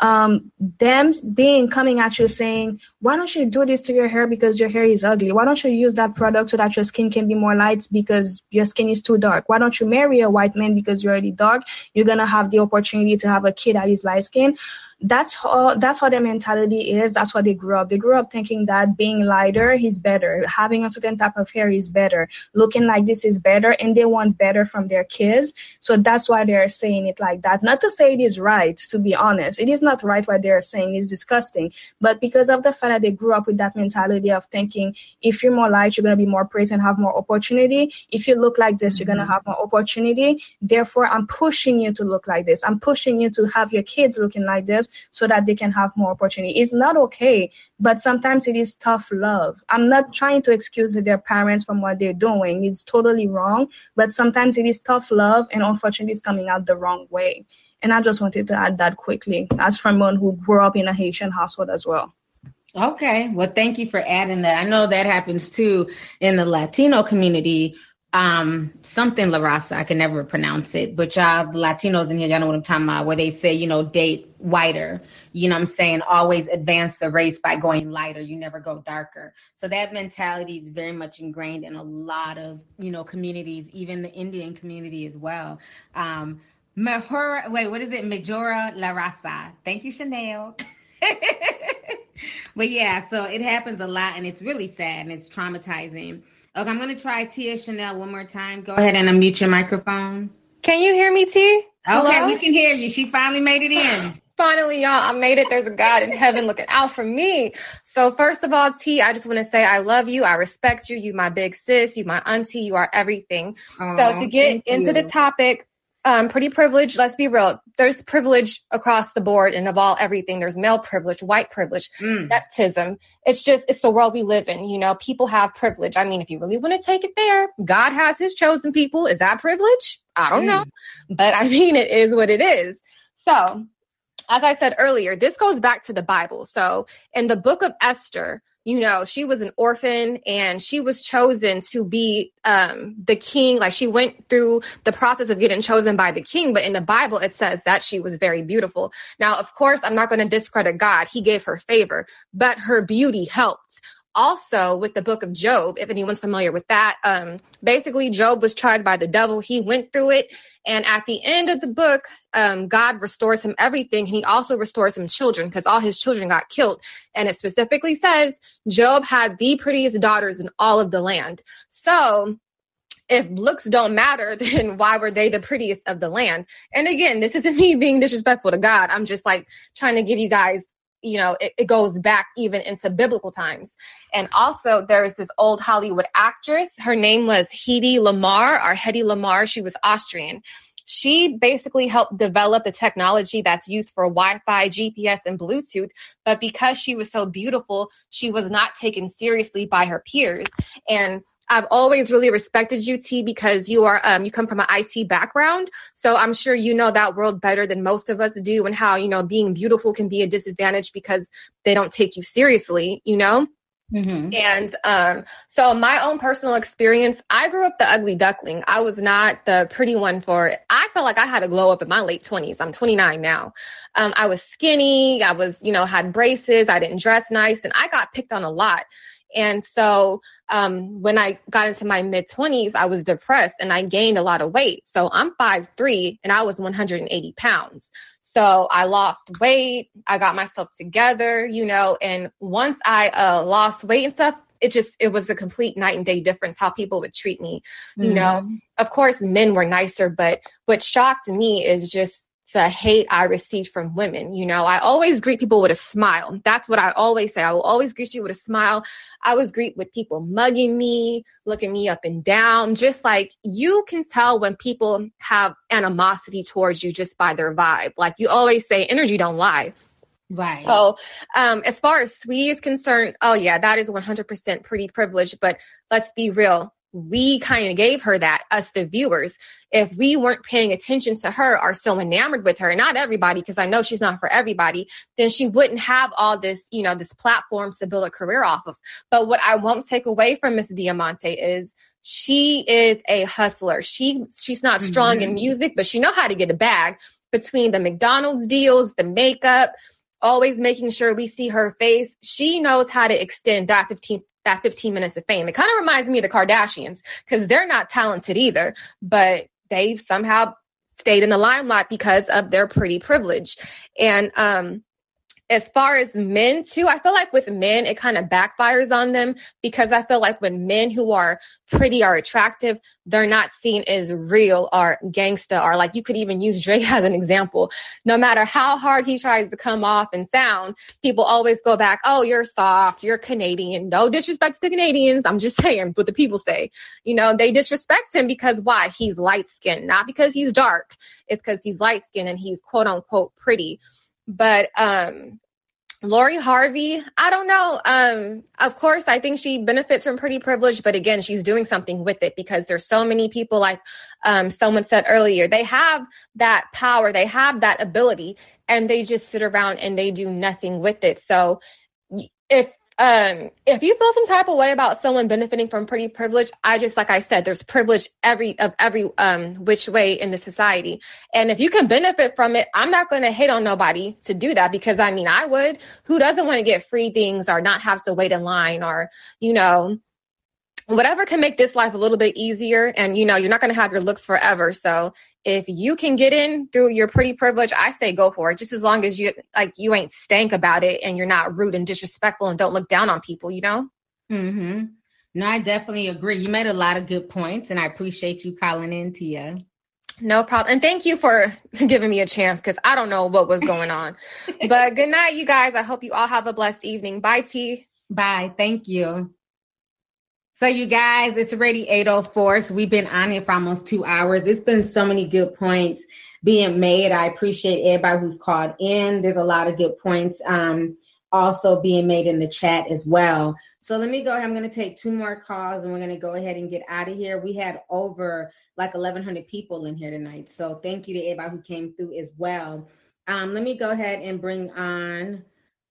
um them being coming at you saying why don't you do this to your hair because your hair is ugly? Why don't you use that product so that your skin can be more light because your skin is too dark? Why don't you marry a white man because you're already dark? You're gonna have the opportunity to have a kid that is light skin that's how that's what their mentality is. That's what they grew up. They grew up thinking that being lighter is better. Having a certain type of hair is better. Looking like this is better and they want better from their kids. So that's why they're saying it like that. Not to say it is right to be honest. It is not right what they're saying. It's disgusting. But because of the fact that they grew up with that mentality of thinking if you're more light you're going to be more praised and have more opportunity. If you look like this you're going to mm-hmm. have more opportunity. Therefore i'm pushing you to look like this. I'm pushing you to have your kids looking like this so that they can have more opportunity it's not okay but sometimes it is tough love i'm not trying to excuse their parents from what they're doing it's totally wrong but sometimes it is tough love and unfortunately it's coming out the wrong way and i just wanted to add that quickly as someone who grew up in a haitian household as well Okay. Well, thank you for adding that. I know that happens too in the Latino community. Um, something La Raza, I can never pronounce it, but y'all Latinos in here, y'all know what I'm talking about, where they say, you know, date whiter. You know I'm saying? Always advance the race by going lighter. You never go darker. So that mentality is very much ingrained in a lot of, you know, communities, even the Indian community as well. Um, wait, what is it? Mejorar La Raza. Thank you, Chanel. but yeah, so it happens a lot and it's really sad and it's traumatizing. Okay, I'm gonna try Tia Chanel one more time. Go ahead and unmute your microphone. Can you hear me, T? Okay, Hello? we can hear you. She finally made it in. Finally, y'all, I made it. There's a God in heaven looking out for me. So first of all, T, I just want to say I love you. I respect you. You my big sis. You my auntie. You are everything. So to get into the topic, um, pretty privilege. Let's be real. There's privilege across the board and of all everything. There's male privilege, white privilege, Mm. nepotism. It's just, it's the world we live in. You know, people have privilege. I mean, if you really want to take it there, God has his chosen people. Is that privilege? I don't know. But I mean, it is what it is. So as I said earlier, this goes back to the Bible. So in the book of Esther, you know, she was an orphan and she was chosen to be um, the king. Like she went through the process of getting chosen by the king. But in the Bible, it says that she was very beautiful. Now, of course, I'm not going to discredit God. He gave her favor, but her beauty helped. Also, with the book of Job, if anyone's familiar with that, um, basically Job was tried by the devil. He went through it. And at the end of the book, um, God restores him everything. And he also restores him children because all his children got killed. And it specifically says Job had the prettiest daughters in all of the land. So if looks don't matter, then why were they the prettiest of the land? And again, this isn't me being disrespectful to God. I'm just like trying to give you guys, you know, it, it goes back even into biblical times. And also there is this old Hollywood actress. Her name was Hedy Lamarr or Hedy Lamarr. She was Austrian. She basically helped develop the technology that's used for Wi-Fi, GPS, and Bluetooth. But because she was so beautiful, she was not taken seriously by her peers. And I've always really respected you, T, because you are um, you come from an IT background, so I'm sure you know that world better than most of us do, and how you know being beautiful can be a disadvantage because they don't take you seriously, you know. And um, so my own personal experience, I grew up the ugly duckling. I was not the pretty one for it. I felt like I had to glow up in my late 20s. I'm 29 now. Um, I was skinny. I was, you know, had braces. I didn't dress nice, and I got picked on a lot. And so um, when I got into my mid 20s, I was depressed and I gained a lot of weight. So I'm 5'3 and I was 180 pounds. So I lost weight. I got myself together, you know, and once I uh, lost weight and stuff, it just, it was a complete night and day difference how people would treat me. You know, Mhm. of course, men were nicer, but what shocked me is just the hate I received from women. You know, I always greet people with a smile. That's what I always say. I will always greet you with a smile. I was greet with people mugging me, looking me up and down, just like you can tell when people have animosity towards you just by their vibe. Like you always say, energy don't lie. Right. So, um, as far as Saweetie is concerned, oh yeah, that is 100% pretty privileged. But let's be real. We kind of gave her that, us the viewers. If we weren't paying attention to her or so enamored with her, not everybody, because I know she's not for everybody, then she wouldn't have all this, you know, this platform to build a career off of. But what I won't take away from Miss Diamonté is she is a hustler. She she's not strong in Mhm. music, but she know how to get a bag between the McDonald's deals, the makeup, always making sure we see her face. She knows how to extend that 15 that 15 minutes of fame. It kind of reminds me of the Kardashians because they're not talented either, but they've somehow stayed in the limelight because of their pretty privilege. And um as far as men too, I feel like with men, it kind of backfires on them because I feel like when men who are pretty or attractive, they're not seen as real or gangsta or like you could even use Drake as an example. No matter how hard he tries to come off and sound, people always go back, oh, you're soft, you're Canadian. No disrespect to the Canadians. I'm just saying what the people say. You know, they disrespect him because why? He's light skinned, not because he's dark. It's because he's light skinned and he's quote unquote pretty. But um Lori Harvey, I don't know. Um, of course, I think she benefits from pretty privilege, but again, she's doing something with it because there's so many people, like um, someone said earlier, they have that power, they have that ability, and they just sit around and they do nothing with it. So, if um if you feel some type of way about someone benefiting from pretty privilege i just like i said there's privilege every of every um which way in the society. And if you can benefit from it i'm not going to hate on nobody to do that because i mean i would. Who doesn't want to get free things or not have to wait in line or you know whatever can make this life a little bit easier and you know you're not going to have your looks forever so if you can get in through your pretty privilege i say go for it just as long as you like you ain't stank about it and you're not rude and disrespectful and don't look down on people you know Mm-hmm. No, I definitely agree. You made a lot of good points, and I appreciate you calling in, Tia. no problem and thank you for giving me a chance because i don't know what was going on but good night you guys i hope you all have a blessed evening bye t Bye. Thank you. So, you guys, it's already 8.04. So, we've been on here for almost two hours. It's been so many good points being made. I appreciate everybody who's called in. There's a lot of good points um, also being made in the chat as well. So, let me go ahead. I'm going to take two more calls and we're going to go ahead and get out of here. We had over like 1,100 people in here tonight. So, thank you to everybody who came through as well. Um, let me go ahead and bring on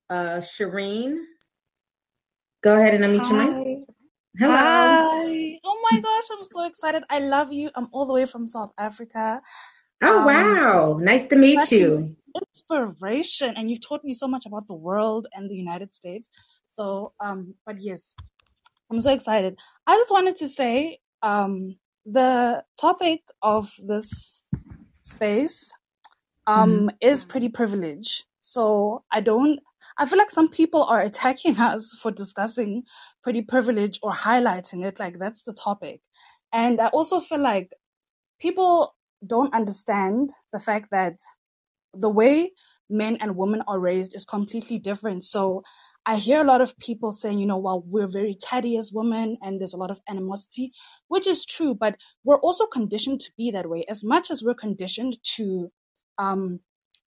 uh, Shireen. Go ahead and unmute your mic. Hi. Hello. Hi. Oh my gosh, I'm so excited. I love you. I'm all the way from South Africa. Oh, Um, wow. Nice to meet you. inspiration, and you've taught me so much about the world and the United States. So, um, but yes, I'm so excited. I just wanted to say, um, the topic of this space, um, is pretty privilege. So I don't, I feel like some people are attacking us for discussing pretty privilege or highlighting it like that's the topic. And I also feel like people don't understand the fact that the way men and women are raised is completely different. So I hear a lot of people saying, you know, well, we're very catty as women and there's a lot of animosity, which is true, but we're also conditioned to be that way. As much as we're conditioned to um,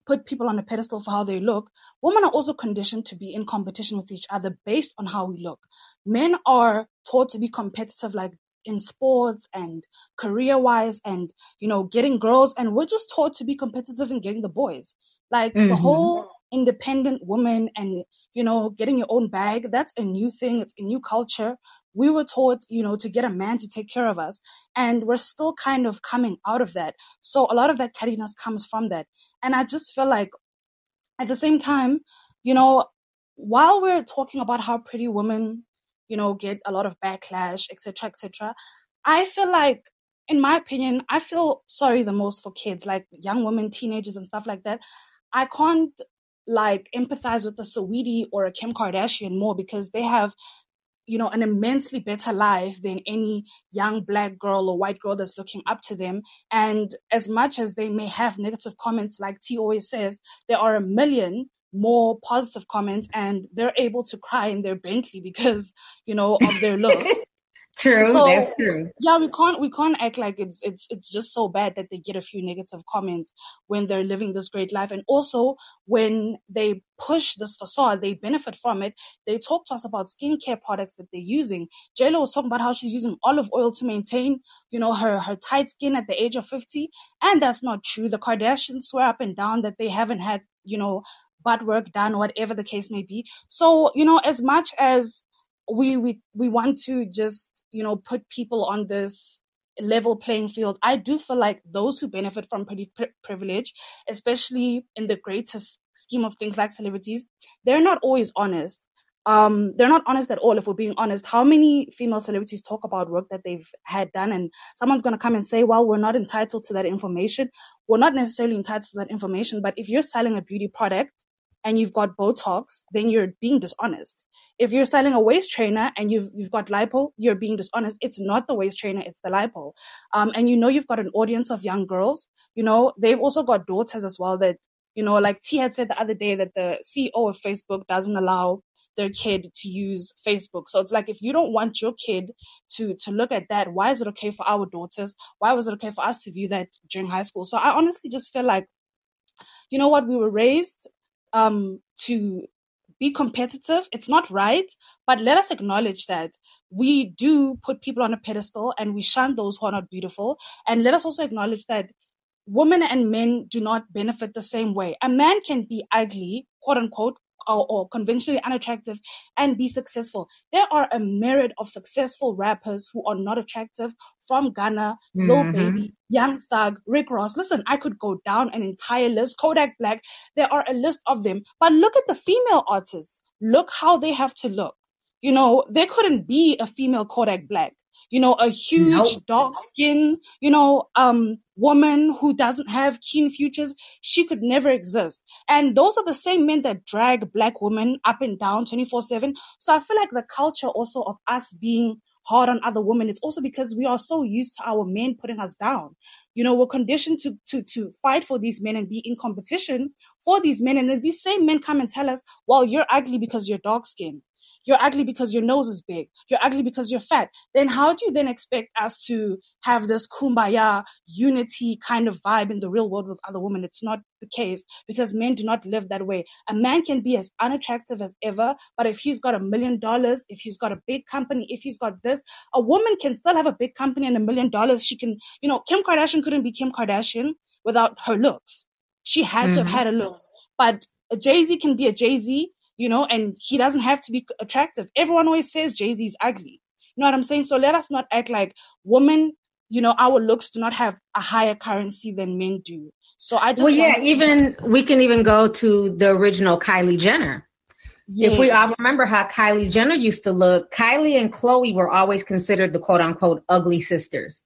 put people on a pedestal for how they look, women are also conditioned to be in competition with each other based on how we look. Men are taught to be competitive, like in sports and career wise and, you know, getting girls. And we're just taught to be competitive in getting the boys. Like the Mhm. whole independent woman and, you know, getting your own bag, that's a new thing. It's a new culture. We were taught, you know, to get a man to take care of us. And we're still kind of coming out of that. So a lot of that cattiness comes from that. And I just feel like at the same time, you know, while we're talking about how pretty women, you know, get a lot of backlash, etc., etc., I feel like, in my opinion, I feel sorry the most for kids, like young women, teenagers, and stuff like that. I can't like empathize with a Saweetie or a Kim Kardashian more because they have you know, an immensely better life than any young black girl or white girl that's looking up to them. And as much as they may have negative comments, like T always says, there are a million more positive comments and they're able to cry in their Bentley because, you know, of their looks. True, So that's true. yeah, we can't we can't act like it's it's it's just so bad that they get a few negative comments when they're living this great life, and also when they push this facade, they benefit from it. They talk to us about skincare products that they're using. JLo was talking about how she's using olive oil to maintain, you know, her her tight skin at the age of fifty, and that's not true. The Kardashians swear up and down that they haven't had, you know, butt work done, whatever the case may be. So you know, as much as we we we want to just you know put people on this level playing field i do feel like those who benefit from pretty pri- privilege especially in the greatest scheme of things like celebrities they're not always honest. Um they're not honest at all if we're being honest. How many female celebrities talk about work that they've had done and someone's going to come and say well we're not entitled to that information. We're not necessarily entitled to that information but if you're selling a beauty product and you've got Botox, then you're being dishonest. If you're selling a waist trainer and you've you've got lipo, you're being dishonest. It's not the waist trainer, it's the lipo. Um, and you know you've got an audience of young girls. You know they've also got daughters as well. That you know, like T had said the other day that the CEO of Facebook doesn't allow their kid to use Facebook. So it's like if you don't want your kid to to look at that, why is it okay for our daughters? Why was it okay for us to view that during high school? So I honestly just feel like you know what we were raised um to be competitive. It's not right but let us acknowledge that we do put people on a pedestal and we shun those who are not beautiful. And let us also acknowledge that women and men do not benefit the same way. A man can be ugly quote unquote or, or conventionally unattractive and be successful. There are a myriad of successful rappers who are not attractive from Gunna, Lil Mhm. Baby, Young Thug, Rick Ross. Listen, I could go down an entire list. Kodak Black. There are a list of them. But look at the female artists. Look how they have to look. You know, there couldn't be a female Kodak Black. You know, a huge Nope. dark skin, you know, um, woman who doesn't have keen futures. She could never exist. And those are the same men that drag black women up and down 24 7. So I feel like the culture also of us being hard on other women, it's also because we are so used to our men putting us down. You know, we're conditioned to, to, to fight for these men and be in competition for these men. And then these same men come and tell us, well, you're ugly because you're dark skinned. You're ugly because your nose is big. You're ugly because you're fat. Then how do you then expect us to have this kumbaya unity kind of vibe in the real world with other women? It's not the case because men do not live that way. A man can be as unattractive as ever, but if he's got a million dollars, if he's got a big company, if he's got this, a woman can still have a big company and a million dollars. She can, you know, Kim Kardashian couldn't be Kim Kardashian without her looks. She had to have Mhm. had her looks. But a Jay Z can be a Jay Z, you know, and he doesn't have to be attractive. Everyone always says Jay Z is ugly. You know what I'm saying? So let us not act like women, you know, our looks do not have a higher currency than men do. So I just Well, yeah, to- even we can even go to the original Kylie Jenner. If we all remember how Kylie Jenner used to look, Kylie and Khloé were always considered the quote unquote ugly sisters.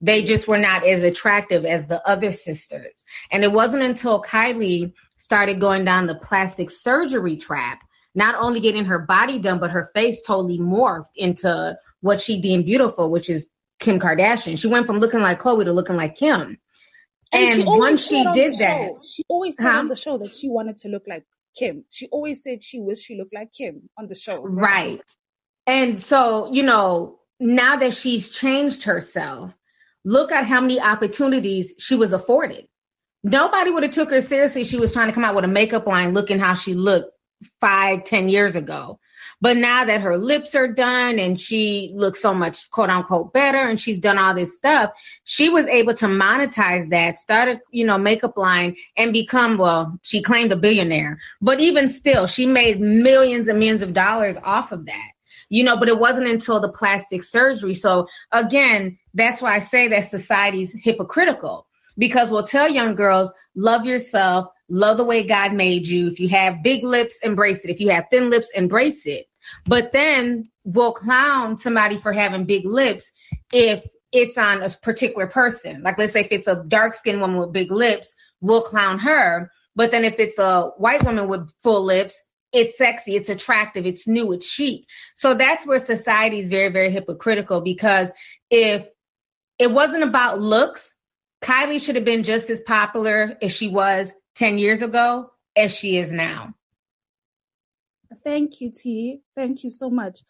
They just were not as attractive as the other sisters. And it wasn't until Kylie started going down the plastic surgery trap, not only getting her body done, but her face totally morphed into what she deemed beautiful, which is Kim Kardashian. She went from looking like Khloé to looking like Kim. And, she once she did that, show- she always said Huh? on the show that she wanted to look like Kim. She always said she wished she looked like Kim on the show. Right. And so, you know, now that she's changed herself, look at how many opportunities she was afforded. Nobody would have took her seriously. She was trying to come out with a makeup line looking how she looked five, ten years ago. But now that her lips are done and she looks so much quote unquote better and she's done all this stuff, she was able to monetize that, start a, you know, makeup line and become, well, she claimed a billionaire, but even still, she made millions and millions of dollars off of that you know, but it wasn't until the plastic surgery. So again, that's why I say that society's hypocritical because we'll tell young girls, love yourself, love the way God made you. If you have big lips, embrace it. If you have thin lips, embrace it. But then we'll clown somebody for having big lips if it's on a particular person. Like let's say if it's a dark skinned woman with big lips, we'll clown her. But then if it's a white woman with full lips, it's sexy, it's attractive, it's new, it's chic. So that's where society is very, very hypocritical because if it wasn't about looks, Kylie should have been just as popular as she was 10 years ago as she is now. Thank you, T. Thank you so much.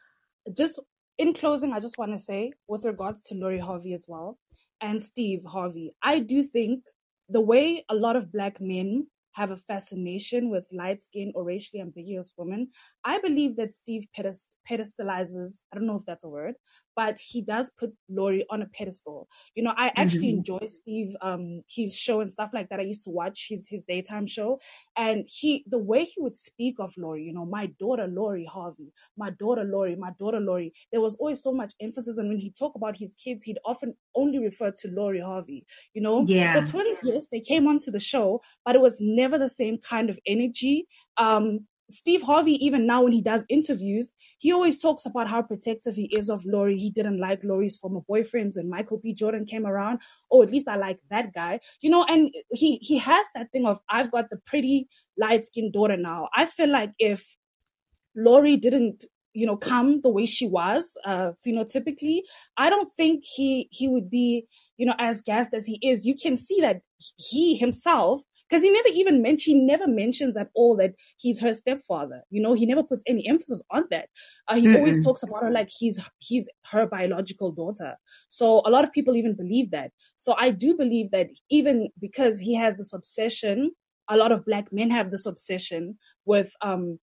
Just in closing, I just want to say, with regards to Lori Harvey as well and Steve Harvey, I do think the way a lot of black men have a fascination with light skinned or racially ambiguous women, I believe that Steve pedest- pedestalizes, I don't know if that's a word, but he does put Lori on a pedestal. You know, I actually Mhm. enjoy Steve, um, his show and stuff like that. I used to watch his, his daytime show and he, the way he would speak of Lori, you know, my daughter Lori Harvey, my daughter Lori, my daughter Lori, there was always so much emphasis. And when he talked about his kids, he'd often only refer to Lori Harvey, you know, Yeah. the twins, yes, they came onto the show, but it was never the same kind of energy. Um, Steve Harvey, even now when he does interviews, he always talks about how protective he is of Lori. He didn't like Lori's former boyfriends when Michael B. Jordan came around. Oh, at least I like that guy. You know, and he he has that thing of I've got the pretty light skinned daughter now. I feel like if Lori didn't, you know, come the way she was, uh, phenotypically, I don't think he he would be, you know, as gassed as he is. You can see that he himself, because he never even mentioned, he never mentions at all that he's her stepfather. You know, he never puts any emphasis on that. Uh, he always Mm-mm. talks about her like he's he's her biological daughter. So a lot of people even believe that. So I do believe that even because he has this obsession, a lot of black men have this obsession with um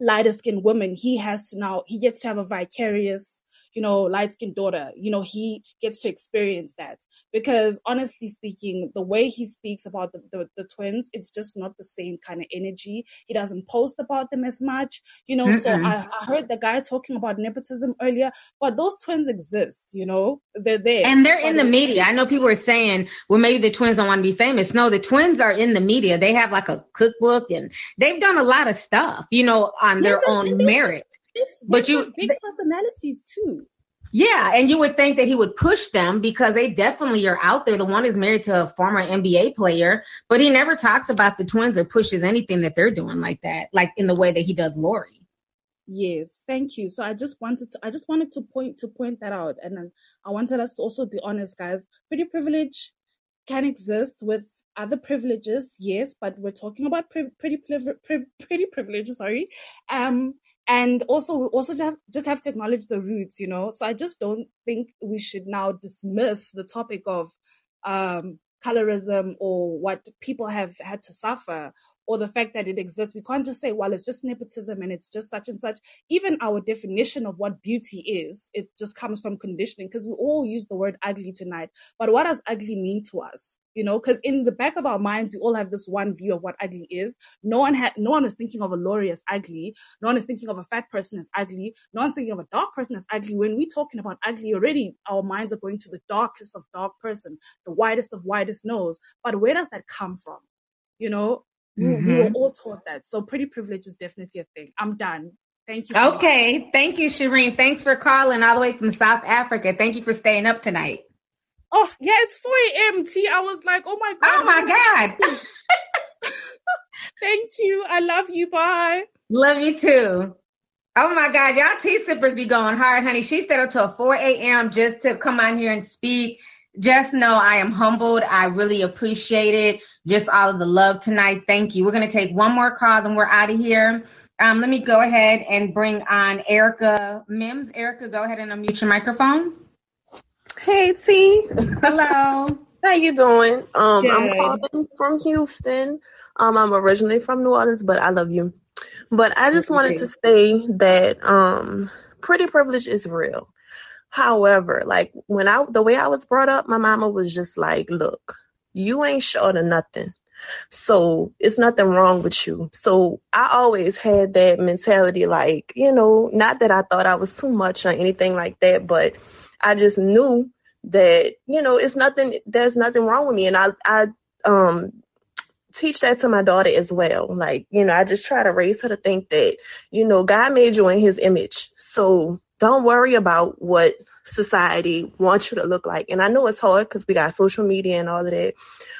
lighter skinned women, he has to now, he gets to have a vicarious, you know, light skinned daughter. You know, he gets to experience that. Because honestly speaking, the way he speaks about the, the, the twins, it's just not the same kind of energy. He doesn't post about them as much, you know. So Mm-mm. I, I heard the guy talking about nepotism earlier, but those twins exist, you know, they're there. And they're in the media. I know people are saying, well, maybe the twins don't want to be famous. No, the twins are in the media. They have like a cookbook and they've done a lot of stuff, you know, on their Yes, and- own and they- merit. But you, big personalities too. yeah, and you would think that he would push them because they definitely are out there. The one is married to a former NBA player, but he never talks about the twins or pushes anything that they're doing like that, like in the way that he does Lori. Yes, thank you. So I just wanted to I just wanted to point to point that out and then I wanted us to also be honest guys. Pretty privilege can exist with other privileges, yes, but we're talking about pri- pretty pri- pretty privilege, sorry. Um and also we also just just have to acknowledge the roots, you know. So I just don't think we should now dismiss the topic of um colorism or what people have had to suffer or the fact that it exists. We can't just say, well, it's just nepotism and it's just such and such. Even our definition of what beauty is, it just comes from conditioning because we all use the word ugly tonight. But what does ugly mean to us? You know, because in the back of our minds, we all have this one view of what ugly is. No one had, no one is thinking of a Lori as ugly. No one is thinking of a fat person as ugly. No one's thinking of a dark person as ugly. When we're talking about ugly already, our minds are going to the darkest of dark person, the widest of widest nose. But where does that come from? You know, we, we were Mhm. all taught that. So pretty privilege is definitely a thing. I'm done. Thank you so much. Okay. Thank you, Shireen. Thanks for calling all the way from South Africa. Thank you for staying up tonight. Oh, yeah, it's 4 a.m. T. I was like, oh my God. Oh my God. Thank you. I love you. Bye. Love you too. Oh my God, y'all tea sippers be going hard, honey. She stayed up till 4 a.m. just to come on here and speak. Just know I am humbled. I really appreciate it. Just all of the love tonight. Thank you. We're going to take one more call, then we're out of here. Um, let me go ahead and bring on Erica Mims. Erica, go ahead and unmute your microphone. Hey T. Hello. How you doing? Um, Good. I'm calling from Houston. Um, I'm originally from New Orleans, but I love you. But I just wanted to say that um, pretty privilege is real. However, like when I the way I was brought up, my mama was just like, "Look, you ain't short of nothing." So it's nothing wrong with you. So I always had that mentality, like, you know, not that I thought I was too much or anything like that, but I just knew that, you know, it's nothing, there's nothing wrong with me. And I, I, um, teach that to my daughter as well. Like, you know, I just try to raise her to think that, you know, God made you in his image. So don't worry about what society wants you to look like. And I know it's hard because we got social media and all of that.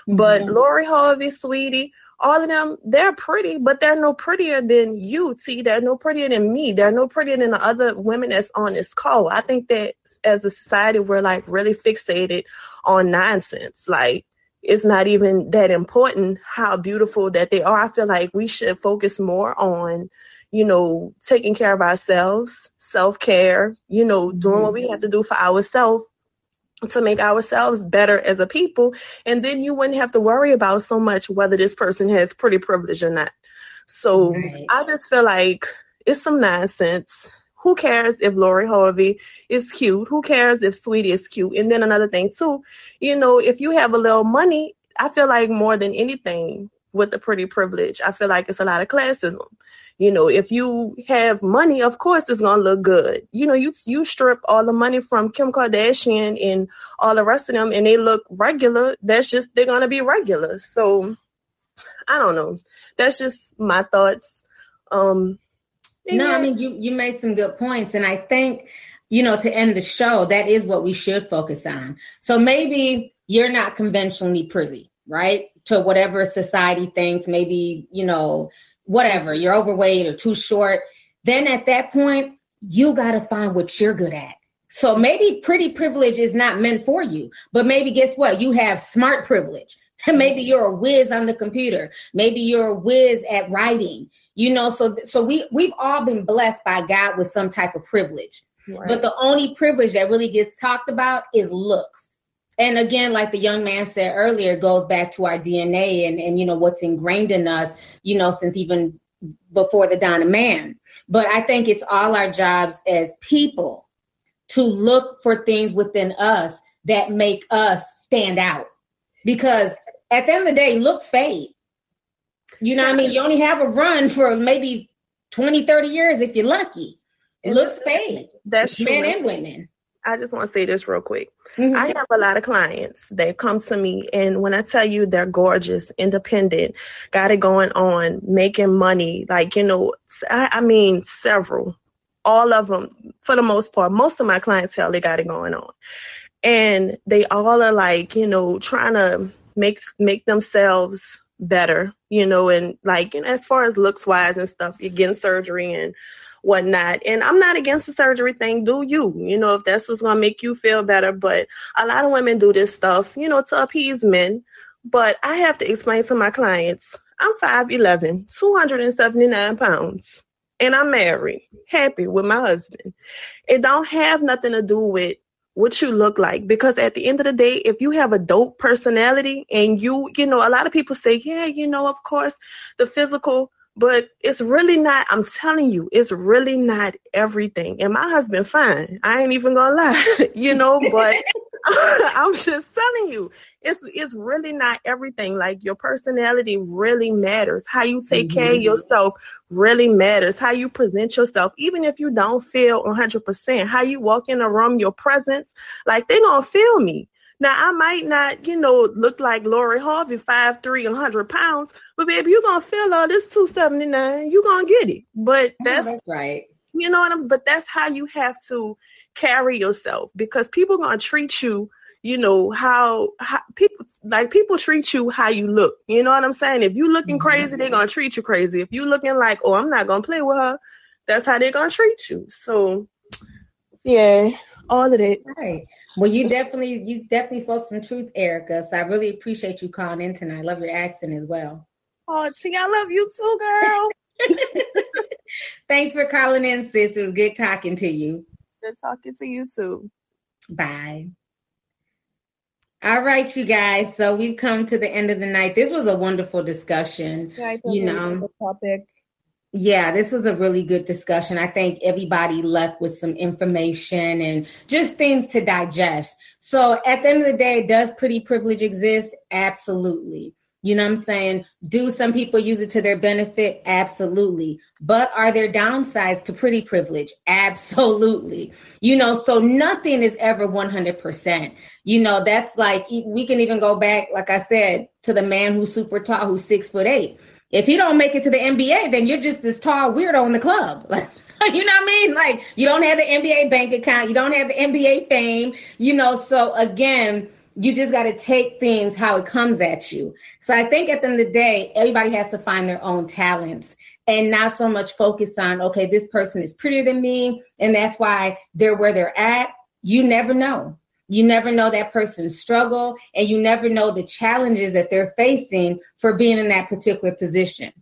But Mhm. Lori Harvey, Saweetie, all of them, they're pretty, but they're no prettier than you, T. They're no prettier than me. They're no prettier than the other women that's on this call. I think that as a society, we're like really fixated on nonsense. Like, it's not even that important how beautiful that they are. I feel like we should focus more on, you know, taking care of ourselves, self care, you know, doing what we mm-hmm. have to do for ourselves to make ourselves better as a people. And then you wouldn't have to worry about so much whether this person has pretty privilege or not. So I just feel like it's some nonsense. Who cares if Lori Harvey is cute? Who cares if Saweetie is cute? And then another thing too, you know, if you have a little money, I feel like more than anything with the pretty privilege, I feel like it's a lot of classism. You know, if you have money, of course it's gonna look good. You know, you you strip all the money from Kim Kardashian and all the rest of them, and they look regular. That's just they're gonna be regular. So I don't know. That's just my thoughts. Um, No, I mean you you made some good points, and I think you know to end the show, that is what we should focus on. So maybe you're not conventionally pretty, right? To whatever society thinks, maybe you know whatever you're overweight or too short. Then at that point, you got to find what you're good at. So maybe pretty privilege is not meant for you, but maybe guess what? You have smart privilege. maybe you're a whiz on the computer. Maybe you're a whiz at writing. You know, so so we we've all been blessed by God with some type of privilege. Right. But the only privilege that really gets talked about is looks. And again, like the young man said earlier, it goes back to our DNA and, and you know what's ingrained in us, you know, since even before the dawn of man. But I think it's all our jobs as people to look for things within us that make us stand out. Because at the end of the day, looks fade. You know what I mean? You only have a run for maybe 20, 30 years if you're lucky. Looks fade. That's Men true. and women. I just want to say this real quick. Mm-hmm. I have a lot of clients that come to me, and when I tell you they're gorgeous, independent, got it going on, making money, like, you know, I, I mean, several, all of them, for the most part, most of my clientele, they got it going on. And they all are like, you know, trying to make make themselves better, you know, and like, know, as far as looks wise and stuff, you're getting surgery and whatnot. And I'm not against the surgery thing. Do you? You know, if that's what's gonna make you feel better. But a lot of women do this stuff, you know, to appease men. But I have to explain to my clients, I'm 5'11, 279 pounds, and I'm married, happy with my husband. It don't have nothing to do with what you look like because at the end of the day if you have a dope personality and you you know a lot of people say yeah you know of course the physical but it's really not i'm telling you it's really not everything. And my husband fine. I ain't even gonna lie you know but i'm just telling you it's it's really not everything. Like your personality really matters. How you take care of Mhm. yourself really matters. How you present yourself. Even if you don't feel 100% how you walk in a room your presence like they gonna feel me now I might not, you know, look like Lori Harvey, five three, hundred pounds, but baby, you're gonna feel all this two seventy nine. You're gonna get it. But that's, that's right. You know what I'm? But that's how you have to carry yourself because people gonna treat you. You know how, how people like people treat you how you look. You know what I'm saying? If you looking mm-hmm. crazy, they're gonna treat you crazy. If you looking like, oh, I'm not gonna play with her, that's how they're gonna treat you. So, yeah, all of that. Right. Well, you definitely you definitely spoke some truth, Erica. So I really appreciate you calling in tonight. I love your accent as well. Oh, see, I love you too, girl. Thanks for calling in, sis. It was good talking to you. Good talking to you too. Bye. All right, you guys. So we've come to the end of the night. This was a wonderful discussion. Yeah, it you was a know, good topic. Yeah, this was a really good discussion. I think everybody left with some information and just things to digest. So at the end of the day, does pretty privilege exist? Absolutely. You know what I'm saying? Do some people use it to their benefit? Absolutely. But are there downsides to pretty privilege? Absolutely. You know, so nothing is ever 100%. You know, that's like, we can even go back, like I said, to the man who's super tall, who's six foot eight. If he don't make it to the NBA, then you're just this tall weirdo in the club. Like, you know what I mean? Like, you don't have the NBA bank account, you don't have the NBA fame, you know. So again, you just got to take things how it comes at you. So I think at the end of the day, everybody has to find their own talents and not so much focus on, okay, this person is prettier than me, and that's why they're where they're at. You never know. You never know that person's struggle and you never know the challenges that they're facing for being in that particular position.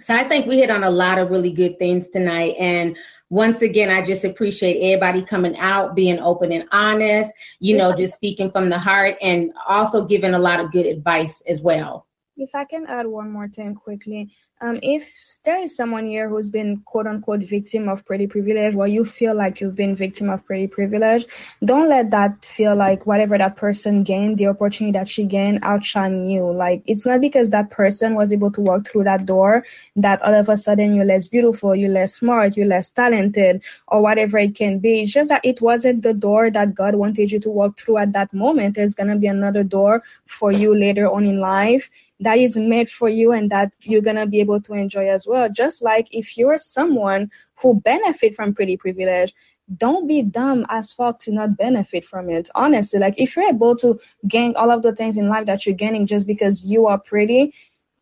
So I think we hit on a lot of really good things tonight. And once again, I just appreciate everybody coming out, being open and honest, you know, just speaking from the heart and also giving a lot of good advice as well. If I can add one more thing quickly, um, if there is someone here who's been quote unquote victim of pretty privilege, or you feel like you've been victim of pretty privilege, don't let that feel like whatever that person gained, the opportunity that she gained, outshine you. Like it's not because that person was able to walk through that door that all of a sudden you're less beautiful, you're less smart, you're less talented, or whatever it can be. It's just that it wasn't the door that God wanted you to walk through at that moment. There's gonna be another door for you later on in life that is made for you and that you're going to be able to enjoy as well. Just like if you're someone who benefit from pretty privilege, don't be dumb as fuck to not benefit from it. Honestly, like if you're able to gain all of the things in life that you're gaining just because you are pretty,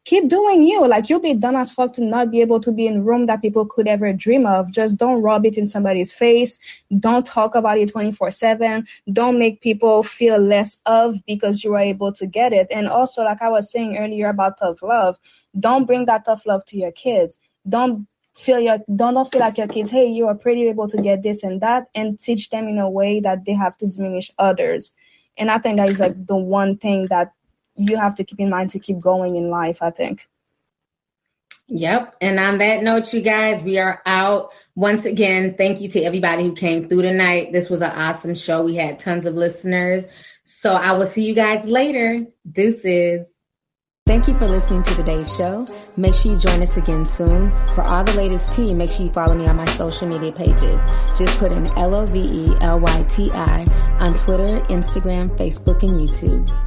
keep doing you. Like you'll be dumb as fuck to not be able to be in room that people could ever dream of. Just don't rub it in somebody's face. Don't talk about it 24 seven. Don't make people feel less of because you are able to get it. And also, like I was saying earlier about tough love, don't bring that tough love to your kids. Don't feel your don't, don't feel like your kids, hey, you are pretty able to get this and that and teach them in a way that they have to diminish others. And I think that is like the one thing that you have to keep in mind to keep going in life, I think. Yep. And on that note, you guys, we are out. Once again, thank you to everybody who came through tonight. This was an awesome show. We had tons of listeners. So I will see you guys later. Deuces. Thank you for listening to today's show. Make sure you join us again soon. For all the latest tea, make sure you follow me on my social media pages. Just put in L-O-V-E-L-Y-T-I on Twitter, Instagram, Facebook, and YouTube.